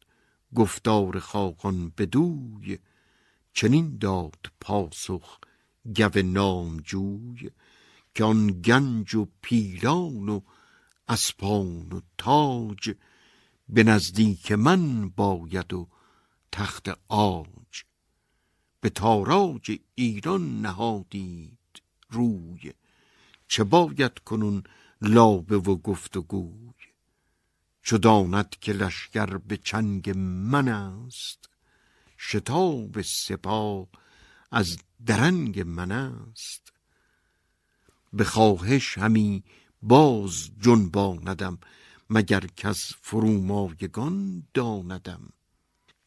گفتار خاقان بدوی چنین داد پاسخ گو نامجوی که آن گنج و پیلان و اسپان و تاج به نزدیک من باید و تخت آج به تاراج ایران نهادید روی. چه باید کنون لابه و گفت و گوی؟ چو داند که لشکر به چنگ من است شتاب سپاه از درنگ من است. به خواهش همی باز جنباندم مگر کس فرومایگان داندم.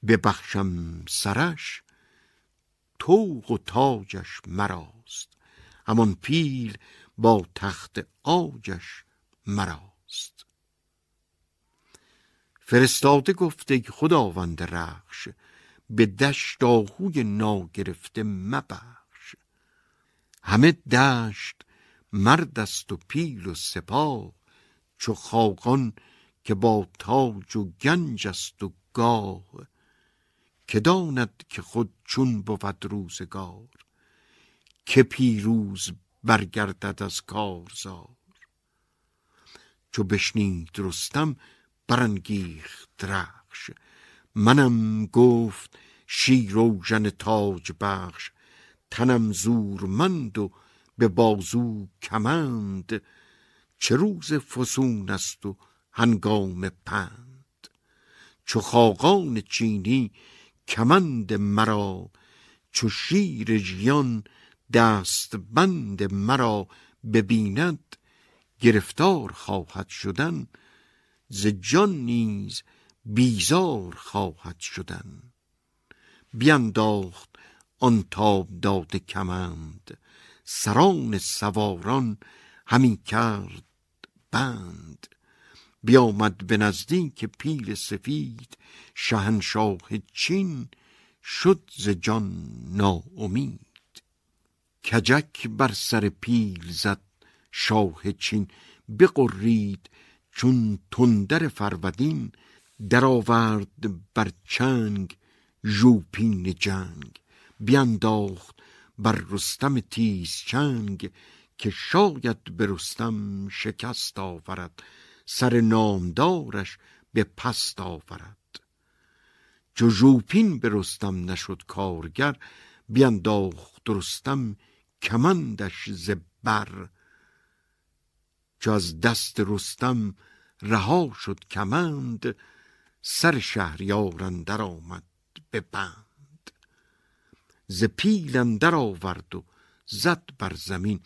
ببخشم سرش توق و تاجش مراست. همان پیل با تخت آجش مراست. فرستاده گفته خداوند رخش به دشت آهوی ناگرفته مبخش. همه دشت مرد است و پیل و سپاه چو خاقان که با تاج و گنج است و گاه. که داند که خود چون بود روزگار که پیروز برگردد از کارزار. چو بشنید رستم برانگیخت رخش. منم گفت شیر و ژن تاج بخش. تنم زورمند و به بازو کمند. چه روز فسون است و هنگام پند. چو خاقان چینی کمند مرا چو شیر ژیان دست بند مرا ببیند گرفتار خواهد شدن ز جان نیز بیزار خواهد شدن. بینداخت آن تاب داد کمند سران سواران همی کرد بند. بیامد به نزدیک پیل سفید شهنشاه چین شد ز جان ناامید. کجک بر سر پیل زد شاه چین بقرید چون تندر فرودین درآورد بر چنگ ژوپین جنگ. بینداخت بر رستم تیز چنگ که شاید به رستم شکست آورد. سر نامدارش به پست آورد. چو ژوپین به رستم نشد کارگر بینداخت رستم کمندش ز بر. چو از دست رستم رها شد کمند سر شهریار اندر آمد به بند. ز پیل اندر آورد و زد بر زمین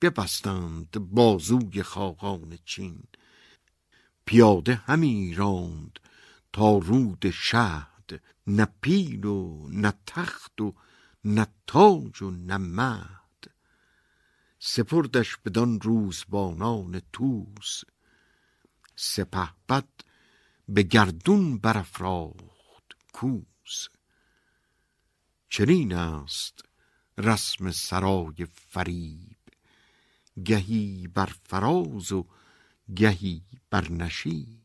ببستند بازوی خاقان چین. پیاده همی راند تا رود شهد نه پیل و نه تخت و نه تاج و نه مهد. سپردش بدان روزبانان توس سپهبد به گردون برافراخت کوس. چنین است رسم سرای فریب گهی بر فراز و گهی بر نشیب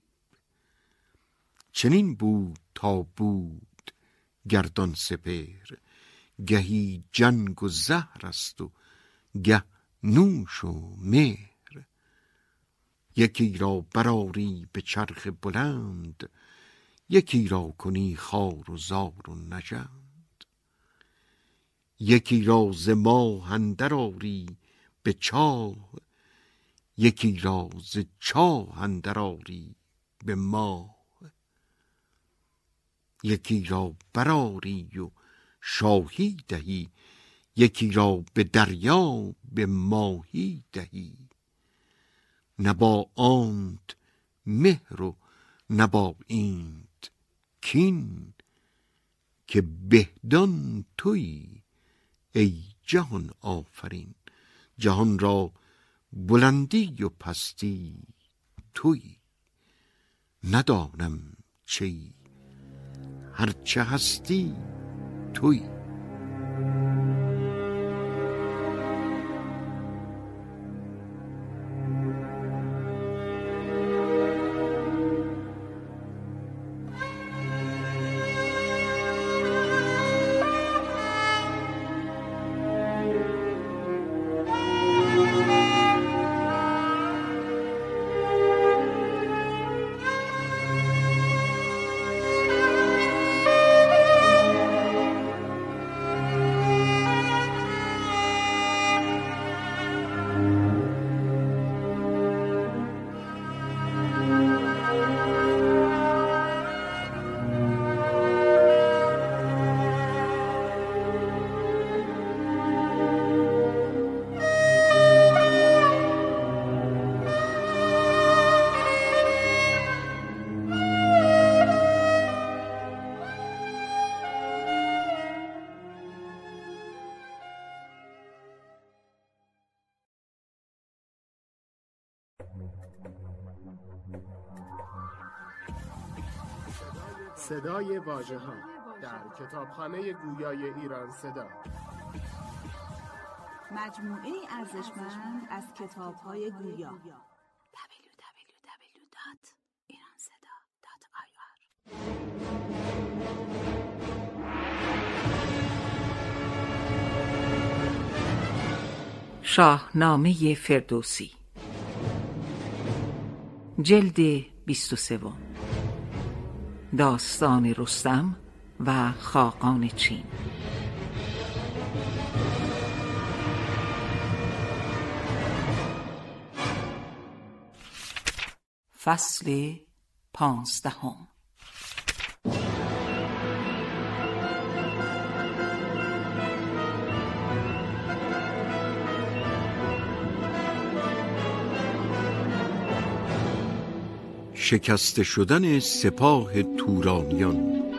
چنین بود تا بود گردان سپر گهی جنگ و زهر است و گه نوش و مهر. یکی را براری به چرخ بلند یکی را کنی خار و زار و نژند. یکی را ز ماه اندر آری به چاه یکی را ز چاه به ماه. یکی را براری و شاهی دهی یکی را به دریا به ماهی دهی. نه با آنت مهر و نه با اینت کین که بهدان تویی ای جهان آفرین. جهان را بلندی و پستی تویی ندانم چی. هرچه هستی تویی واژه ها در کتابخانه گویای ایران صدا. مجموعه ارزشمند از کتاب های گویا www.iranseda.ir شاهنامه فردوسی. جلد 23 داستان رستم و خاقان چین. فصل پانزدهم. شکسته شدن سپاه تورانیان.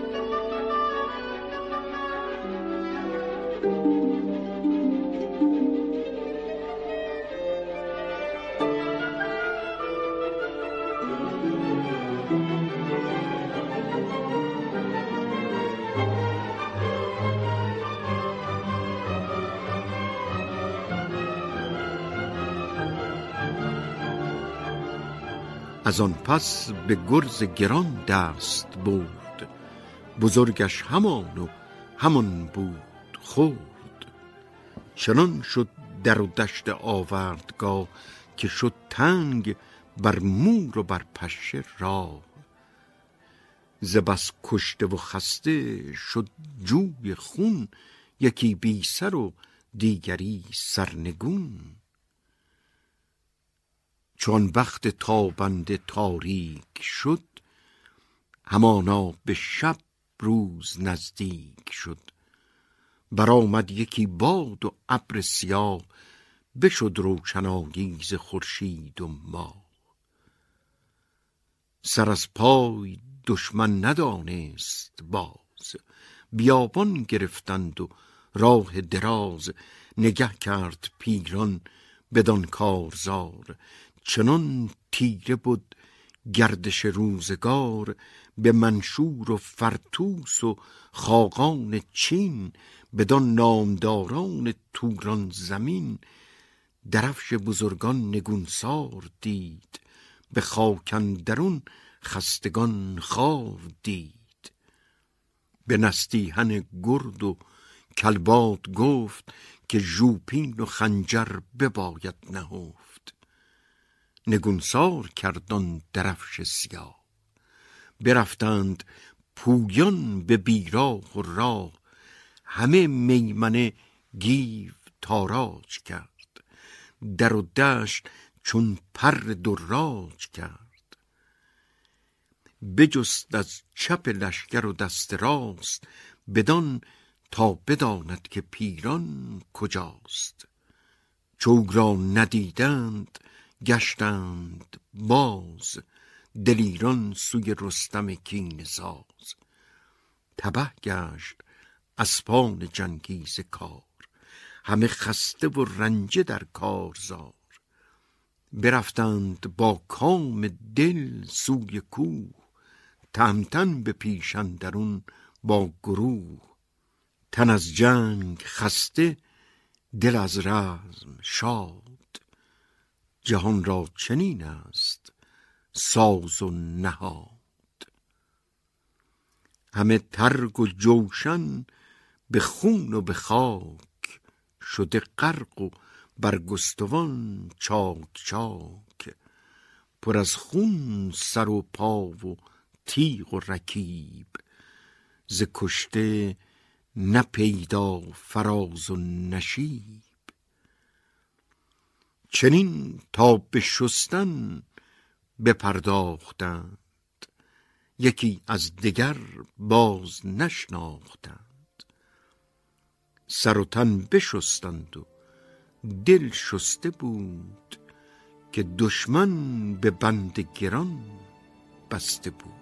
از آن پس به گرز گران دست برد. بزرگش همان و همان بود خورد چنان شد در و دشت آوردگاه که شد تنگ بر مور و بر پشه راه ز بس کشته و خسته شد جوی خون یکی بی سر و دیگری سرنگون. چون وقت تابنده تاریک شد همانا به شب روز نزدیک شد. برآمد یکی باد و ابر سیاه بشد روشنایی ز خورشید و ماه. سر از پای دشمن ندانست باز. بیابان گرفتند و راه دراز. نگه کرد پیران بدان کارزار. چنان تیره بود گردش روزگار به منشور و فرتوس و خاقان چین بدان نامداران توران زمین. درفش بزرگان نگونسار دید به خاکندرون خستگان خار دید. به نستیهن گرد و کلبات گفت که ژوپین و خنجر بباید نهفت. نگونسار کردان درفش سیاه. برفتند پویان به بیراه و راه. همه میمنه گیو تاراج کرد. در و دشت چون پر دراج کرد. بجست از چپ لشکر و دست راست بدان تا بداند که پیران کجاست. چوگ را ندیدند گشتند باز دلیران سوی رستم کین ساز. تبه گشت اسپان جنگیز کار همه خسته و رنجه در کارزار برفتند با کام دل سوی کوه تهمتن به پیش با گروه. تن از جنگ خسته دل از رزم شاد. جهان را چنین است ساز و نهاد. همه ترگ و جوشن به خون و به خاک شده غرق و برگستوان چاک چاک پر از خون سر و پا و تیغ و رکیب ز کشته نه پیدا فراز و نشیب. چنین تا به شستن بپرداختند. یکی از دگر باز نشناختند. سر و تن بشستند و دل شسته بود که دشمن به بند گران بسته بود.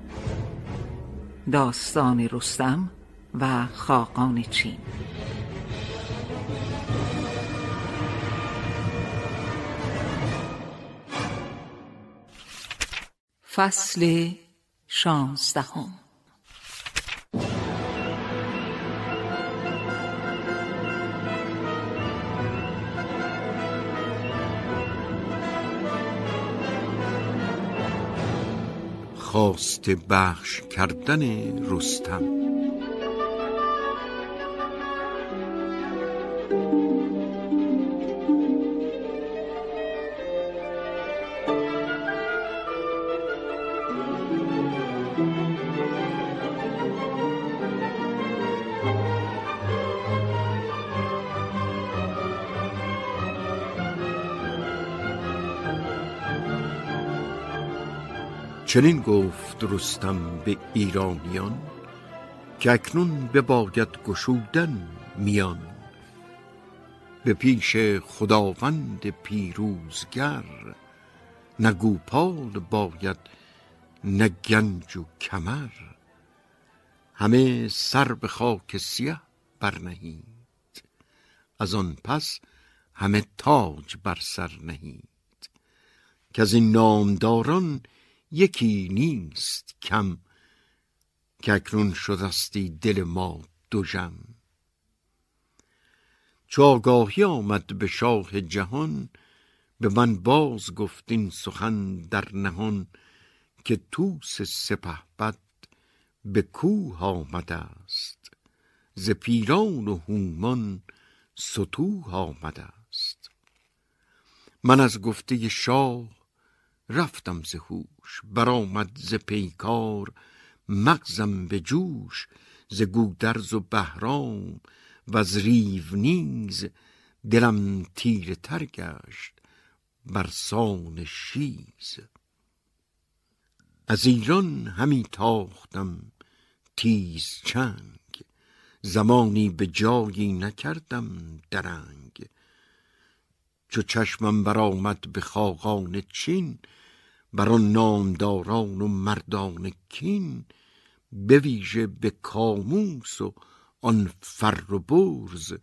داستان رستم و خاقان چین. فصل شانزدهم. خواست بخش کردن رستم. چنین گفت رستم به ایرانیان که اکنون بباید گشودن میان. به پیش خداوند پیروزگر نه گوپال باید نه گنج و کمر. همه سر به خاک سیه برنهید از آن پس همه تاج بر سر نهید. که از این نامداران یکی نیست کم که اکنون شدستی دل ما دوژم چو آگاهی آمد به شاه جهان به من باز گفتین سخن در نهان که توس سپه بد به کوه آمده است ز پیران و هومان ستوه آمده است. من از گفته شاه رفتم ز هوش برآمد ز پیکار مغزم به جوش ز گودرز و بهرام و از ریو نیز دلم تیره تر گشت بر سان شیز. از ایران همی تاختم تیز چنگ زمانی به جایی نکردم درنگ. چو چشمم برآمد به خاقان چین بر آن نامداران و مردان کین به ویژه به کاموس و آن فر و برز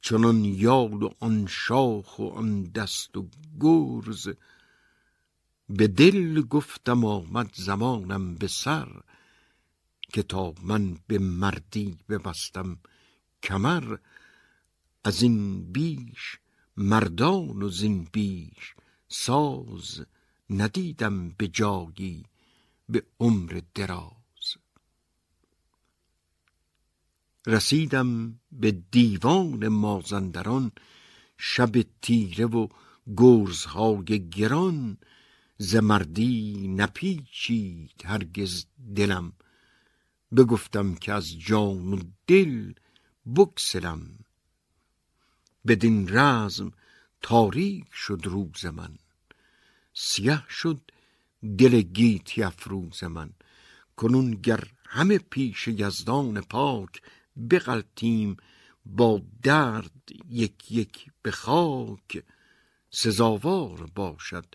چنان یال و آن شاخ و آن دست و گرز. به دل گفتم آمد زمانم به سر که تا من به مردی ببستم کمر از این بیش مردان و زین بیش ساز. ندیدم به جایی به عمر دراز. رسیدم به دیوان مازندران شب تیره و گرزهای گران. ز مردی نپیچید هرگز دلم. بگفتم که از جان و دل بگسلم. بدین رزم تاریک شد روز من. سیه شد دل گیتی افروز من. کنون گر همه پیش یزدان پاک بغلتیم با درد یک یک به خاک سزاوار باشد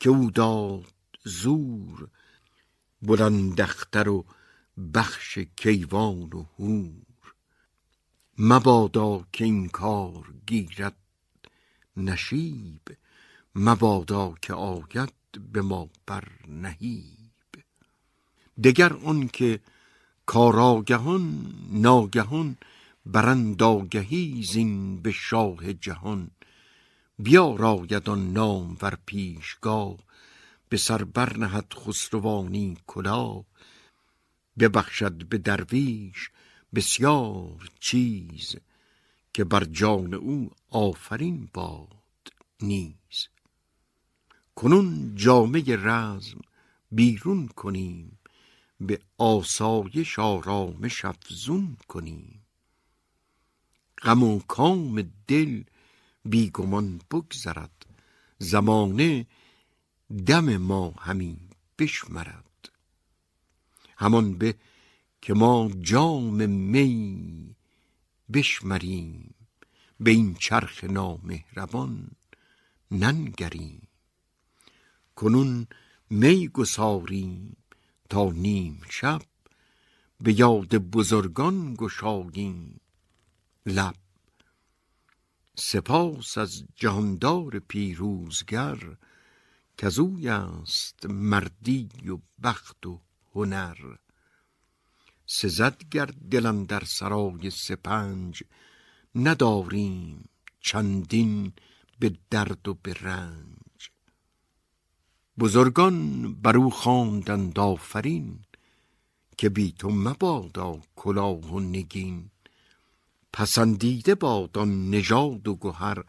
که او داد زور. بلندختر و بخش کیوان و هور مبادا که این کار گیرد نشیب مبادا که آید به ما بر نهیب. دگر آن که کاراگهان ناگهان برند آگهی زین به شاه جهان. بیاراید آن نام ور پیشگاه به سر برنهد خسروانی کلاه. ببخشد به درویش بسیار چیز که بر جان او آفرین باد نیز. کنون جامه رزم بیرون کنیم به آسایش آرامش افزون کنیم. غم و کام دل بیگمان بگذرد زمانه دم ما همین بشمرد. همان به که ما جام می بشمریم به این چرخ نامهربان ننگریم. کنون می گساریم تا نیم شب به یاد بزرگان گشاییم لب. سپاس از جهاندار پیروزگر کزوی است مردی و بخت و هنر. سزد گر دلم در سرای سپنج نداریم چندین به درد و به رنج. بزرگان برو خواندند آفرین که بی تو مبادا کلاه و نگین. پسندیده باد آن نژاد و گهر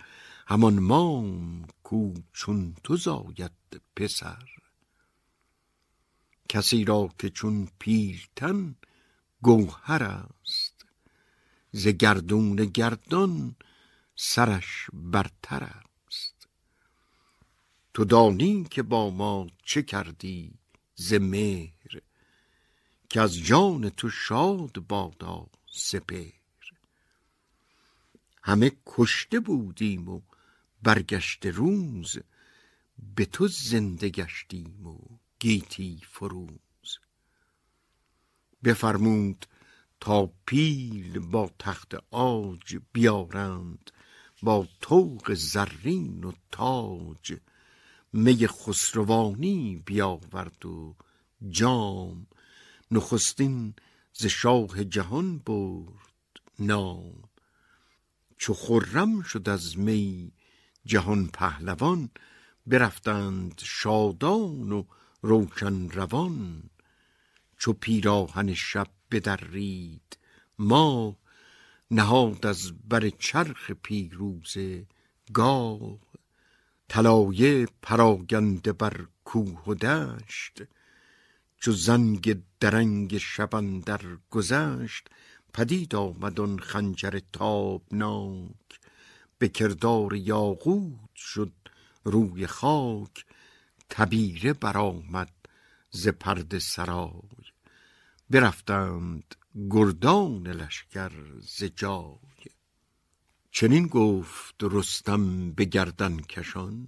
همان مام کو چون تو زاید پسر. کسی را که چون پیلتن گوهر است ز گردون گردان سرش برتر است تو دانی که با ما چه کردی ز مهر که از جان تو شاد بادا سپهر. همه کشته بودیم و برگشته روز به تو زنده گشتیم و گیتی فروز. بفرمود تا پیل با تخت آج بیارند با طوق زرین و تاج می خسروانی بیاورد و جام نخستین ز شاه جهان برد نام. چو خرم شد از می جهان پهلوان برفتند شادان و روشن روان. چو پیراهن شب بدرید ما نهاد از بر چرخ پیروزه گاه طلایه پراگنده بر کوه و دشت چو زنگ درنگ شب اندر گذشت پدید آمد آن خنجر تابناک. به کردار یاقوت شد روی خاک تبیره برآمد ز پرده سرای. برفتند گردان لشکر ز جای. چنین گفت رستم به گردن کشان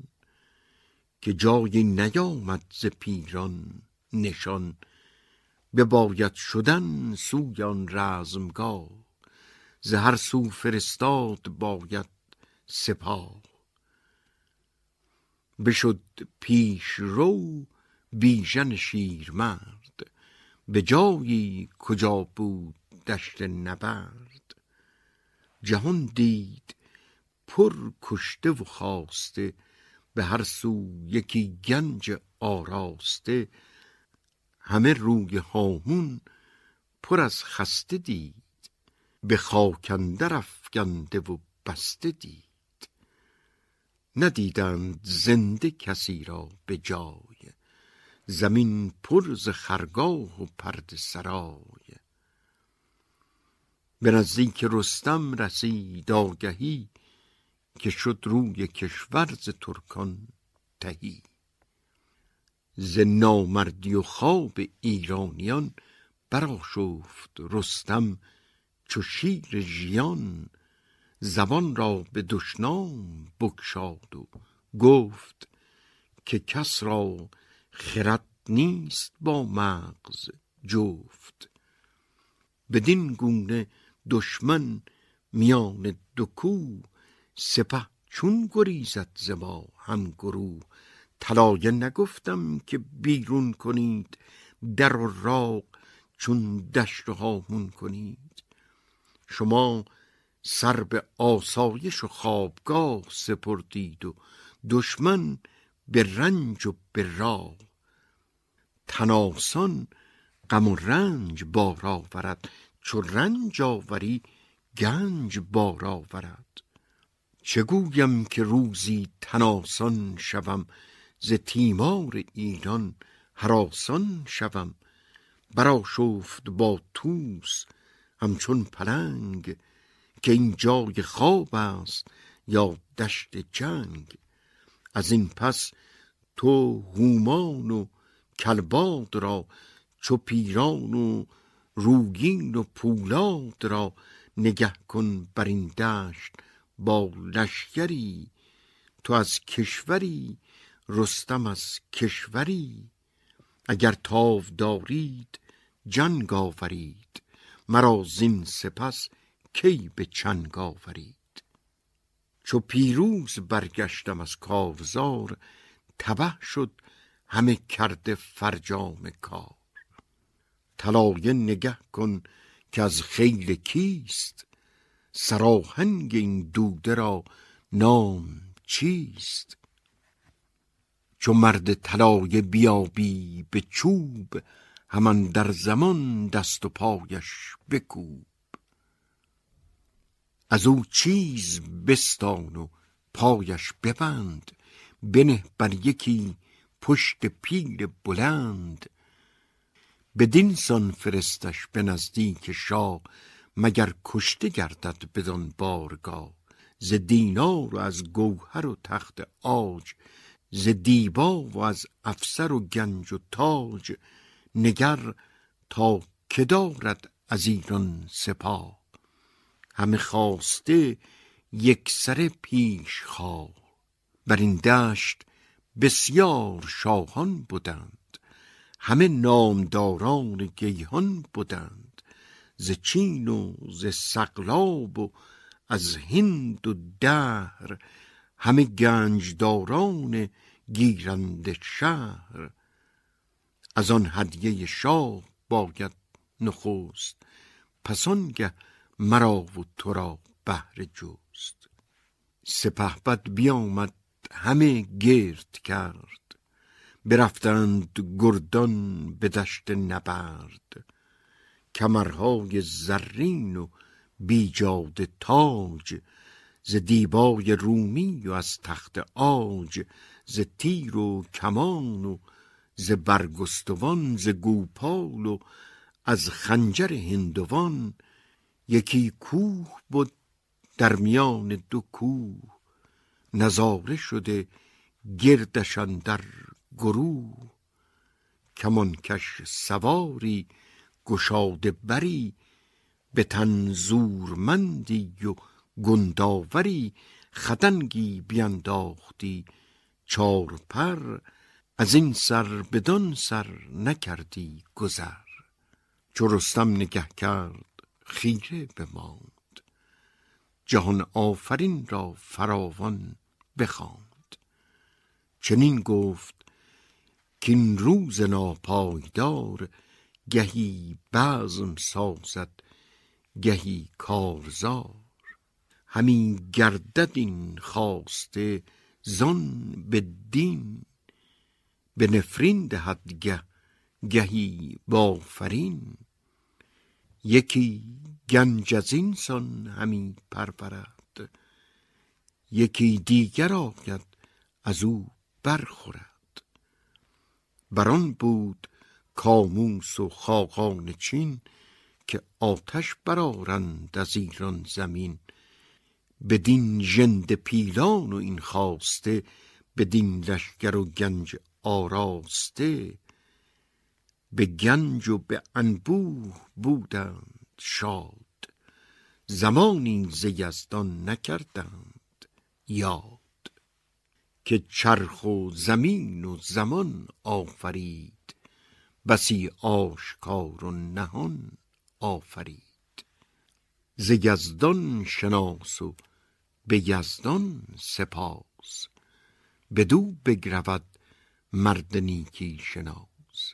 که جایی نیامد ز پیران نشان بباید شدن سوی آن رزمگاه ز هر سو فرستاد باید سپاه بشد پیش رو بیژن شیرمرد به جایی کجا بود دشت نبرد جهان دید پر کشته و خواسته به هر سو یکی گنج آراسته. همه روی هامون پر از خسته دید به خاک اندر و بسته دید. ندیدند زنده کسی را به جای زمین پر ز خرگاه و پرده سرای. به نزدیک رستم رسید آگهی که شد روی کشور ز ترکان تهی. ز نامردی و خواب ایرانیان برآشفت رستم چو شیر ژیان. زبان را به دشنام بگشاد و گفت که کس را خرد نیست با مغز جفت. بدین گونه دشمن میان دو کو سپه چون گریزد ز ما هم گروه. طلایه نگفتم که بیرون کنید در و راغ چون دشت و هامون کنید. شما سر به آسایش و خوابگاه سپردید و دشمن به رنج و به راه. تناسان غم و رنج بار آورد چو رنج آوری گنج بار آورد. چه گویم که روزی تناسان شوم ز تیمار ایران هراسان شوم. برآشفت با توس همچون پلنگ که این جای خواب است یا دشت جنگ. از این پس تو هومان و کلباد را چو پیران و روگین و پولاد را نگه کن بر این دشت با لشکری. تو از کشوری رستم از کشوری. اگر تاو دارید جنگ آورید. مرا زین سپس کی به چنگ آورید؟ چو پیروز برگشتم از کارزار تبه شد همه کرده فرجام کار. طلایه نگه کن که از خیل کیست؟ سراهنگ این دوده را نام چیست؟ چو مرد طلایه بیابی به چوب همان در زمان دست و پایش بکوب. از او چیز بستان و پایش ببند بنه بر یکی پشت پیل بلند. بدین سان فرستش به نزدیک شاه مگر کشته گردد بدان بارگاه؟ ز دینار و از گوهر و تخت آج ز دیبا و از افسر و گنج و تاج نگر تا که دارد از ایران سپاه؟ همه خواسته یک سر پیش خواه بر این دشت بسیار شاهان بودند. همه نامداران گیهان بودند ز چین و ز سقلاب و از هند و دهر همه گنجداران گیرنده شهر. از آن هدیه شاه باید نخست پس آنگه مرا و تو را بهر جست. سپهبد بیامد همه گرد کرد. برفتند گردان به دشت نبرد. کمرهای زرین و بیجاد تاج ز دیبای رومی و از تخت آج ز تیر و کمان و ز برگستوان ز گوپال و از خنجر هندوان. یکی کوه بود در میان دو کوه. نظاره شده گردشان در گروه کمانکش سواری گشاده بری به تن زورمندی و گنداوری خدنگی بینداختی. چار پر از این سر بدان سر نکردی گذر. چو رستم نگه کرد خیره بماند. جهان آفرین را فراوان بخواند. چنین گفت کین روز ناپایدار گهی بزم سازد گهی کارزار. همین گردد این خواسته زان به دین به نفرین دهد گه گهی بافرین. یکی گنج از این سان همی پرورد یکی دیگر آید از او برخورد. بران بود کاموس و خاقان چین که آتش برارند از ایران زمین. بدین ژنده پیلان و این خواسته بدین لشکر و گنج آراسته. به گنج و به انبوه بودند شاد زمانی ز نکردند یاد. که چرخ و زمین و زمان آفرید. بسی آشکار و نهان آفرید. ز یزدان شناس و به یزدان سپاس. بدو بگرود مرد نیکی شناس.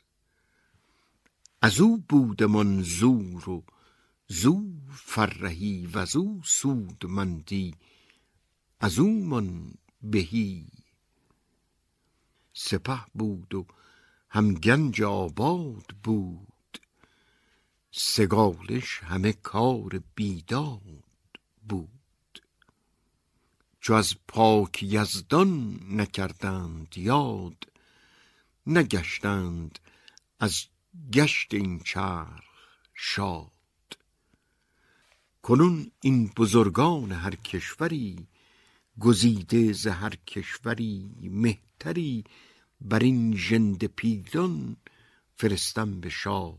از او بودمان زور و زو فرهی و زو سودمندی. از او من بهی سپه بود و هم گنج آباد بود. سگالش همه کار بیداد بود. چو از پاک یزدان نکردند یاد نگشتند از گشت این چرخ شاد. کنون این بزرگان هر کشوری گزیده ز هر کشوری مهتری بر این ژنده پیلان فرستم به شاه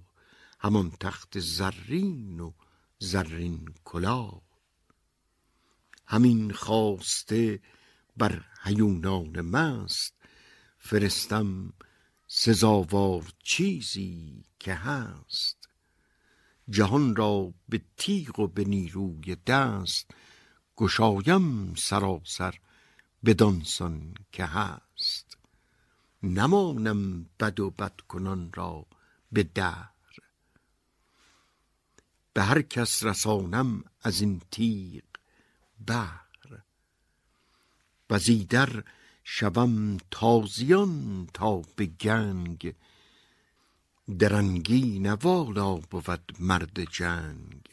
همان تخت زرین و زرین کلاه. همین خواسته بر هیونان مست فرستم سزاوار چیزی که هست. جهان را به تیغ و به نیروی دست گشایم سراسر بدانسان که هست. نمانم بد و بدکنان را به در. به هر کس رسانم از این تیغ بهر وزیدر شوم تازیان تا به گنگ. درنگی نوالا بود مرد جنگ.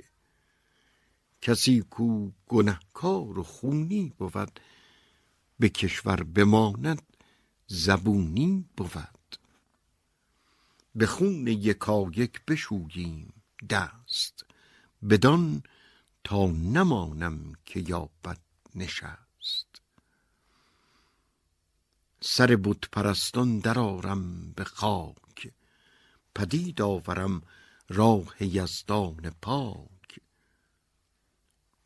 کسی کو گنهکار و خونی بود به کشور بماند زبونی بود. به خون یکایک بشوییم دست بدان تا نمانم که یابد نشست. سر بت پرستان درارم به خاک پدید آورم راه یزدان پاک.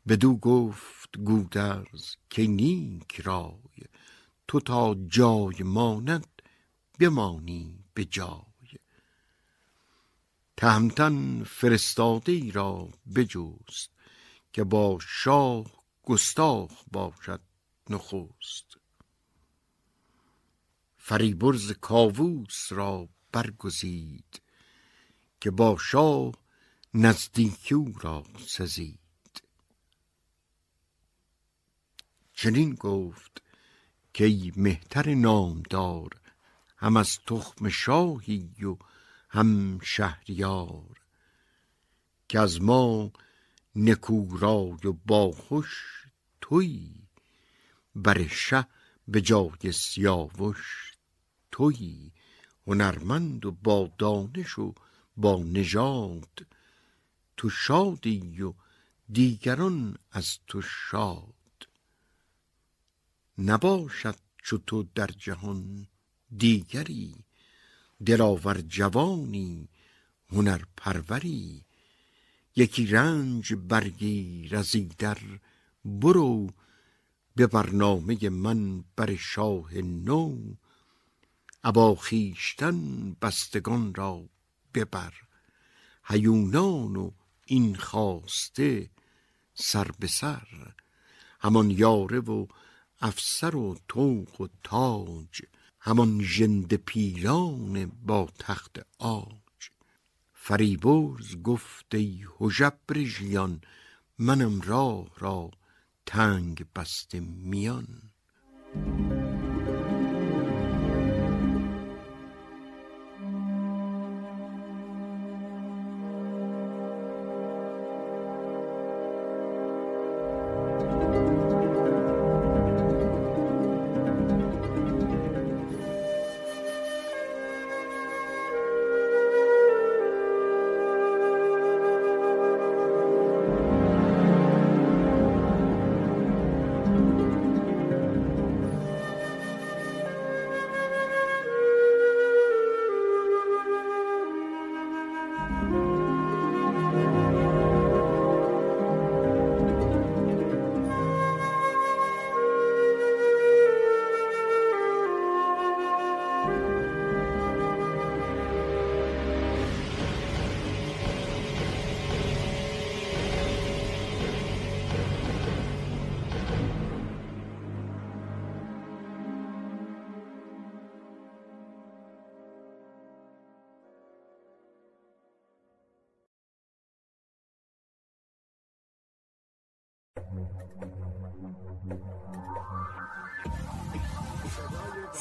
بدو گفت گودرز که نیک رای تو تا جای ماند بمانی به جای. تهمتن فرستاده ای را بجوست که با شاه گستاخ باشد نخست. فریبرز کاووس را برگزید که با شاه نزدیکی را سزید. چنین گفت که ای مهتر نامدار هم از تخم شاهی و هم شهریار که از ما نکورای و باخوش توی بر شه به جای سیاوش توی هنرمند و با دانش و با نژاد تو شادی و دیگران از تو شاد. نباشد چو تو در جهان دیگری دلاور جوانی هنر پروری یکی رنج برگیر از در برو به برنامه من بر شاه نو. ابا خویشتن بستگان را ببر. هیونان و این خواسته سر به سر. همان یاره و افسر و طوق و تاج همان ژنده پیلان با تخت آج فریبرز گفت ای هژبر ژیان منم راه را تنگ بسته میان.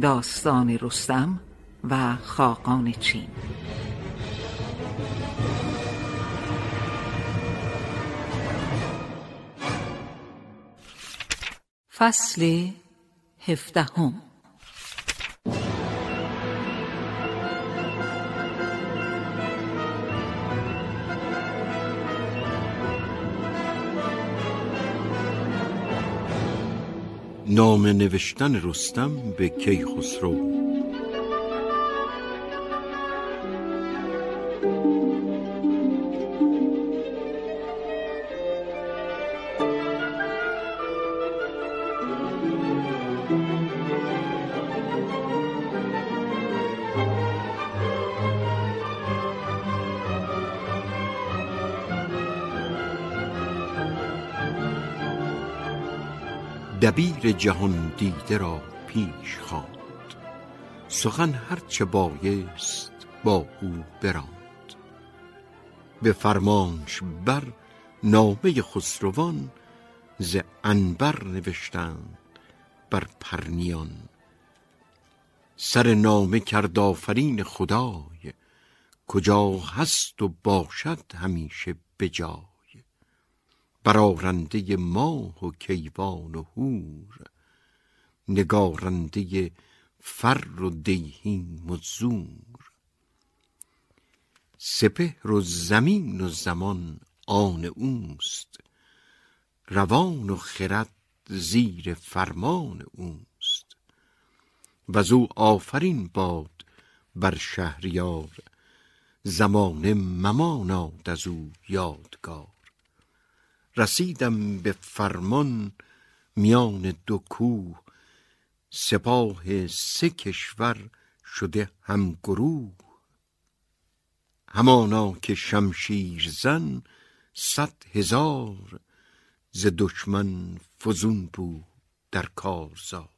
داستان رستم و خاقان چین. فصل هفدهم. نام نوشتن رستم به کیخسرو دبیر جهان دیده را پیش خواند. سخن هرچه بایست با او براند. به فرمانش بر نامه خسروان ز انبر نوشتند بر پرنیان. سر نامه کرد آفرین خدای کجا هست و باشد همیشه بجای. برارنده ماه و کیوان و هور نگارنده فر و دیهیم و زور. سپهر و زمین و زمان آن اوست روان و خرد زیر فرمان اوست. و او آفرین باد بر شهریار زمانه مماناد از او یادگار. رسیدم به فرمان میان دو کوه. سپاه سه کشور شده هم گروه. همانا که شمشیر زن صد هزار ز دشمن فزون بود در کارزار.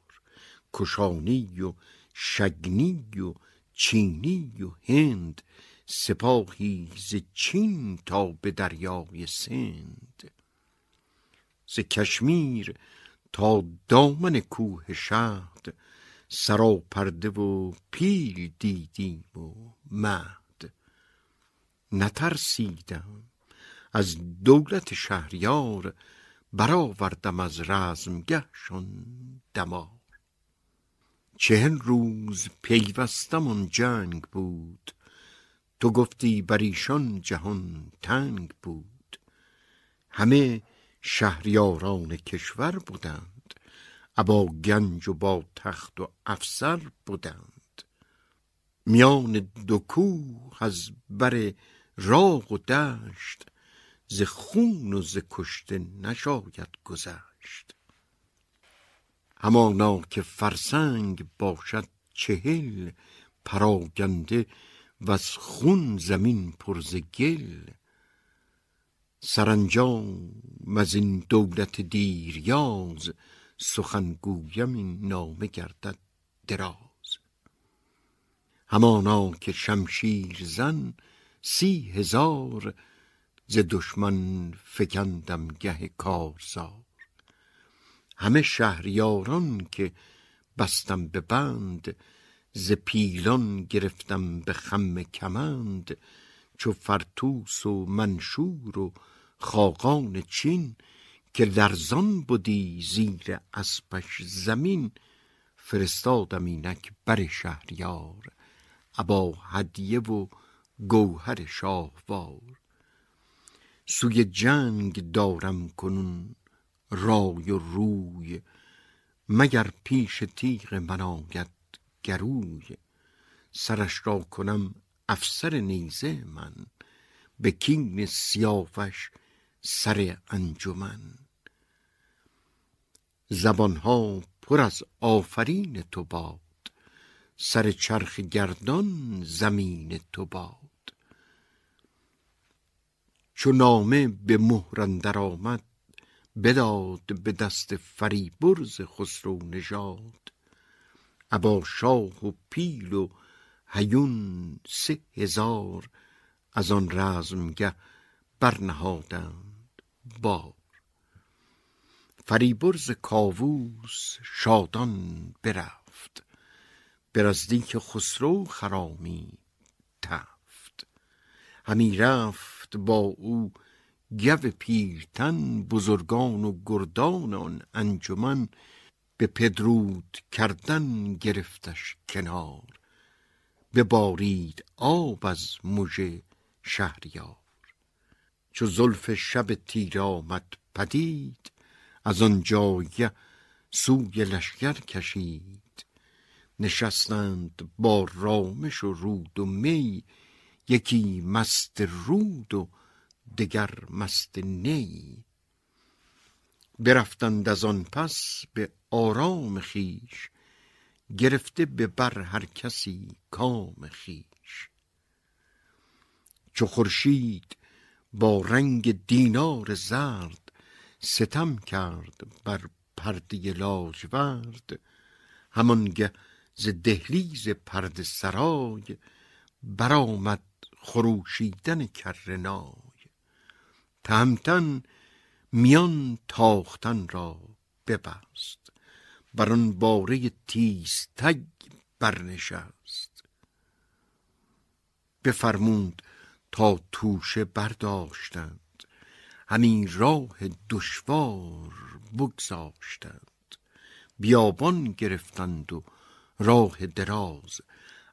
کشانی و شگنی و چینی و هند سپاهی ز چین تا به دریای سند. ز کشمیر تا دامن کوه شهد سراپرده و پیل دیدیم و مهد. نترسیدم. از دولت شهریار برآوردم از رزمگهشان دمار. چهل روز پیوستم جنگ بود. تو گفتی بر ایشان جهان تنگ بود. همه شهریاران کشور بودند ابا گنج و با تخت و افسر بودند. میان دو کوه از بر راغ و دشت ز خون و ز کشته نشاید گذشت. همانا که فرسنگ باشد چهل پراگنده و از خون زمین پر ز گل سرانجام از این دولت دیریاز سخن گویم این نامه گردد دراز. همانا که شمشیر زن سی هزار ز دشمن فکندم گه کارزار. همه شهریاران که بستم به بند ز پیلان گرفتم به خم کمند چو فرتوس و منشور و خاقان چین که لرزان بودی زیر اسپش زمین فرستادم اینک بر شهریار ابا هدیه و گوهر شاهوار. سوی جنگ دارم کنون رای و روی مگر پیش تیغ من آید گروی. سرش را کنم افسر نیزه من به کین سیافش سر انجمن. زبانها پر از آفرین تو باد. سر چرخ گردان زمین تو باد. چو نامه به مهر اندر آمد بداد به دست فریبرز خسرو نژاد. ابا شاه و پیل و هیون سه هزار از آن رزمگه برنهادند. بار فریبرز کاووس شادان برفت به نزدیک خسرو خرامی تفت. همی رفت با او گو پیلتن بزرگان و گردان آن انجمن به پدرود کردن گرفتش کنار. ببارید آب از مژه شهریار. چو زلف شب تیر آمد پدید از آن جایه سوی لشکر کشید. نشستند با رامش و رود و می یکی مست رود و دگر مست نی. برفتند از آن پس به آرام خیش گرفته به بر هر کسی کام خیش چو خورشید با رنگ دینار زرد ستم کرد بر پرده لاجورد. همانگه ز دهلیز پرده سرای برآمد خروشیدن کرنای تهمتن میان تاختن را ببست بر آن باره تیزتگ برنشست. بفرمود تا توشه برداشتند. همین راه دشوار بگذاشتند. بیابان گرفتند و راه دراز.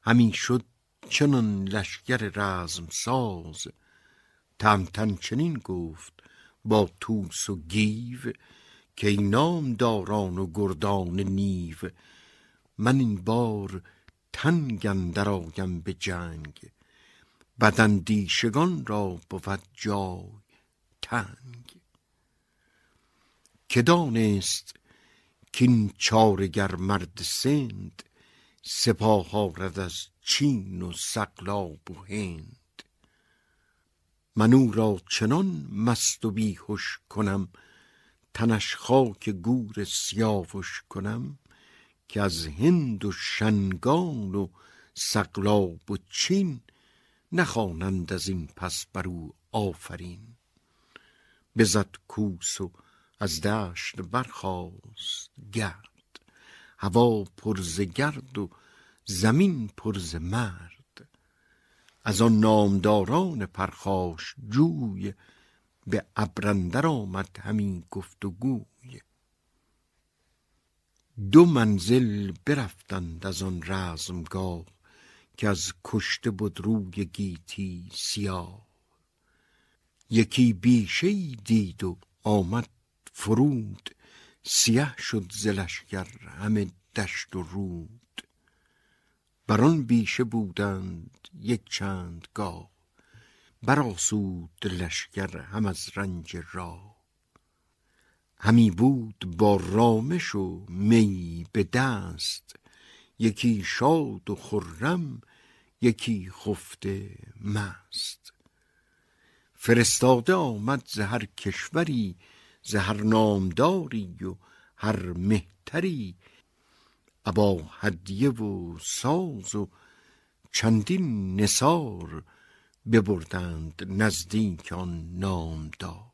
همین شد چنان لشکر رزم ساز تمتن چنین گفت با توس و گیو که ای نامداران و گردان نیو. من این بار تنگ در آیم به جنگ. بداندیشگان را بود جای تنگ. که دانست کین چارگر مرد سند سپاه آرد از چین و سقلاب و هند. من را چنان مست و بیهوش کنم تنش خاک گور سیاوش کنم که از هند و شنگان و سقلاب و چین نخوانند از این پس بر او آفرین. بزد کوس و از دشت برخاست گرد. هوا پر ز گرد و زمین پر ز مرد. از آن نامداران پرخاش جوی به ابر آمد همین گفت و گوی. دو منزل برفتند از آن رزمگاه. که از کشته بود روی گیتی سیاه. یکی بیشه دید و آمد فرود سیه شد ز لشکر همه دشت و رود. بر بیشه بودند یک چند گاه برآسود لشکر هم از رنج راه. همی بود با رامش و می به دست یکی شاد و خرم یکی خفته مست. فرستاده آمد ز هر کشوری ز هر نامداری و هر مهتری. ابا هدیه و ساز و چندین نثار ببردند نزدیک آن نامدار.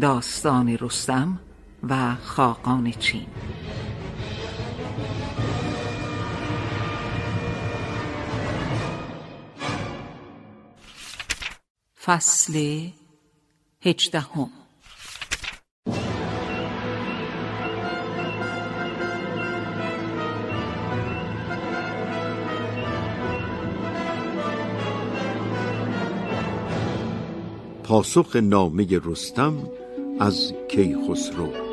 داستان رستم و خاقان چین. فصل هجدهم. پاسخ نامه رستم از کیخسرو.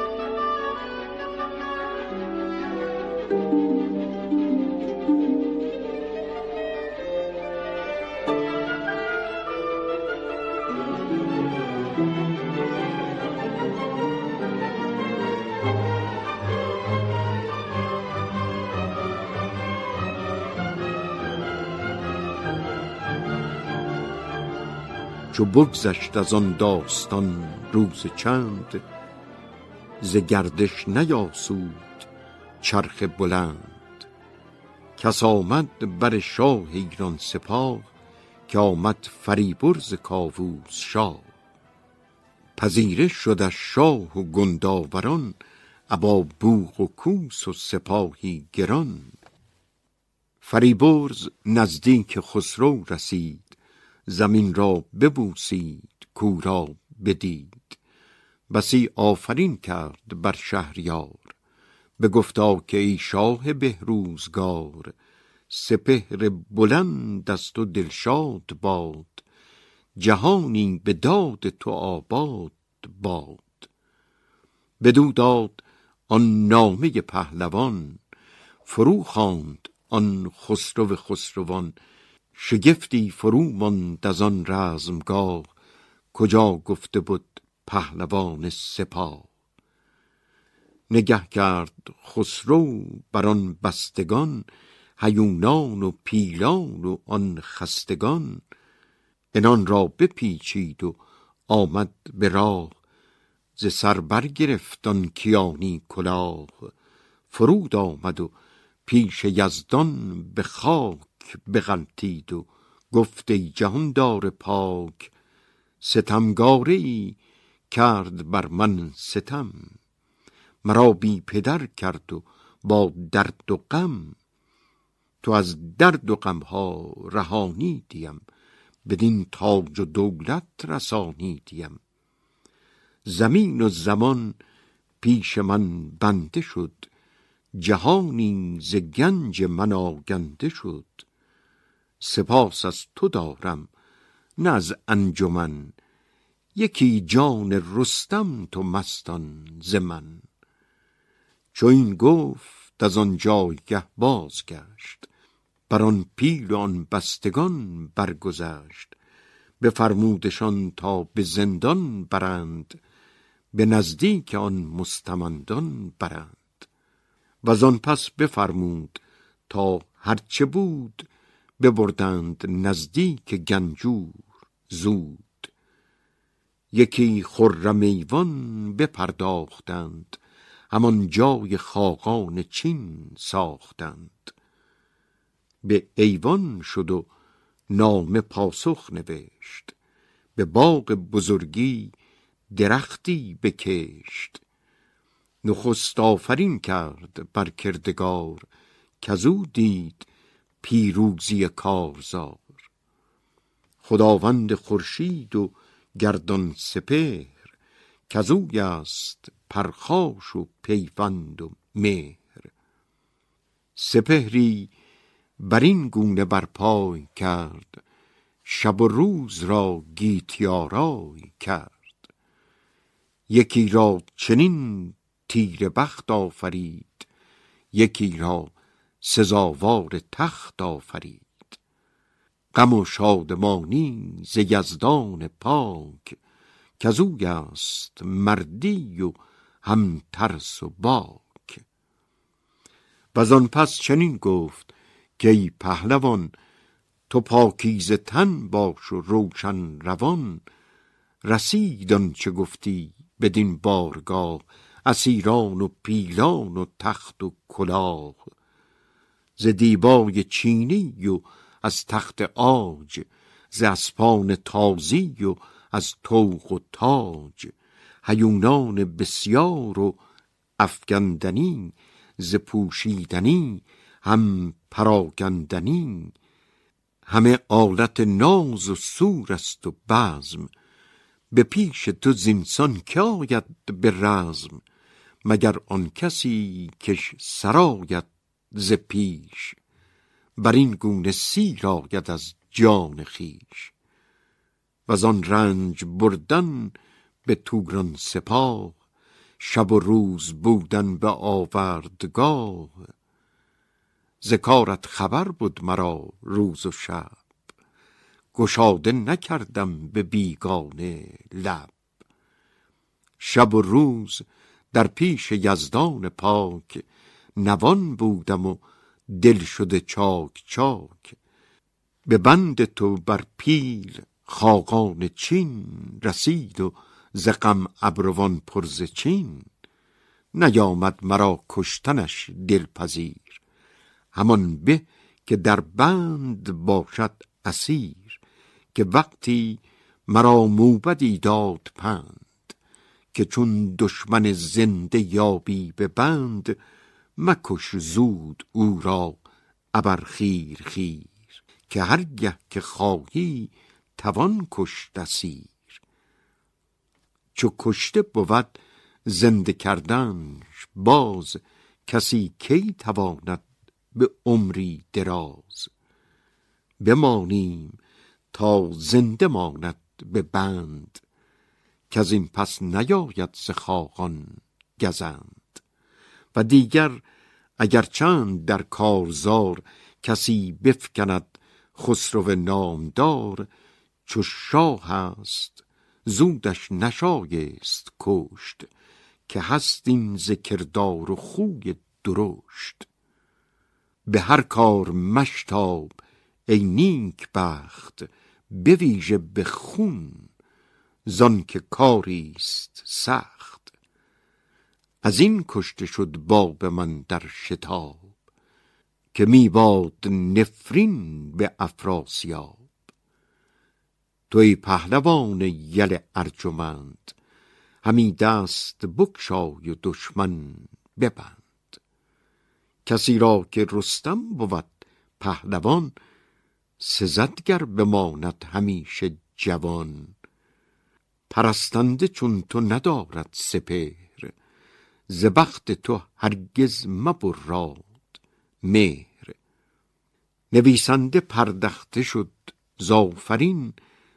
چو بگذشت از آن داستان روز چند ز گردش نیاسود چرخ بلند. کس آمد بر شاه ایران سپاه که آمد فریبرز کاووس شاه. پذیره شد شاه و گنداوران ابا بوق و کوس و سپاهی گران. فریبرز نزدیک خسرو رسید زمین را ببوسید کورا بدید. بسی آفرین کرد بر شهریار گفتا که ای شاه بهروزگار سپهر بلند است و دلشاد باد جهانی به داد تو آباد باد. بدو داد آن نامه پهلوان فرو خواند آن خسرو خسروان شگفتی فرو ماند از آن رزمگاه کجا گفته بود پهلوان سپاه. نگه کرد خسرو بر آن بستگان هیونان و پیلان و آن خستگان. انان را بپیچید و آمد به راه ز سر برگرفت آن کیانی کلاه. فرود آمد و پیش یزدان به خاک بغلطید و گفت ای جهاندار پاک ستمگاره ای کرد بر من ستم. مرا بی پدر کرد و با درد و غم. تو از درد و غم ها رهانیدیم بدین تاج و دولت رسانیدیم. زمین و زمان پیش من بنده شد جهانی ز گنج من آگنده شد. سپاس از تو دارم نه از انجمن. یکی جان رستم تو مستان ز من. چو این گفت از آن جایگه بازگشت. بر آن پیل و آن بستگان برگذشت. بفرمودشان تا به زندان برند به نزدیک آن مستمندان برند. و آن پس بفرمود تا هرچه بود ببردند نزدیک گنجور زود. یکی خرم ایوان بپرداختند همان جای خاقان چین ساختند. به ایوان شد و نامه پاسخ نوشت به باغ بزرگی درختی بکشت. نخست آفرین کرد بر کردگار کزو دید پیروزی کارزار. خداوند خورشید و گردان سپهر کزوی است پرخاش و پیوند و مهر. سپهری بر این گونه برپای کرد شب و روز را گیتیارای کرد. یکی را چنین تیر بخت آفرید یکی را سزاوار تخت آفرید. غم و شادمانی ز یزدان پاک کزوی است مردی و هم ترس و باک. و آن پس چنین گفت که ای پهلوان تو پاکیز تن باش و روشن روان. رسید چه گفتی بدین بارگاه اسیران و پیلان و تخت و کلاه. ز دیبای چینی و از تخت آج ز اسپان تازی و از توق و تاج. هیونان بسیار و افگندنی ز پوشیدنی هم پراگندنی همه آلت ناز و سور است و بزم. به پیش تو زینسان که آید به رزم مگر آن کسی کش سرایت ز پیش. بر این گونه سیر آید از جان خیش و آن رنج بردن به توران سپاه. شب و روز بودن به آوردگاه. ز کارت خبر بود مرا روز و شب. گشاده نکردم به بیگانه لب. شب و روز در پیش یزدان پاک نوان بودم و دل شده چاک چاک. به بند تو بر پیل خاقان چین رسید و ز غم ابروان پر ز چین. نیامد مرا کشتنش دلپذیر. همان به که در بند باشد اسیر که وقتی مرا موبدی داد پند که چون دشمن زنده یابی به بند مکش زود او را ابر خیر خیر که هرگه که خواهی توان کشت اسیر. چو کشته بود زنده کردنش باز کسی کی تواند به عمری دراز؟ بمانیم تا زنده ماند به بند که از این پس نیاید ز گزند. و دیگر اگر چند در کارزار کسی بفکند خسرو نامدار چو شاه است زودش نشایست کشت که هست این ز کردار و خوی درشت. به هر کار مشتاب ای نیک بخت بویژه به خون زان که کاری است سخت. از این کشته شد باب من در شتاب که می باد نفرین به افراسیاب. توی پهلوان یل ارجمند همی دست بکشای و دشمن ببند. کسی را که رستم بود پهلوان سزدگر بماند همیشه جوان. پرستنده چون تو ندارد سپهر ز بخت تو هرگز مبراد مهر. نویسنده پردخته شد زافرین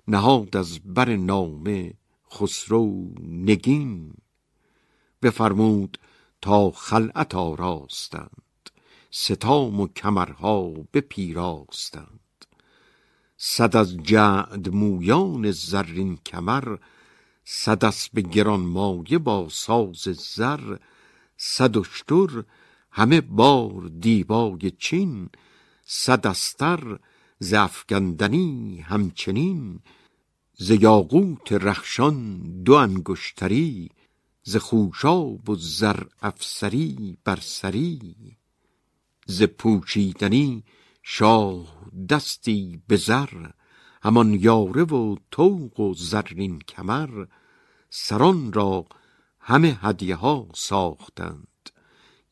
نهاد از بر نامه خسرو نگین. بفرمود تا خلعت آراستند ستام و کمرها بپیراستند. صد از جعد مویان زرین کمر صد به گران مایه با ساز زر صد اشتر همه بار دیبای چین صد استر ز افگندنی همچنین ز یاقوت رخشان دو انگشتری ز خوشاب و زر افسری بر سری ز پوشیدنی شاه دستی به زر همان یاره و طوق و زرین کمر سران را همه هدیه ها ساختند.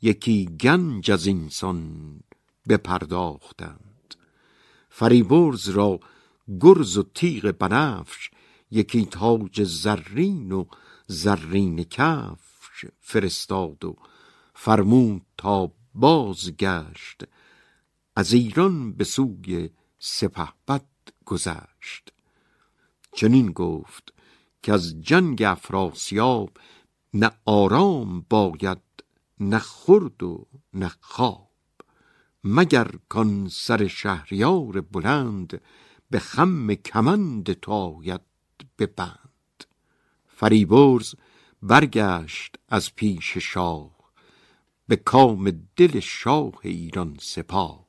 یکی گنج از اینسان بپرداختند. فریبرز را گرز و تیغ بنفش یکی تاج زرین و زرین کفش فرستاد و فرمود تا بازگشت. از ایران به سوی سپهبد گذشت. چنین گفت که از جنگ افراسیاب نه آرام باید نه خرد و نه خواب. مگر کان سر شهریار بلند به خم کمند تو آید به بند؟ فریبرز برگشت از پیش شاه به کام دل شاه ایران سپاه.